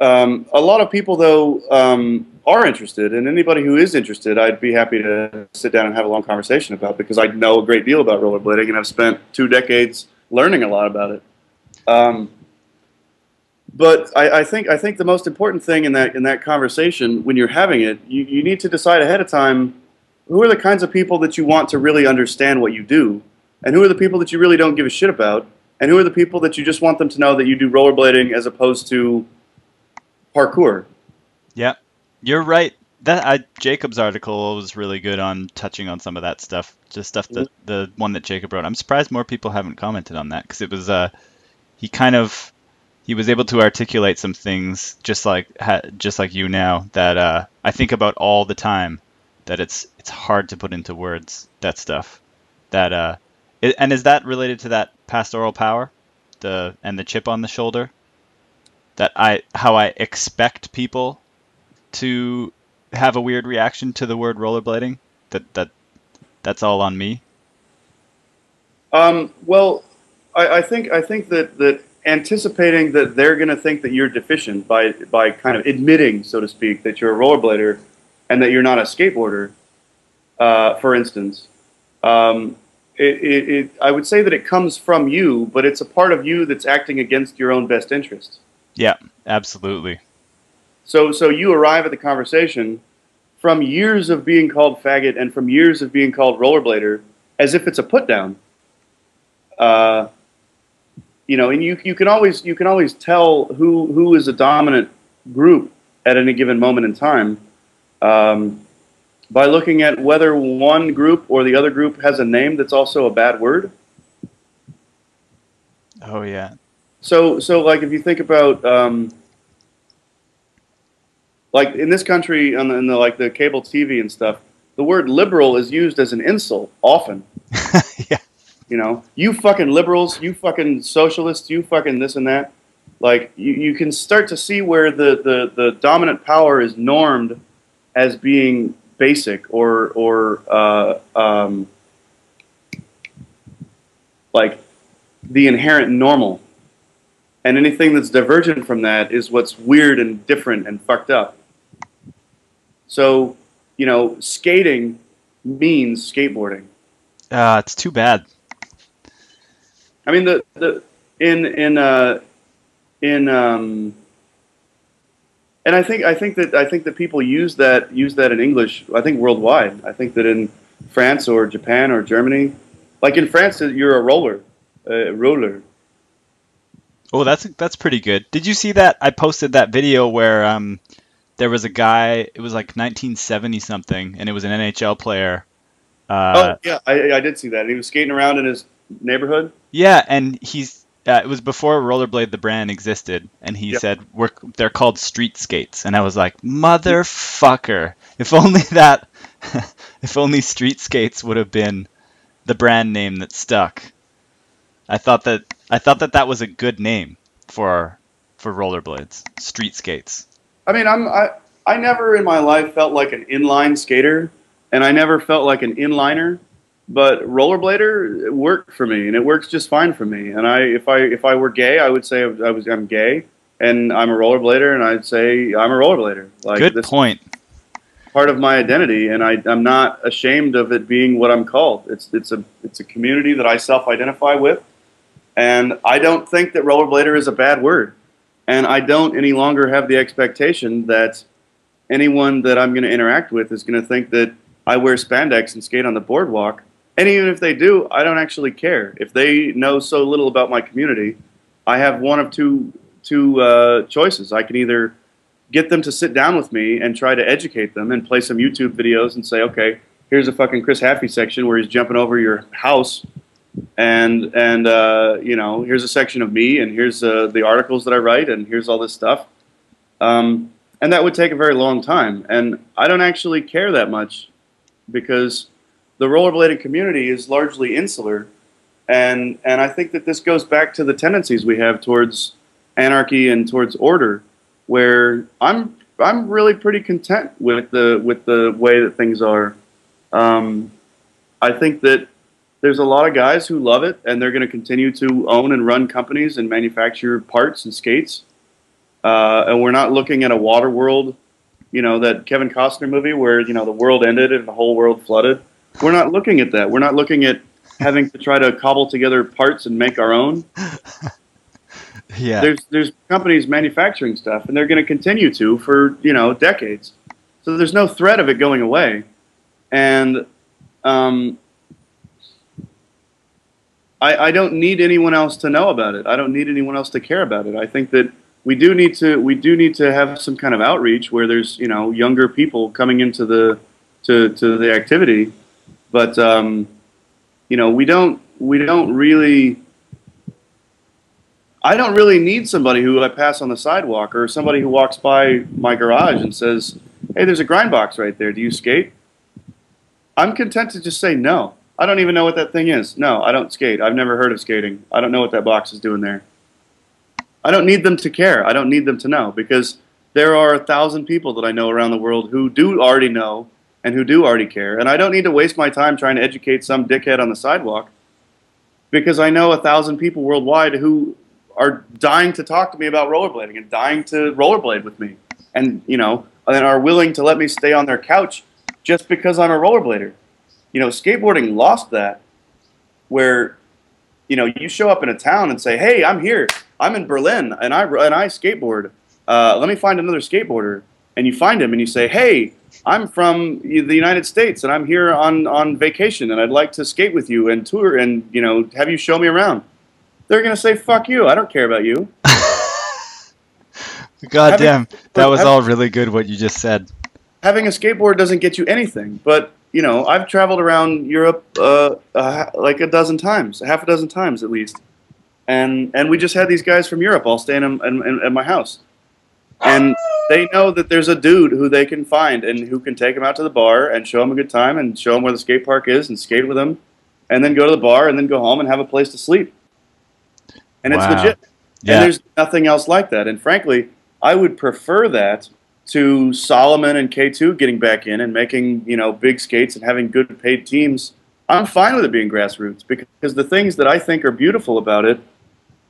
Um, a lot of people, though, um, are interested, and anybody who is interested, I'd be happy to sit down and have a long conversation about because I know a great deal about rollerblading and I've spent two decades learning a lot about it. Um, but I, I think I think the most important thing in that in that conversation when you're having it, you, you need to decide ahead of time who are the kinds of people that you want to really understand what you do, and who are the people that you really don't give a shit about, and who are the people that you just want them to know that you do rollerblading as opposed to parkour. Yeah, you're right. That I, Jacob's article was really good on touching on some of that stuff. Just stuff that the one that Jacob wrote. I'm surprised more people haven't commented on that because it was uh he kind of he was able to articulate some things just like ha, just like you now that uh, I think about all the time. That it's it's hard to put into words that stuff. That uh, it, and is that related to that pastoral power, the and the chip on the shoulder? That I how I expect people to have a weird reaction to the word rollerblading. That that that's all on me. Um, well, I, I think I think that that anticipating that they're going to think that you're deficient by by kind of admitting, so to speak, that you're a rollerblader and that you're not a skateboarder, uh, for instance. Um, it, it, it, I would say that it comes from you, but it's a part of you that's acting against your own best interest. Yeah, absolutely. So, so you arrive at the conversation from years of being called faggot and from years of being called rollerblader as if it's a put down. Uh, you know, and you you can always you can always tell who who is a dominant group at any given moment in time um, by looking at whether one group or the other group has a name that's also a bad word. Oh yeah. So so like if you think about um, like in this country on the, in the like the cable TV and stuff, the word liberal is used as an insult often. yeah. You know, you fucking liberals, you fucking socialists, you fucking this and that. Like you, you can start to see where the, the, the dominant power is normed as being basic or or uh, um, like the inherent normal, and anything that's divergent from that is what's weird and different and fucked up. So, you know, skating means skateboarding. Uh, it's too bad. I mean, the the in in uh, in um, and I think I think that I think that people use that use that in English. I think worldwide. I think that in France or Japan or Germany, like in France, you're a roller, a roller. Oh, that's that's pretty good. Did you see that? I posted that video where um, there was a guy. It was like 1970 something, and it was an NHL player. Uh, oh yeah, I, I did see that. He was skating around in his neighborhood. Yeah, and he's uh, it was before Rollerblade the brand existed, and he yep. said we're they're called street skates, and I was like, motherfucker! If only that, if only street skates would have been the brand name that stuck. I thought that I thought that that was a good name for for rollerblades, street skates. I mean, I'm I I never in my life felt like an inline skater, and I never felt like an inliner but rollerblader worked for me, and it works just fine for me. And I, if I if I were gay, I would say I was I'm gay, and I'm a rollerblader, and I'd say I'm a rollerblader. Like good point. Part of my identity, and I, I'm not ashamed of it being what I'm called. It's it's a it's a community that I self-identify with, and I don't think that rollerblader is a bad word, and I don't any longer have the expectation that anyone that I'm going to interact with is going to think that I wear spandex and skate on the boardwalk and even if they do, I don't actually care. If they know so little about my community, I have one of two two uh, choices. I can either get them to sit down with me and try to educate them and play some YouTube videos and say, okay, here's a fucking Chris Haffey section where he's jumping over your house, and and uh, you know here's a section of me and here's uh, the articles that I write and here's all this stuff. Um, and that would take a very long time, and I don't actually care that much because the rollerblading community is largely insular, and and I think that this goes back to the tendencies we have towards anarchy and towards order, where I'm I'm really pretty content with the with the way that things are. Um, I think that there's a lot of guys who love it, and they're going to continue to own and run companies and manufacture parts and skates. Uh, and we're not looking at a water world, you know, that Kevin Costner movie where you know the world ended and the whole world flooded. We're not looking at that. We're not looking at having to try to cobble together parts and make our own. Yeah. There's there's companies manufacturing stuff, and they're going to continue to for you know decades. So there's no threat of it going away, and um, I, I don't need anyone else to know about it. I don't need anyone else to care about it. I think that we do need to we do need to have some kind of outreach where there's you know younger people coming into the to, to the activity, but um, you know we don't we don't really. I don't really need somebody who I pass on the sidewalk or somebody who walks by my garage and says, "Hey, there's a grind box right there. Do you skate?" I'm content to just say no. I don't even know what that thing is. No, I don't skate. I've never heard of skating. I don't know what that box is doing there. I don't need them to care. I don't need them to know because there are a thousand people that I know around the world who do already know and who do already care. And I don't need to waste my time trying to educate some dickhead on the sidewalk because I know a thousand people worldwide who are dying to talk to me about rollerblading and dying to rollerblade with me and, you know, and are willing to let me stay on their couch just because I'm a rollerblader. You know, skateboarding lost that where you know, you show up in a town and say, "Hey, I'm here. I'm in Berlin, and I and I skateboard. Uh, let me find another skateboarder." And you find him, and you say, "Hey, I'm from the United States, and I'm here on on vacation, and I'd like to skate with you and tour, and you know, have you show me around." They're gonna say, "Fuck you! I don't care about you." God damn, that was all really good. What you just said. Having a skateboard doesn't get you anything, but you know, I've traveled around Europe uh, uh, like a dozen times, half a dozen times at least, and and we just had these guys from Europe all staying in, in, in, my house, and they know that there's a dude who they can find and who can take them out to the bar and show them a good time and show them where the skate park is and skate with them, and then go to the bar and then go home and have a place to sleep, and Wow. it's legit. Yeah. And there's nothing else like that. And frankly, I would prefer that to Salomon and K2 getting back in and making, you know, big skates and having good paid teams. I'm fine with it being grassroots because the things that I think are beautiful about it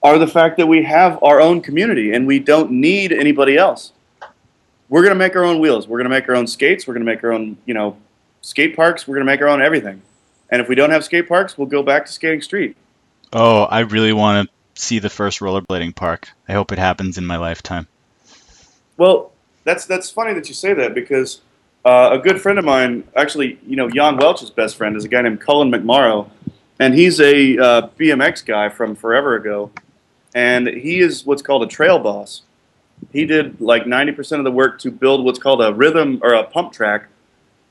are the fact that we have our own community and we don't need anybody else. We're going to make our own wheels. We're going to make our own skates. We're going to make our own, you know, skate parks. We're going to make our own everything. And if we don't have skate parks, we'll go back to skating street. Oh, I really want to see the first rollerblading park. I hope it happens in my lifetime. Well, that's that's funny that you say that because uh, a good friend of mine, actually, you know, Jan Welch's best friend is a guy named Cullen McMorrow, and he's a uh, BMX guy from forever ago, and he is what's called a trail boss. He did like ninety percent of the work to build what's called a rhythm or a pump track,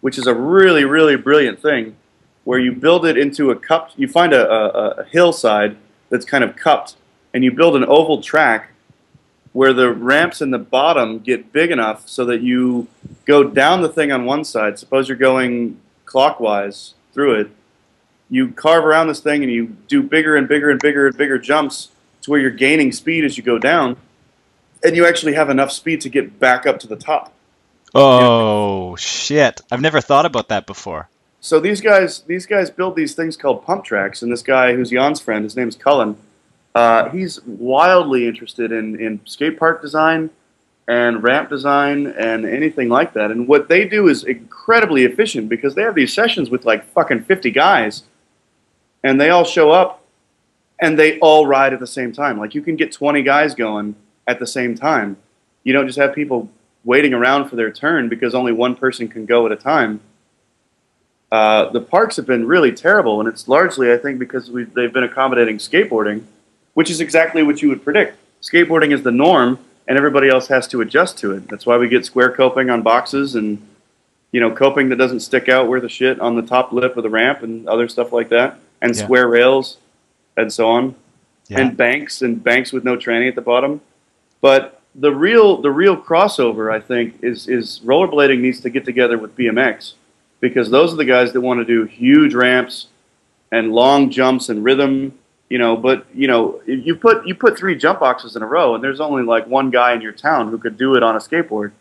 which is a really really brilliant thing, where you build it into a cup. You find a, a, a hillside that's kind of cupped, and you build an oval track where the ramps in the bottom get big enough so that you go down the thing on one side. Suppose you're going clockwise through it. You carve around this thing and you do bigger and bigger and bigger and bigger jumps to where you're gaining speed as you go down. And you actually have enough speed to get back up to the top. Oh shit! I've never thought about that before. So these guys, these guys build these things called pump tracks, and this guy who's Jan's friend, his name's Cullen. Uh, he's wildly interested in, in skate park design and ramp design and anything like that. And what they do is incredibly efficient because they have these sessions with like fucking 50 guys, and they all show up and they all ride at the same time. Like you can get 20 guys going at the same time. You don't just have people waiting around for their turn because only one person can go at a time. Uh, the parks have been really terrible, and it's largely, I think, because they've been accommodating skateboarding, which is exactly what you would predict. Skateboarding is the norm, and everybody else has to adjust to it. That's why we get square coping on boxes and you know coping that doesn't stick out worth a shit on the top lip of the ramp and other stuff like that, and Yeah. square rails and so on, Yeah. and banks and banks with no tranny at the bottom. But the real the real crossover, I think, is is rollerblading needs to get together with BMX because those are the guys that want to do huge ramps and long jumps and rhythm. You know, but you know, if you put you put three jump boxes in a row, and there's only like one guy in your town who could do it on a skateboard.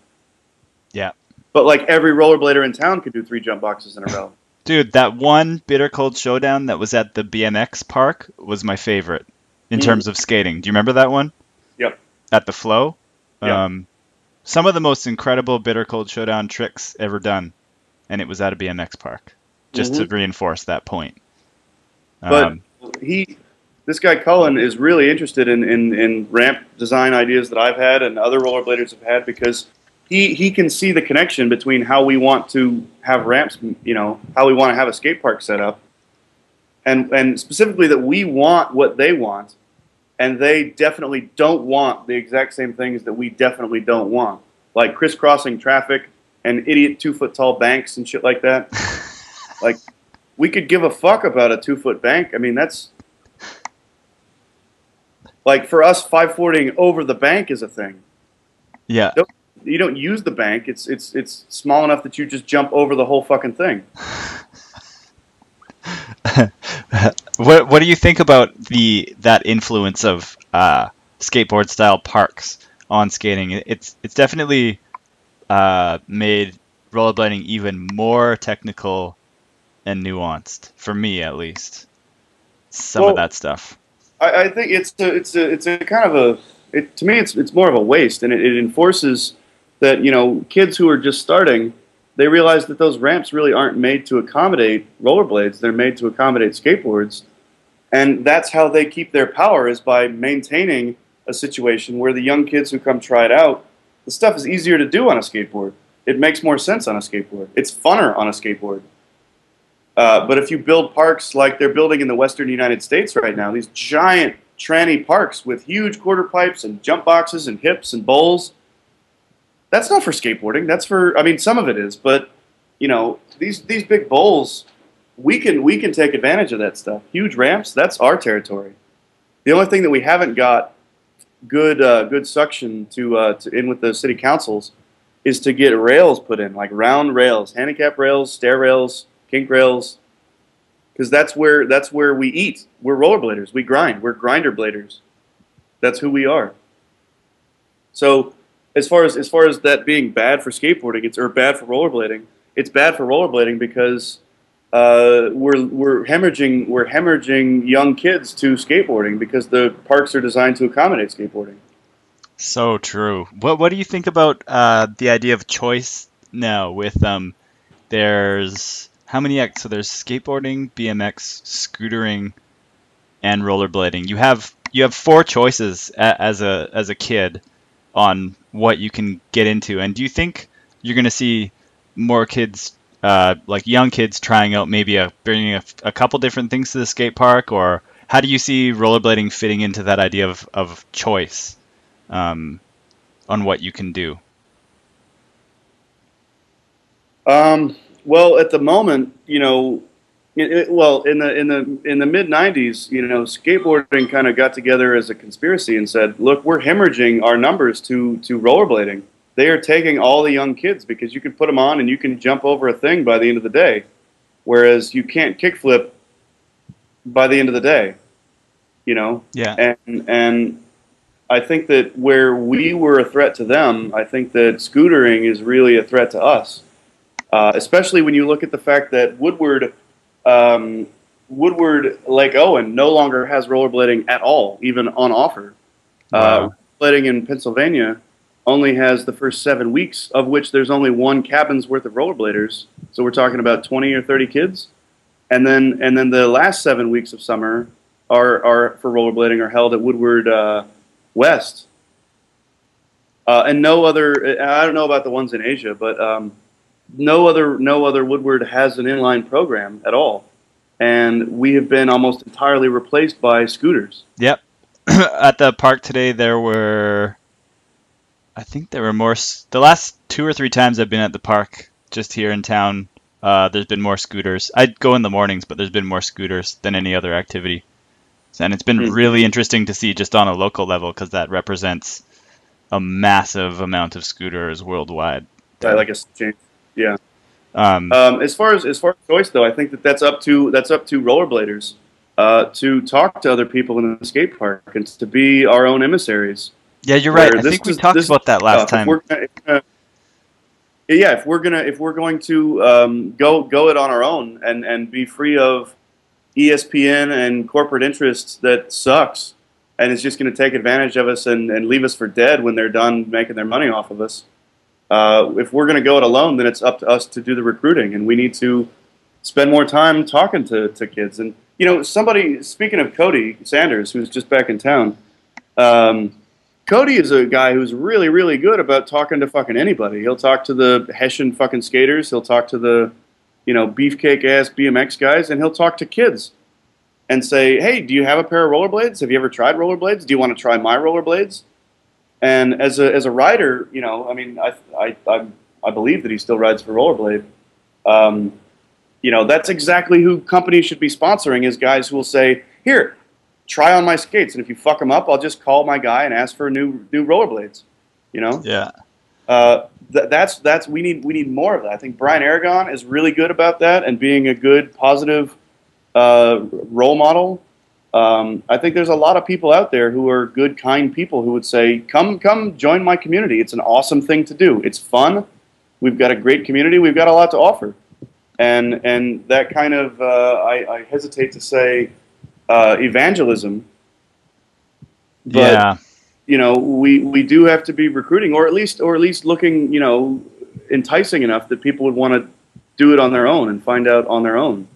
Yeah. But like every rollerblader in town could do three jump boxes in a row. Dude, that one bitter cold showdown that was at the BMX park was my favorite in Mhm. terms of skating. Do you remember that one? Yep. At the flow? Yeah. Um, some of the most incredible bitter cold showdown tricks ever done, and it was at a BMX park. Just to reinforce that point. But- Um, he this guy Cullen is really interested in, in, in ramp design ideas that I've had and other rollerbladers have had because he, he can see the connection between how we want to have ramps, you know, how we want to have a skate park set up, and and specifically that we want what they want, and they definitely don't want the exact same things that we definitely don't want, like crisscrossing traffic and idiot two foot tall banks and shit like that. like, we could give a fuck about a two foot bank. I mean, that's like for us, five fortying over the bank is a thing. Yeah. You don't use the bank. It's it's it's small enough that you just jump over the whole fucking thing. what what do you think about the that influence of uh, skateboard style parks on skating? It's it's definitely uh, made rollerblading even more technical and nuanced for me, at least. Some Well, of that stuff. I, I think it's a, it's a, it's a kind of a it, to me it's it's more of a waste, and it, it enforces that you know kids who are just starting they realize that those ramps really aren't made to accommodate rollerblades; they're made to accommodate skateboards, and that's how they keep their power is by maintaining a situation where the young kids who come try it out, the stuff is easier to do on a skateboard. It makes more sense on a skateboard. It's funner on a skateboard. Uh, but if you build parks like they're building in the western United States right now, these giant tranny parks with huge quarter pipes and jump boxes and hips and bowls, that's not for skateboarding. That's for I mean some of it is, but you know these these big bowls, we can we can take advantage of that stuff. Huge ramps, that's our territory. The only thing that we haven't got good uh, good suction to, uh, to in with the city councils is to get rails put in, like round rails, handicap rails, stair rails, kink rails, because that's where that's where we eat. We're rollerbladers. We grind. We're grinder bladers. That's who we are. So, as far as as far as that being bad for skateboarding, it's or bad for rollerblading, it's bad for rollerblading because uh, we're we're hemorrhaging we're hemorrhaging young kids to skateboarding because the parks are designed to accommodate skateboarding. So true. What what do you think about uh, the idea of choice now? With um, there's how many X? So there's skateboarding, BMX, scootering, and rollerblading. You have you have four choices a, as a as a kid on what you can get into. And do you think you're going to see more kids, uh, like young kids, trying out maybe a bringing a, a couple different things to the skate park, or how do you see rollerblading fitting into that idea of of choice? um, on what you can do? Um, well, at the moment, you know, it, it- well, in the in the in the mid '90s, you know, skateboarding kind of got together as a conspiracy and said, "Look, we're hemorrhaging our numbers to to rollerblading. They are taking all the young kids because you can put them on and you can jump over a thing by the end of the day, whereas you can't kickflip by the end of the day. You know, Yeah. and and I think that where we were a threat to them, I think that scootering is really a threat to us. Uh, especially when you look at the fact that Woodward, um, Woodward Lake Owen no longer has rollerblading at all, even on offer. Uh, Wow. rollerblading in Pennsylvania only has the first seven weeks, of which there's only one cabin's worth of rollerbladers. So we're talking about 20 or 30 kids, and then and then the last seven weeks of summer are are for rollerblading are held at Woodward uh, West. Uh, and no other. I don't know about the ones in Asia, but um, no other no other Woodward has an inline program at all, and we have been almost entirely replaced by scooters. Yep. At the park today, there were, I think there were more. The last two or three times I've been at the park, just here in town, uh, there's been more scooters. I'd go in the mornings, but there's been more scooters than any other activity. And it's been Hmm. really interesting to see just on a local level because that represents a massive amount of scooters worldwide. I like a change. Yeah. Um, Um, as far as as far as choice, though, I think that that's up to that's up to rollerbladers uh, to talk to other people in the skate park and to be our own emissaries. yeah, you're right. I think we is- talked about that last Uh, if time. gonna- if, uh, yeah, if we're gonna if we're going to um, go go it on our own and and be free of ESPN and corporate interests that sucks and is just going to take advantage of us and, and leave us for dead when they're done making their money off of us. Uh, if we're going to go it alone, then it's up to us to do the recruiting, and we need to spend more time talking to, to kids. And you know, somebody speaking of Cody Sanders, who's just back in town. Um, Cody is a guy who's really, really good about talking to fucking anybody. He'll talk to the Hessian fucking skaters. He'll talk to the, you know, beefcake ass BMX guys, and he'll talk to kids and say, "Hey, do you have a pair of rollerblades? Have you ever tried rollerblades? Do you want to try my rollerblades?" And as a as a rider, you know, I mean, I I I, I believe that he still rides for rollerblade. Um, you know, that's exactly who companies should be sponsoring is guys who will say, "Here, try on my skates, and if you fuck them up, I'll just call my guy and ask for new new rollerblades." You know, Yeah. uh, th- that's that's we need we need more of that. I think Brian Aragon is really good about that and being a good positive uh, role model. Um, I think there's a lot of people out there who are good, kind people who would say, "Come, come, join my community. It's an awesome thing to do. It's fun. We've got a great community. We've got a lot to offer." And and that kind of uh, I, I hesitate to say uh, evangelism, but yeah. you know we we do have to be recruiting or at least or at least looking you know enticing enough that people would want to do it on their own and find out on their own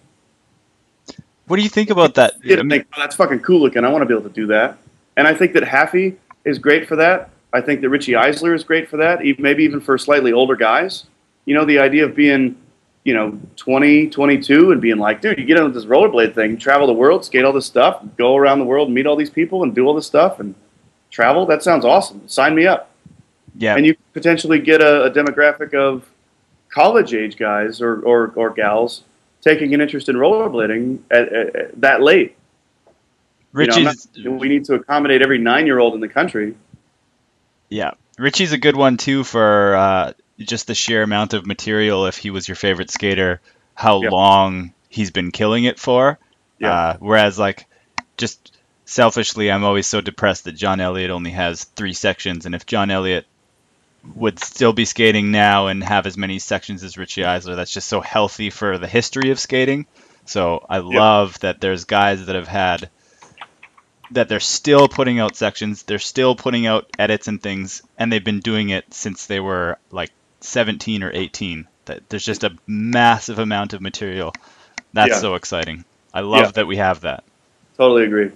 What do you think about that? I mean, think oh, that's fucking cool looking. I want to be able to do that. And i think that Haffey is great for that. I think that richie eisler is great for that maybe even for slightly older guys. You know the idea of being you know 20 22 and being like dude you get on this rollerblade thing travel the world skate all this stuff go around the world meet all these people and do all this stuff and travel that sounds awesome. Sign me up. Yeah. and you potentially get a, a demographic of college age guys or, or, or gals taking an interest in rollerblading at, at, at that late. You know, not- we need to accommodate every nine year old in the country. Yeah, Richie's a good one too for uh, just the sheer amount of material. If he was your favorite skater, how Yeah. long he's been killing it for. Yeah. Uh, whereas, like, just selfishly, I'm always so depressed that John Elliott only has three sections, and if John Elliott would still be skating now and have as many sections as Richie Eisler, that's just so healthy for the history of skating. So I love that there's guys that have had that they're still putting out sections, they're still putting out edits and things, and they've been doing it since they were like 17 or 18. That there's just a massive amount of material. That's Yeah. so exciting. I love Yeah. that we have that. Totally agree.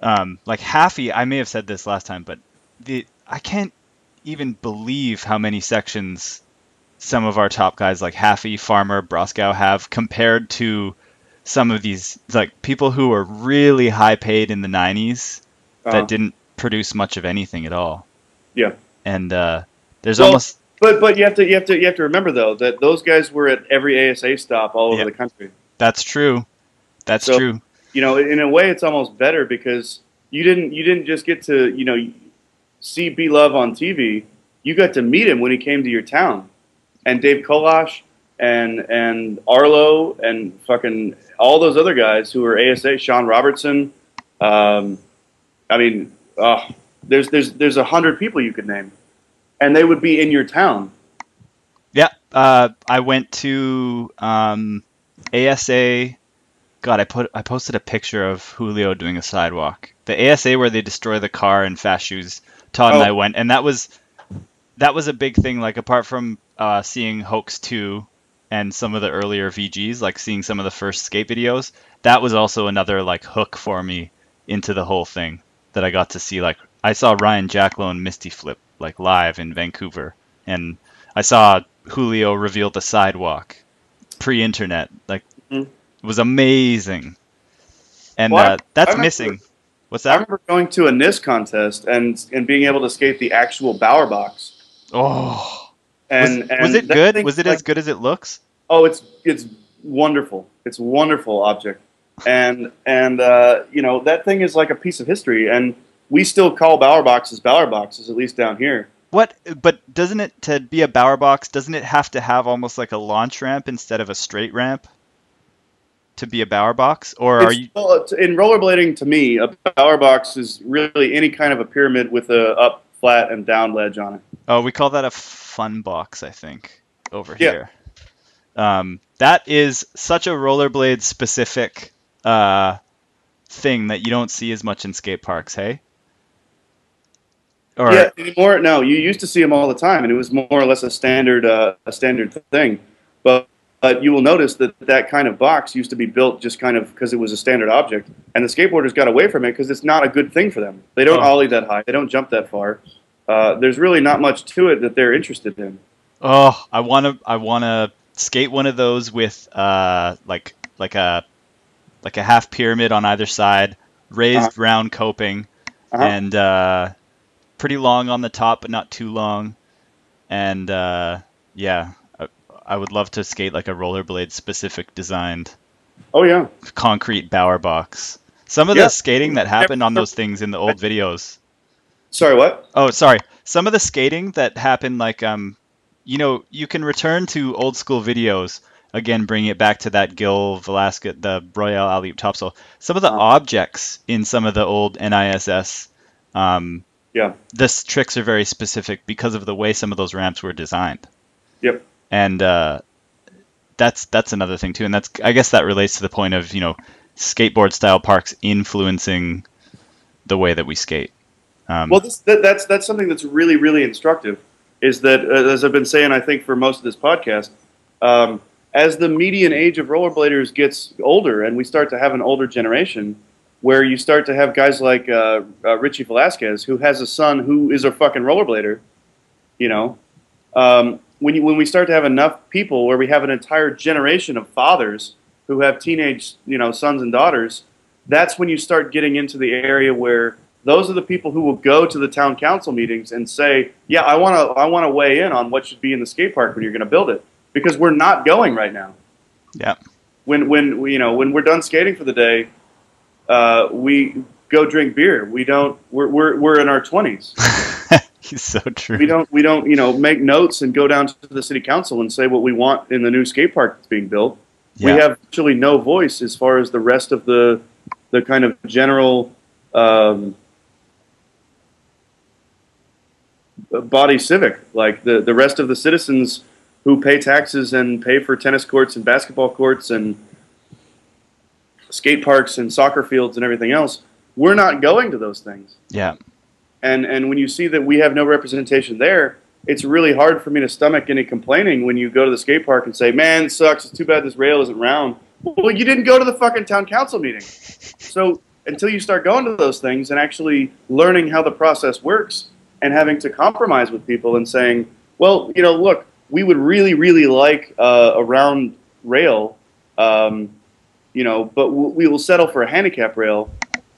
Um, like Haffey, I may have said this last time, but the I can't even believe how many sections some of our top guys like Haffey, Farmer, Broskow have compared to some of these like people who were really high paid in the 90s Uh, that didn't produce much of anything at all. Yeah. And uh, there's Well- almost but but you have to you have to you have to remember though that those guys were at every ASA stop all over Yeah. the country. that's true. That's So- true. you know, in a way, it's almost better because you didn't you didn't just get to you know see B Love on TV. You got to meet him when he came to your town, and Dave Kolash and and Arlo and fucking all those other guys who were ASA, Sean Robertson. Um, I mean, uh, there's there's there's a hundred people you could name, and they would be in your town. Yeah, uh, I went to um, ASA. God, I put I posted a picture of Julio doing a sidewalk. The ASA where they destroy the car in fast Todd and Oh. I went, and that was that was a big thing. Like apart from uh, seeing Hoax two and some of the earlier VGs, like seeing some of the first skate videos, that was also another like hook for me into the whole thing. That I got to see like I saw Ryan Jacklone and Misty Flip like live in Vancouver, and I saw Julio reveal the sidewalk pre-internet. Like Mhm. it was amazing, and Well, uh, that's I missing. What's I that? remember going to a NIS contest and and being able to skate the actual Bauer box. Oh, And, was, and was it good? thing, Was it like, as good as it looks? Oh, it's it's wonderful. It's a wonderful object, and and uh, you know that thing is like a piece of history, and we still call Bauer boxes Bauer boxes, at least down here. What? But doesn't it to be a Bauer box? Doesn't it have to have almost like a launch ramp instead of a straight ramp to be a Bauer box? Or are It's- you? well, in rollerblading? To me, a Bauer box is really any kind of a pyramid with a up, flat, and down ledge on it. Oh, we call that a fun box, I think, over Yeah. here. Um, that is such a rollerblade specific uh, thing that you don't see as much in skate parks. Hey. Or yeah, anymore. No, you used to see them all the time, and it was more or less a standard uh, a standard thing. But but you will notice that that kind of box used to be built just kind of because it was a standard object, and the skateboarders got away from it because it's not a good thing for them. They don't Oh. ollie that high. They don't jump that far. Uh, there's really not much to it that they're interested in. Oh, I want to I want to skate one of those with uh like like a like a half pyramid on either side, raised round coping, Uh-huh. and uh, pretty long on the top, but not too long. And uh, yeah, I, would love to skate like a rollerblade specific designed oh yeah, concrete Bauer box. Some of Yeah. the skating that happened on those things in the old videos. sorry, what? Oh, sorry. Some of the skating that happened, like um, you know, you can return to old school videos. Again, bring it back to that Gil Velasquez, the Royale Alley topsoul. Some of the Uh-huh. objects in some of the old NISS, um, Yeah. this tricks are very specific because of the way some of those ramps were designed. Yep. And uh, that's that's another thing too, and that's I guess that relates to the point of you know skateboard style parks influencing the way that we skate. Um, Well, this, that, that's that's something that's really really instructive. Is that uh, as I've been saying, I think for most of this podcast, um, as the median age of rollerbladers gets older, and we start to have an older generation, where you start to have guys like uh, uh, Richie Velasquez, who has a son who is a fucking rollerblader, you know, um, when you, when we start to have enough people where we have an entire generation of fathers who have teenage you know sons and daughters, that's when you start getting into the area where those are the people who will go to the town council meetings and say, "Yeah, I want to I want to weigh in on what should be in the skate park when you're going to build it," because we're not going right now. yeah. When when we, you know when we're done skating for the day, uh, we go drink beer. We don't. We're we're, we're in our twenties. So true. We don't we don't you know make notes and go down to the city council and say what we want in the new skate park that's being built. Yeah. We have actually no voice as far as the rest of the the kind of general um, body civic, like the the rest of the citizens who pay taxes and pay for tennis courts and basketball courts and skate parks and soccer fields and everything else. We're not going to those things yeah. And and when you see that we have no representation there, it's really hard for me to stomach any complaining when you go to the skate park and say, "Man, it sucks. It's too bad this rail isn't round." Well, you didn't go to the fucking town council meeting. So until you start going to those things and actually learning how the process works and having to compromise with people and saying, "Well, you know, look, we would really, really like uh, a round rail, um, you know, but we will settle for a handicap rail."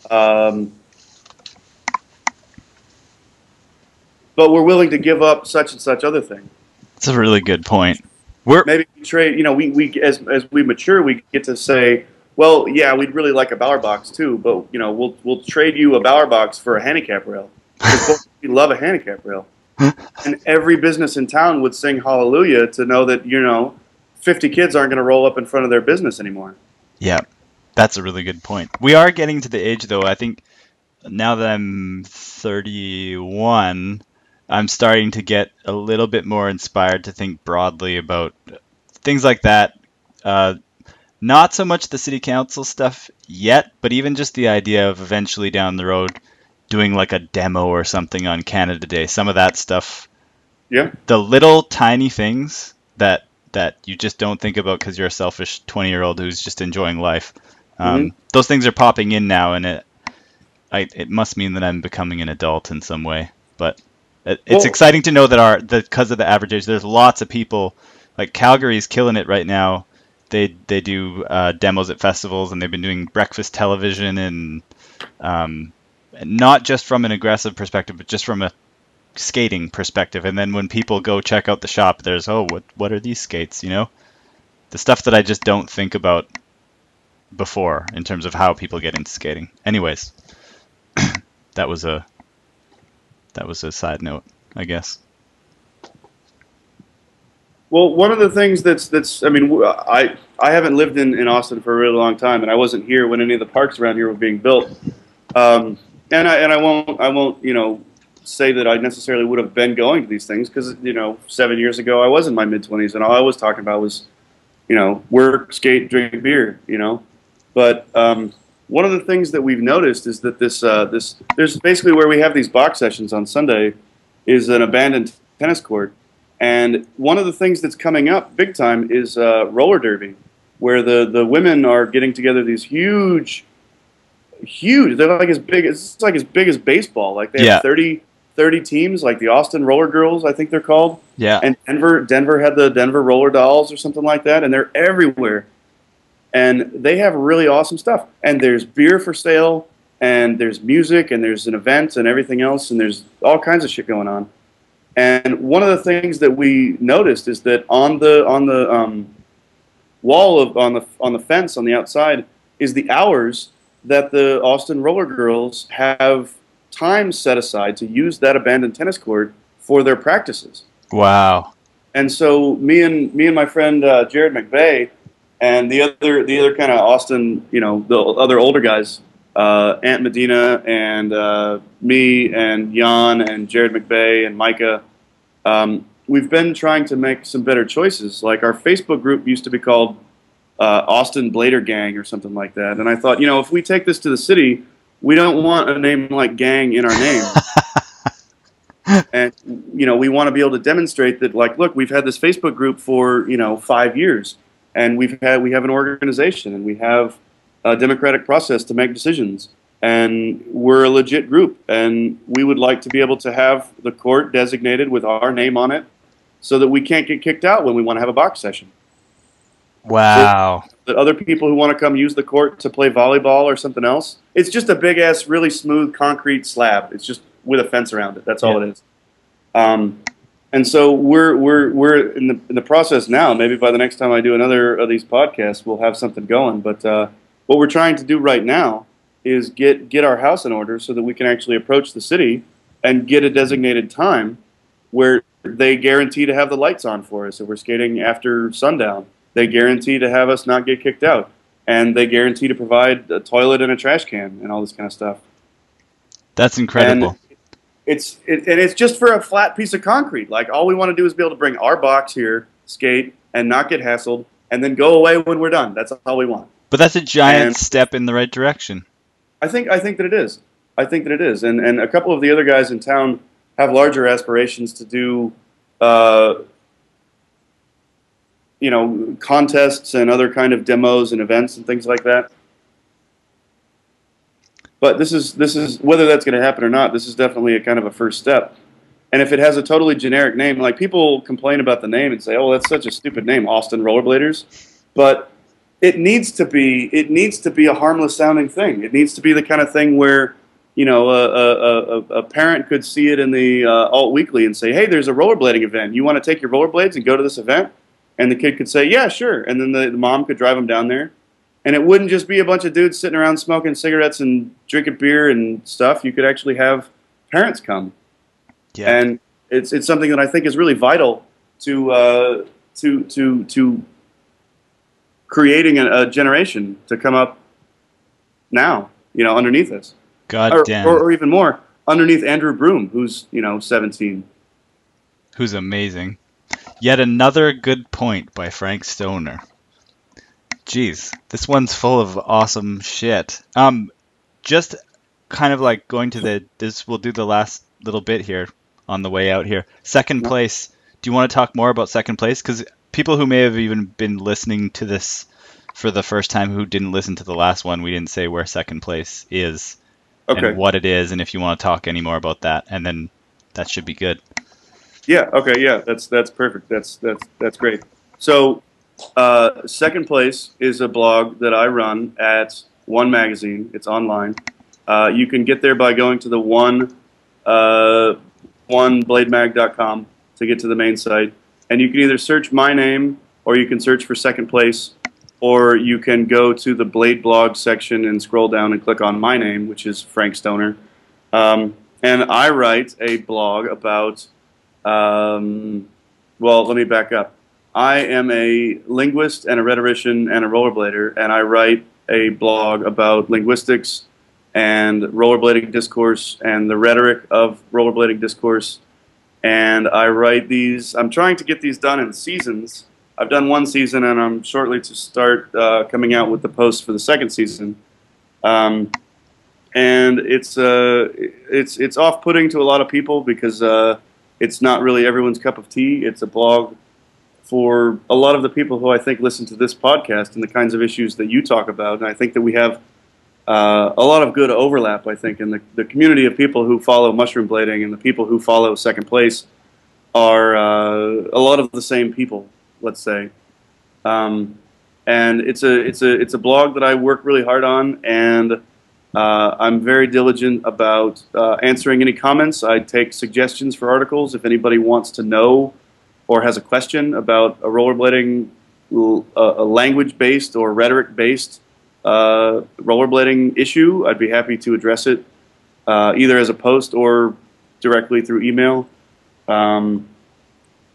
Um, but we're willing to give up such and such other thing. That's a really good point. We're Maybe we trade, you know, we, we as, as we mature, we get to say, well, yeah, we'd really like a Bauer box too, but you know, we'll we'll trade you a Bauer box for a handicap rail. we love a handicap rail, and every business in town would sing hallelujah to know that you know, fifty kids aren't going to roll up in front of their business anymore. yeah, that's a really good point. We are getting to the age though. I think now that I'm 31, I'm starting to get a little bit more inspired to think broadly about things like that. Uh, not so much the city council stuff yet, but even just the idea of eventually down the road doing like a demo or something on Canada Day. Some of that stuff Yeah, the little tiny things that that you just don't think about because you're a selfish 20 year old who's just enjoying life um, those things are popping in now and it I, it must mean that i'm becoming an adult in some way but it's Well- exciting to know that our because of the average age there's lots of people like calgary's killing it right now. They they do uh, demos at festivals and they've been doing breakfast television and um, not just from an aggressive perspective but just from a skating perspective. And then when people go check out the shop there's oh what what are these skates? You know? The stuff that I just don't think about before in terms of how people get into skating. Anyways that was a that was a side note I guess Well, one of the things that's that's I mean, I I haven't lived in, in Austin for a really long time, and I wasn't here when any of the parks around here were being built. Um, and I and I won't I won't you know say that I necessarily would have been going to these things because you know seven years ago I was in my mid twenties, and all I was talking about was you know work, skate, drink beer, you know. But um, one of the things that we've noticed is that this uh, this there's basically where we have these box sessions on Sunday is an abandoned tennis court And one of the things that's coming up big time is uh, roller derby, where the, the women are getting together these huge, huge. They're like as big. It's like as big as baseball. Like they Yeah. have 30, 30 teams, like the Austin Roller Girls, I think they're called. Yeah. And Denver, Denver had the Denver Roller Dolls or something like that, and they're everywhere. And they have really awesome stuff. And there's beer for sale, and there's music, and there's an event, and everything else, and there's all kinds of shit going on. And one of the things that we noticed is that on the on the um, wall of on the on the fence on the outside is the hours that the Austin Roller Girls have time set aside to use that abandoned tennis court for their practices. Wow. And so me and me and my friend uh, Jared McVeigh and the other the other kind of Austin, you know, the other older guys, uh, Aunt Medina and uh, me and Jan and Jared McVeigh and Micah, um, we've been trying to make some better choices. Like our Facebook group used to be called uh, Austin Blader Gang or something like that. And I thought, you know, if we take this to the city, we don't want a name like Gang in our name. and you know we want to be able to demonstrate that like look we've had this facebook group for you know five years and we've had we have an organization and we have a democratic process to make decisions and we're a legit group and we would like to be able to have the court designated with our name on it so that we can't get kicked out when we want to have a box session Wow. that other people who want to come use the court to play volleyball or something else. It's just a big ass, really smooth concrete slab. It's just with a fence around it. That's all it is. Um, and so we're we're we're in the in the process now. Maybe by the next time I do another of these podcasts, we'll have something going. But uh, what we're trying to do right now is get get our house in order so that we can actually approach the city and get a designated time where they guarantee to have the lights on for us if we're skating after sundown. They guarantee to have us not get kicked out, and they guarantee to provide a toilet and a trash can and all this kind of stuff. That's incredible. And it's it, and it's just for a flat piece of concrete. Like all we want to do is be able to bring our box here, skate, and not get hassled, and then go away when we're done. That's all we want. but that's a giant and- step in the right direction. I think I think that it is. I think that it is, and and a couple of the other guys in town have larger aspirations to do, uh, you know, contests and other kind of demos and events and things like that. But this is this is whether that's going to happen or not. This is definitely a kind of a first step. And if it has a totally generic name, like people complain about the name and say, "Oh, that's such a stupid name, Austin Rollerbladers," but it needs to be it needs to be a harmless sounding thing. It needs to be the kind of thing where you know a, a, a, a parent could see it in the uh, alt weekly and say, "Hey, there's a rollerblading event. You want to take your rollerblades and go to this event?" And the kid could say, "Yeah, sure." And then the, the mom could drive them down there, and it wouldn't just be a bunch of dudes sitting around smoking cigarettes and drinking beer and stuff. You could actually have parents come Yeah. and it's it's something that I think is really vital to uh, to to to creating a, a generation to come up now. You know, underneath us, God or, damn. or, or even more underneath Andrew Broom, who's you know seventeen. who's amazing. Yet another good point by Frank Stoner. Jeez, this one's full of awesome shit. Um, just kind of like going to the this. We'll do the last little bit here on the way out here. Second Yeah. place. Do you want to talk more about second place? Because people who may have even been listening to this for the first time who didn't listen to the last one, we didn't say where second place is Okay. and what it is, and if you want to talk any more about that, and then that should be good. Yeah. Okay. Yeah. That's that's perfect. That's that's that's great. So, uh, second place is a blog that I run at One Magazine. It's online. Uh, you can get there by going to the one uh, oneblademag.com to get to the main site, and you can either search my name or you can search for second place, or you can go to the Blade blog section and scroll down and click on my name, which is Frank Stoner. Um, and I write a blog about um, well, let me back up. I am a linguist and a rhetorician and a rollerblader, and I write a blog about linguistics and rollerblading discourse and the rhetoric of rollerblading discourse. And I write these, I'm trying to get these done in seasons. I've done one season, and I'm shortly to start uh, coming out with the post for the second season. Um, and it's uh, it's it's off-putting to a lot of people because uh, it's not really everyone's cup of tea. It's a blog for a lot of the people who I think listen to this podcast and the kinds of issues that you talk about. And I think that we have uh, a lot of good overlap, I think, in the, the community of people who follow mushroom blading and the people who follow second place are uh, a lot of the same people, let's say. Um, and it's a it's a it's a blog that I work really hard on, and uh, I'm very diligent about uh, answering any comments. I take suggestions for articles if anybody wants to know or has a question about a rollerblading, a language-based or rhetoric-based uh, rollerblading issue. I'd be happy to address it uh, either as a post or directly through email. Um,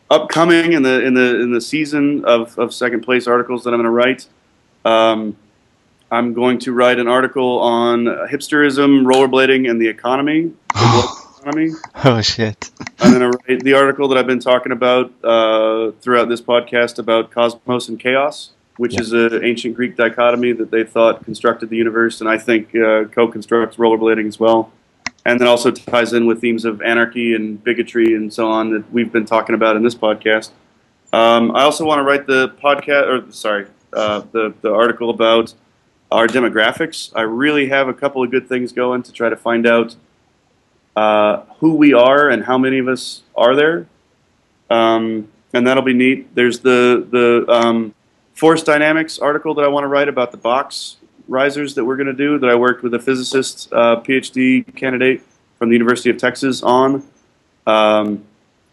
upcoming in the in the in the season of, of second place articles that I'm going to write. Um, I'm going to write an article on hipsterism, rollerblading, and the economy. Economy. Oh shit! I'm going to write the article that I've been talking about uh, throughout this podcast about cosmos and chaos, which yeah. is an ancient Greek dichotomy that they thought constructed the universe, and I think uh, co-constructs rollerblading as well and then also ties in with themes of anarchy and bigotry and so on that we've been talking about in this podcast. Um, I also want to write the podcast, or sorry, uh, the the article about our demographics. I really have a couple of good things going to try to find out uh, who we are and how many of us are there, um, and that'll be neat. There's the the um, force dynamics article that I want to write about the box risers that we're going to do that I worked with a physicist, uh, PhD candidate from the University of Texas on. Um,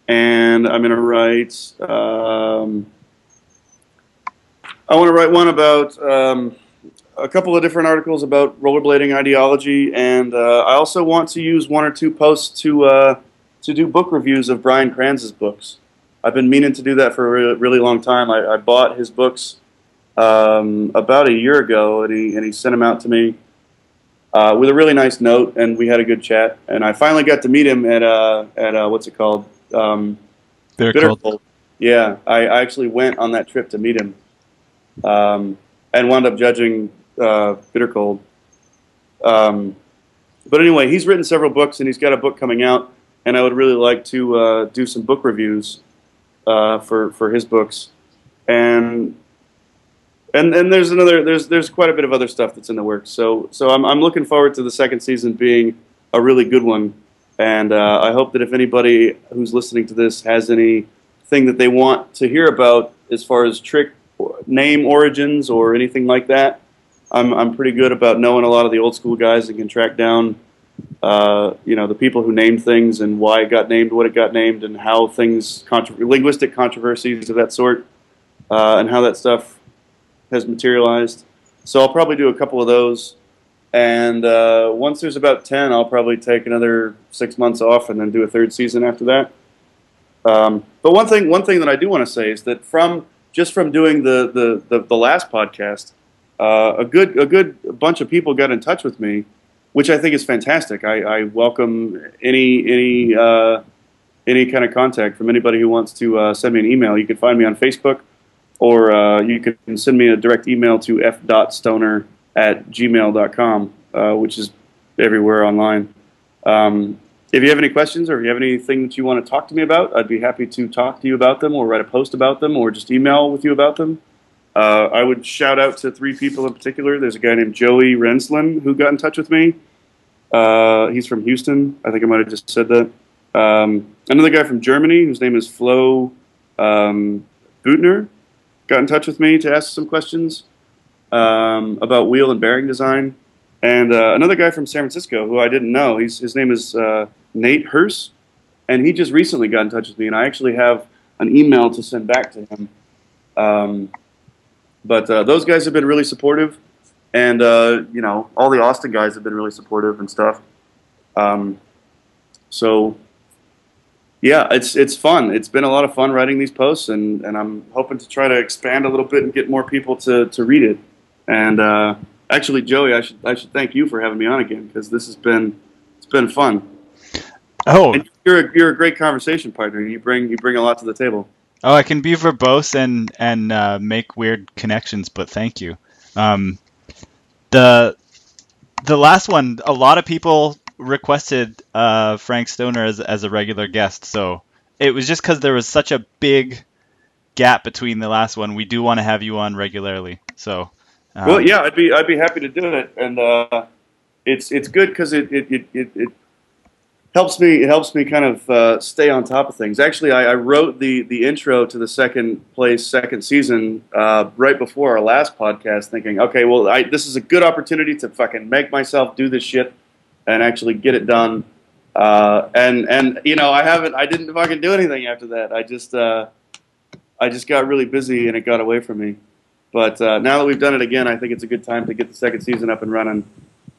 and I'm going to write. Um, I want to write one about um, a couple of different articles about rollerblading ideology, and uh, I also want to use one or two posts to uh, to do book reviews of Brian Krans's books. I've been meaning to do that for a really, really long time. I, I bought his books um, about a year ago, and he and he sent them out to me uh, with a really nice note, and we had a good chat. And I finally got to meet him at uh, at uh, what's it called? Um, Bitter, Bitter Cold. Yeah, I, I, actually went on that trip to meet him, um, and wound up judging uh, Bitter Cold. Um, but anyway, he's written several books, and he's got a book coming out, and I would really like to uh, do some book reviews uh, for for his books. And and and there's another there's there's quite a bit of other stuff that's in the works. So so I'm I'm looking forward to the second season being a really good one, and uh, I hope that if anybody who's listening to this has anything that they want to hear about as far as trick name origins or anything like that, I'm I'm pretty good about knowing a lot of the old school guys and can track down. Uh, you know the people who named things and why it got named, what it got named, and how things linguistic controversies of that sort, uh, and how that stuff has materialized. So I'll probably do a couple of those. And uh, once there's about 10, I'll probably take another six months off and then do a third season after that. Um, but one thing, one thing that I do want to say is that from just from doing the, the, the, the last podcast, uh, a good a good bunch of people got in touch with me, which I think is fantastic. I, I welcome any any uh, any kind of contact from anybody who wants to uh, send me an email. You can find me on Facebook or uh, you can send me a direct email to f.stoner at gmail.com, uh, which is everywhere online. Um, if you have any questions or if you have anything that you want to talk to me about, I'd be happy to talk to you about them or write a post about them or just email with you about them. Uh, I would shout out to three people in particular. There's a guy named Joey Renslin who got in touch with me. Uh, he's from Houston. I think I might have just said that. Um, another guy from Germany whose name is Flo um, Butner got in touch with me to ask some questions um, about wheel and bearing design. And uh, another guy from San Francisco who I didn't know, he's, his name is uh, Nate Hurst, and he just recently got in touch with me, and I actually have an email to send back to him. Um, but uh, those guys have been really supportive, and uh, you know, all the Austin guys have been really supportive and stuff. Um, so yeah, it's it's fun. It's been a lot of fun writing these posts, and, and I'm hoping to try to expand a little bit and get more people to, to read it. And uh, actually, Joey, I should I should thank you for having me on again because this has been it's been fun. Oh, and you're a, you're a great conversation partner. You bring you bring a lot to the table. Oh, I can be verbose and and uh, make weird connections, but thank you. Um, the the last one, a lot of people requested uh, Frank Stoner as as a regular guest, so it was just because there was such a big gap between the last one. We do want to have you on regularly. So, um, well, yeah, I'd be I'd be happy to do it, and uh, it's it's good because it it, it, it, it helps me it helps me kind of uh, stay on top of things. Actually, I, I, wrote the the intro to the second place second season uh, right before our last podcast, thinking, okay, well, I, this is a good opportunity to fucking make myself do this shit and actually get it done. Uh, and and you know, I haven't I didn't fucking do anything after that. I just uh, I just got really busy and it got away from me. But uh, now that we've done it again, I think it's a good time to get the second season up and running.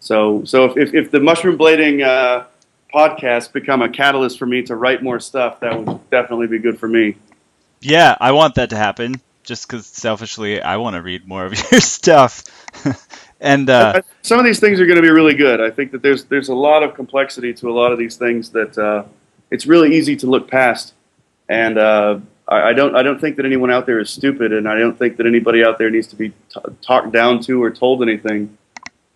So so if if, if the mushroom blading uh, podcast become a catalyst for me to write more stuff, that would definitely be good for me. Yeah, I want that to happen. Just because selfishly, I want to read more of your stuff. and uh, some of these things are going to be really good. I think that there's there's a lot of complexity to a lot of these things that uh, it's really easy to look past. And uh, I, I, don't I don't think that anyone out there is stupid, and I don't think that anybody out there needs to be t- talked down to or told anything.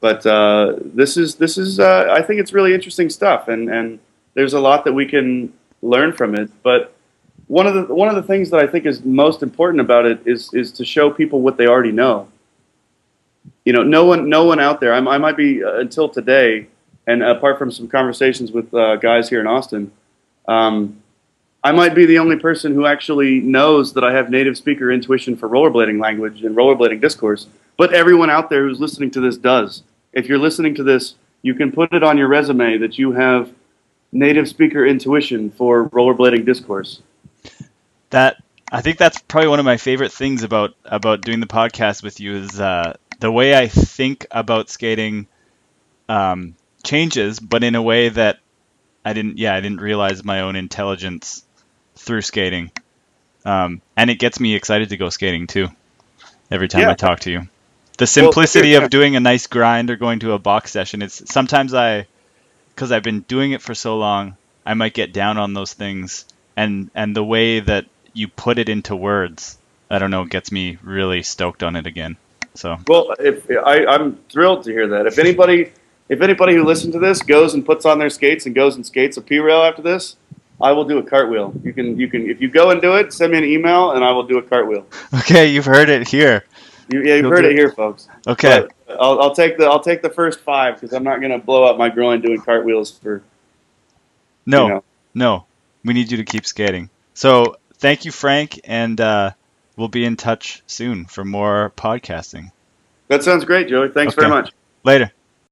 But uh, this is this is uh, I think it's really interesting stuff, and and there's a lot that we can learn from it. But one of the one of the things that I think is most important about it is is to show people what they already know. You know, no one no one out there. I, I might be uh, until today, and apart from some conversations with uh, guys here in Austin. Um, I might be the only person who actually knows that I have native speaker intuition for rollerblading language and rollerblading discourse, but everyone out there who's listening to this does if you're listening to this, you can put it on your resume that you have native speaker intuition for rollerblading discourse. That I think that's probably one of my favorite things about about doing the podcast with you is uh, the way I think about skating um, changes, but in a way that I didn't. Yeah, I didn't realize my own intelligence through skating, um, and it gets me excited to go skating too. Every time yeah. I talk to you the simplicity well, of doing a nice grind or going to a box session. It's sometimes I, because I've been doing it for so long, I might get down on those things, and and the way that you put it into words, I don't know, gets me really stoked on it again. So well, if I, I'm thrilled to hear that. If anybody, if anybody who listens to this goes and puts on their skates and goes and skates a P rail after this, I will do a cartwheel. You can, you can, if you go and do it, send me an email and I will do a cartwheel. Okay, you've heard it here. You, yeah, you've heard it here, folks. Okay. I'll, I'll, take the I'll take the first five because I'm not going to blow up my groin doing cartwheels for. No, you know. no, we need you to keep skating. So thank you, Frank, and uh, we'll be in touch soon for more podcasting. That sounds great, Joey. Thanks okay. very much. Later.